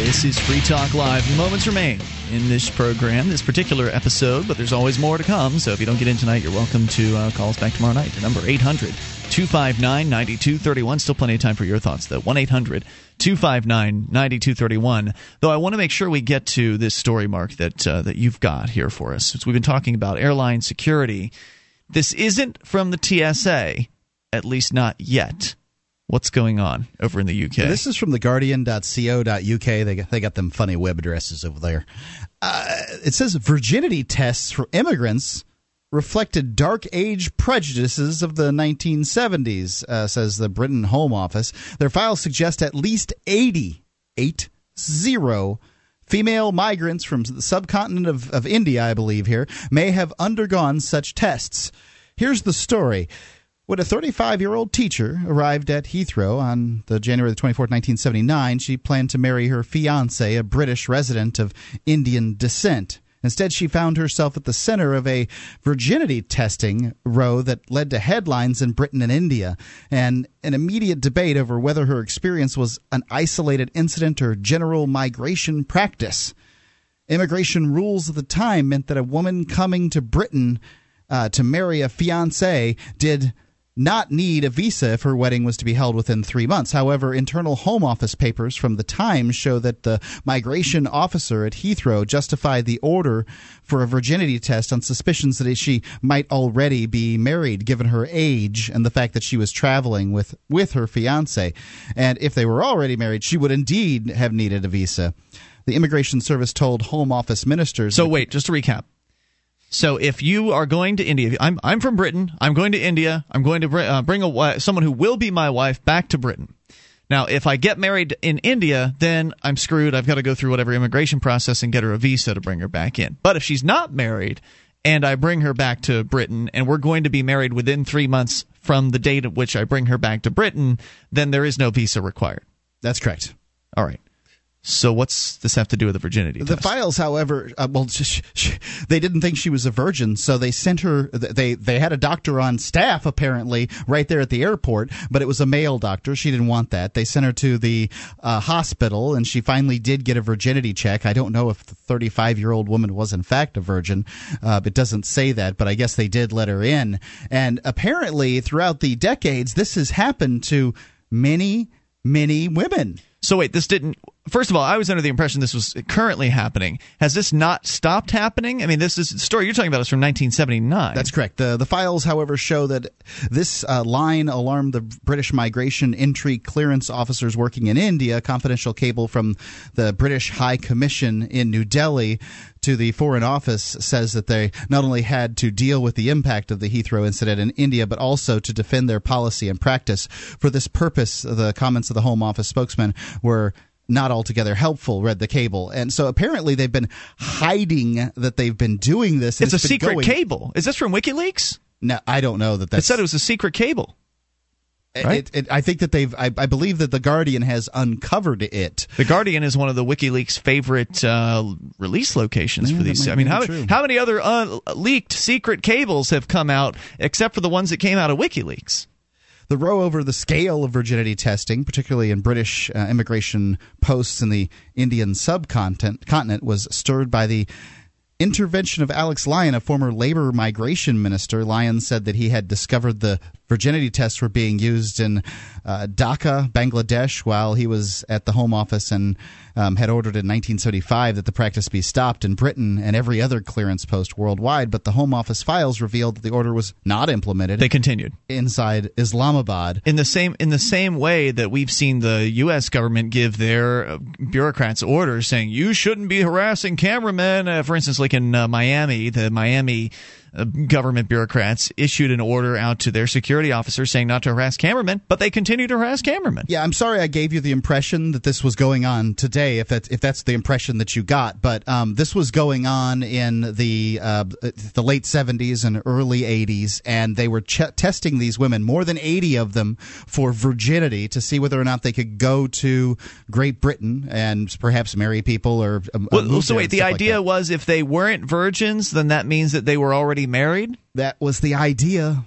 This is Free Talk Live. Moments remain in this program, this particular episode, but there's always more to come. So if you don't get in tonight, you're welcome to uh, call us back tomorrow night. The number 800 259 9231. Still plenty of time for your thoughts, though. 1 800 259 9231. Though I want to make sure we get to this story, Mark, that, uh, that you've got here for us. Since we've been talking about airline security, this isn't from the TSA, at least not yet. What's going on over in the UK? This is from theguardian.co.uk. They got, they got them funny web addresses over there. Uh, it says virginity tests for immigrants reflected dark age prejudices of the 1970s, uh, says the Britain Home Office. Their files suggest at least 80, eight zero female migrants from the subcontinent of, of India, I believe here, may have undergone such tests. Here's the story. When a 35 year old teacher arrived at Heathrow on the January 24, 1979, she planned to marry her fiance, a British resident of Indian descent. Instead, she found herself at the center of a virginity testing row that led to headlines in Britain and India, and an immediate debate over whether her experience was an isolated incident or general migration practice. Immigration rules at the time meant that a woman coming to Britain uh, to marry a fiance did not need a visa if her wedding was to be held within three months. However, internal Home Office papers from the Times show that the migration officer at Heathrow justified the order for a virginity test on suspicions that she might already be married, given her age and the fact that she was traveling with, with her fiance. And if they were already married, she would indeed have needed a visa. The Immigration Service told Home Office ministers. So wait, just to recap. So if you are going to India, I'm I'm from Britain. I'm going to India. I'm going to bring, uh, bring a someone who will be my wife back to Britain. Now, if I get married in India, then I'm screwed. I've got to go through whatever immigration process and get her a visa to bring her back in. But if she's not married and I bring her back to Britain and we're going to be married within three months from the date at which I bring her back to Britain, then there is no visa required. That's correct. All right. So what's this have to do with the virginity The test? files, however, uh, well, sh- sh- they didn't think she was a virgin, so they sent her. They they had a doctor on staff apparently right there at the airport, but it was a male doctor. She didn't want that. They sent her to the uh, hospital, and she finally did get a virginity check. I don't know if the 35 year old woman was in fact a virgin. Uh, it doesn't say that, but I guess they did let her in. And apparently, throughout the decades, this has happened to many many women. So wait, this didn't. First of all, I was under the impression this was currently happening. Has this not stopped happening? I mean, this is the story you're talking about is from 1979. That's correct. The the files, however, show that this uh, line alarmed the British Migration Entry Clearance officers working in India. Confidential cable from the British High Commission in New Delhi to the Foreign Office says that they not only had to deal with the impact of the Heathrow incident in India, but also to defend their policy and practice. For this purpose, the comments of the Home Office spokesman were not altogether helpful, read the cable. And so apparently they've been hiding that they've been doing this. it's a secret going- cable. Is this from WikiLeaks? No, I don't know that It said it was a secret cable. right? It, it, I think that they've. I, I believe that the Guardian has uncovered it. The Guardian is one of the WikiLeaks favorite uh, release locations Yeah, for these. I mean, how, true. how many other uh, leaked secret cables have come out except for the ones that came out of WikiLeaks? The row over the scale of virginity testing, particularly in British uh, immigration posts in the Indian subcontinent, continent, was stirred by the intervention of Alex Lyon, a former labor migration minister. Lyon said that he had discovered the virginity tests were being used in uh, Dhaka, Bangladesh, while he was at the Home Office and um, had ordered in 1975 that the practice be stopped in Britain and every other clearance post worldwide. But the Home Office files revealed that the order was not implemented. They continued inside Islamabad. in the same in the same way that we've seen the U.S. government give their uh, bureaucrats orders saying you shouldn't be harassing cameramen. Uh, for instance, like in uh, Miami, the Miami uh, government bureaucrats issued an order out to their security officers saying not to harass cameramen, but they continue to harass cameramen. Yeah, I'm sorry I gave you the impression that this was going on today. If that's if that's the impression that you got, but um, this was going on in the uh, the late 70s and early 80s, and they were ch- testing these women, more than 80 of them, for virginity to see whether or not they could go to Great Britain and perhaps marry people or. Um, Well, so wait, the stuff like idea was if they weren't virgins, then that means that they were already married. That was the idea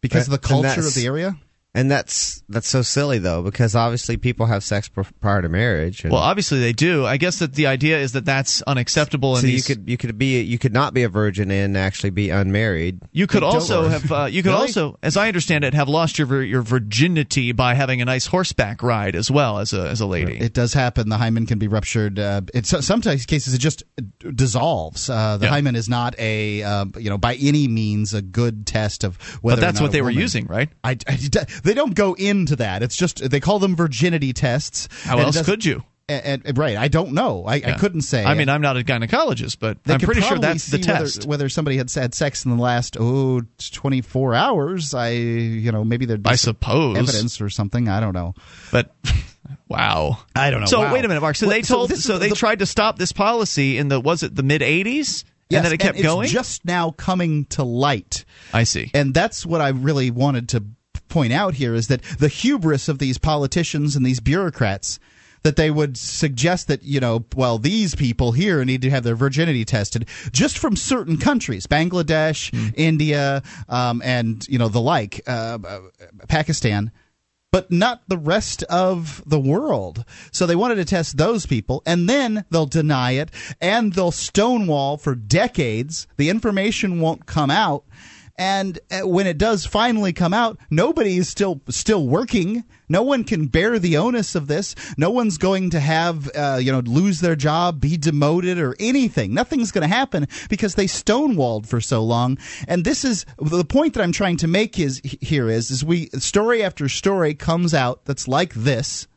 because of the culture of the area. And that's that's so silly though, because obviously people have sex pr- prior to marriage. And Well, obviously they do. I guess that the idea is that that's unacceptable. so and you could you could be you could not be a virgin and actually be unmarried. You could also worry. have uh, you could Really? also, as I understand it, have lost your your virginity by having a nice horseback ride as well as a as a lady. It does happen. The hymen can be ruptured. Uh, it, so- sometimes cases it just dissolves. Uh, the Yeah. hymen is not a uh, you know by any means a good test of whether. but that's or not what a they were using, right? I, I- they don't go into that. It's just they call them virginity tests. How else could you? And, and- right, I don't know. I, I couldn't say. I mean, I'm not a gynecologist, but They I'm pretty sure that's the see whether- test. Whether, somebody had had sex in the last oh 24 hours, I you know maybe there'd be I suppose. evidence or something. I don't know. But wow, I don't know. So Wow. wait a minute, Mark. So Well, they told, this so, they the- tried to stop this policy in the was it the mid '80s, Yes, and then it kept it's going. just now coming to light. I see. And that's what I really wanted to point out here is that the hubris of these politicians and these bureaucrats that they would suggest that, you know, well, these people here need to have their virginity tested just from certain countries, Bangladesh, Hmm. India, um, and, you know, the like, uh, uh, Pakistan but not the rest of the world. So they wanted to test those people, and then they'll deny it, and they'll stonewall for decades. The information won't come out. And uh, when it does finally come out, nobody is still still working. No one can bear the onus of this. No one's going to have uh, you know lose their job, be demoted, or anything. Nothing's going to happen because they stonewalled for so long. And this is the point that I'm trying to make is here is is we story after story comes out that's like this,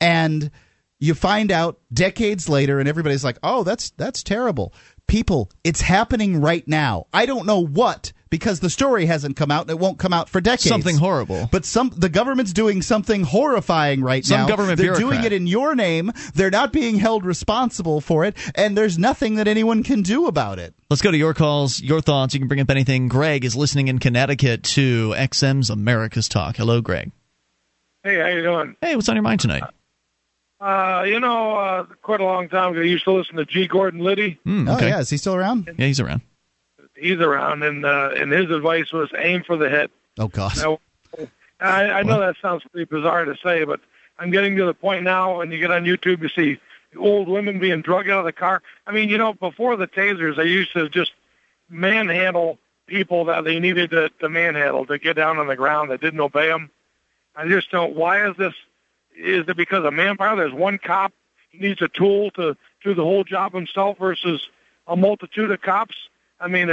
and you find out decades later and everybody's like oh that's that's terrible people it's happening right now i don't know what because the story hasn't come out and it won't come out for decades Something horrible. but some the government's doing something horrifying right Some now government they're doing it in your name they're not being held responsible for it and there's nothing that anyone can do about it Let's go to your calls, your thoughts. You can bring up anything. Greg is listening in Connecticut to XM's America's Talk. Hello, Greg. Hey, how you doing? Hey, what's on your mind tonight? Uh, you know, uh, quite a long time ago, I used to listen to G. Gordon Liddy. Oh okay. yeah, is he still around? Yeah, he's around. He's around, and uh, and his advice was aim for the hit. Oh God. Now, I, I know that sounds pretty bizarre to say, but I'm getting to the point now when you get on YouTube, you see old women being drugged out of the car. I mean, you know, before the tasers, they used to just manhandle people that they needed to, to manhandle to get down on the ground that didn't obey them. I just don't. Why is this? Is it because of manpower? There's one cop. He needs a tool to do the whole job himself versus a multitude of cops. I mean,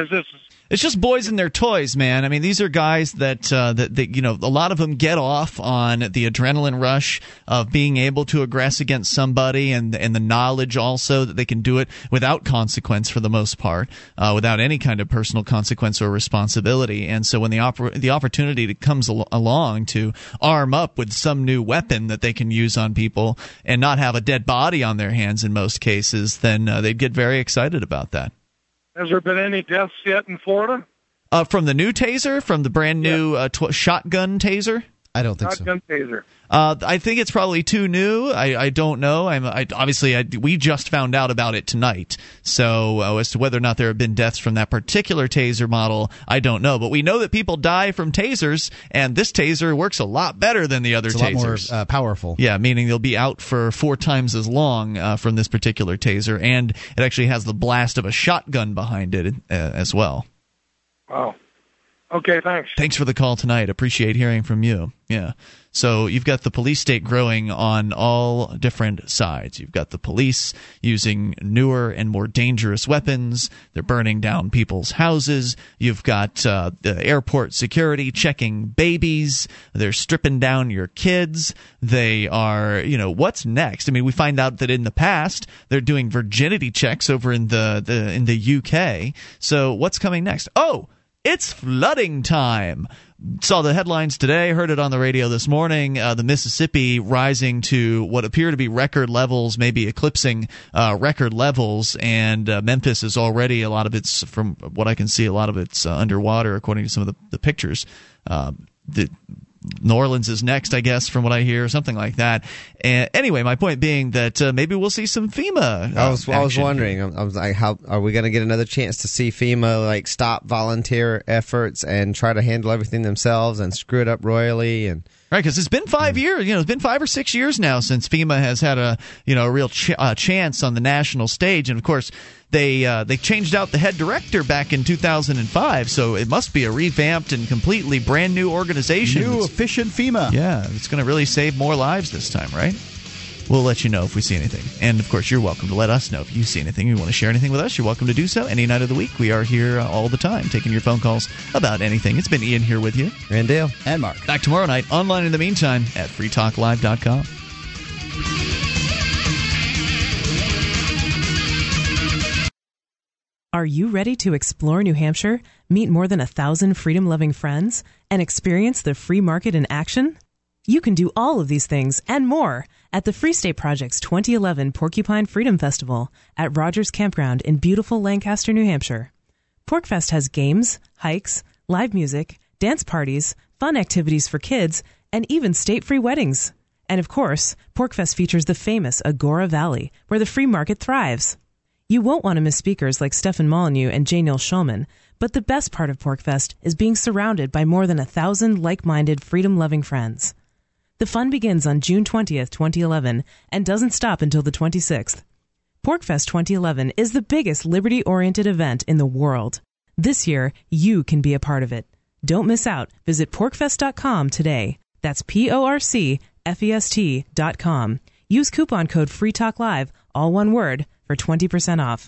It's just boys and their toys, man. I mean, these are guys that uh, that, that you know a lot of them get off on the adrenaline rush of being able to aggress against somebody, and and the knowledge also that they can do it without consequence for the most part, uh, without any kind of personal consequence or responsibility. And so when the the opportunity comes al- along to arm up with some new weapon that they can use on people and not have a dead body on their hands in most cases, then uh, they'd get very excited about that. Has there been any deaths yet in Florida? Uh, from the new taser, from the brand new uh, tw- shotgun taser. I don't Shotgun taser. Uh, I think it's probably too new. I, I don't know. I'm I, obviously I, we just found out about it tonight. So uh, as to whether or not there have been deaths from that particular taser model, I don't know. But we know that people die from tasers, and this taser works a lot better than the other It's a lot more tasers. uh, powerful. Yeah, meaning they'll be out for four times as long uh, from this particular taser, and it actually has the blast of a shotgun behind it uh, as well. Wow. Okay, thanks. Thanks for the call tonight. Appreciate hearing from you. Yeah. So you've got the police state growing on all different sides. You've got the police using newer and more dangerous weapons. They're burning down people's houses. You've got uh, the airport security checking babies. They're stripping down your kids. They are, you know, what's next? I mean, we find out that in the past they're doing virginity checks over in the, the in the UK. So what's coming next? Oh, it's flooding time. Saw the headlines today, heard it on the radio this morning. Uh, the Mississippi rising to what appear to be record levels, maybe eclipsing uh, record levels. And uh, Memphis is already, a lot of it's, from what I can see, a lot of it's uh, underwater, according to some of the, the pictures. Uh, the, New Orleans is next, I guess, from what I hear, something like that. And anyway, my point being that uh, maybe we'll see some FEMA. Uh, I was I was wondering. I was like, how are we going to get another chance to see FEMA like stop volunteer efforts and try to handle everything themselves and screw it up royally and Right, because it's been five years. You know, it's been five or six years now since FEMA has had a you know a real ch- uh, chance on the national stage, and of course they uh, they changed out the head director back in 2005, so it must be a revamped and completely brand new organization. New efficient FEMA. yeah, it's going to really save more lives this time, right? We'll let you know if we see anything. And of course, you're welcome to let us know if you see anything. You want to share anything with us, you're welcome to do so any night of the week. We are here uh, all the time taking your phone calls about anything. It's been Ian here with you. and Dale. And Mark. Back tomorrow night, online in the meantime at freetalklive.com. Are you ready to explore New Hampshire, meet more than a thousand freedom loving friends, and experience the free market in action? You can do all of these things and more at the Free State Project's 2011 Porcupine Freedom Festival at Rogers Campground in beautiful Lancaster, New Hampshire. PorcFest has games, hikes, live music, dance parties, fun activities for kids, and even state free weddings. And of course, PorcFest features the famous Agora Valley, where the free market thrives. You won't want to miss speakers like Stefan Molyneux and J. Neil Schulman, but the best part of PorcFest is being surrounded by more than a thousand like-minded, freedom-loving friends. The fun begins on June 20th, 2011, and doesn't stop until the 26th. PorcFest 2011 is the biggest liberty-oriented event in the world. This year, you can be a part of it. Don't miss out. Visit porcfest.com today. That's P-O-R-C-F-E-S-T dot com. Use coupon code FREETALKLIVE, all one word, for 20% off.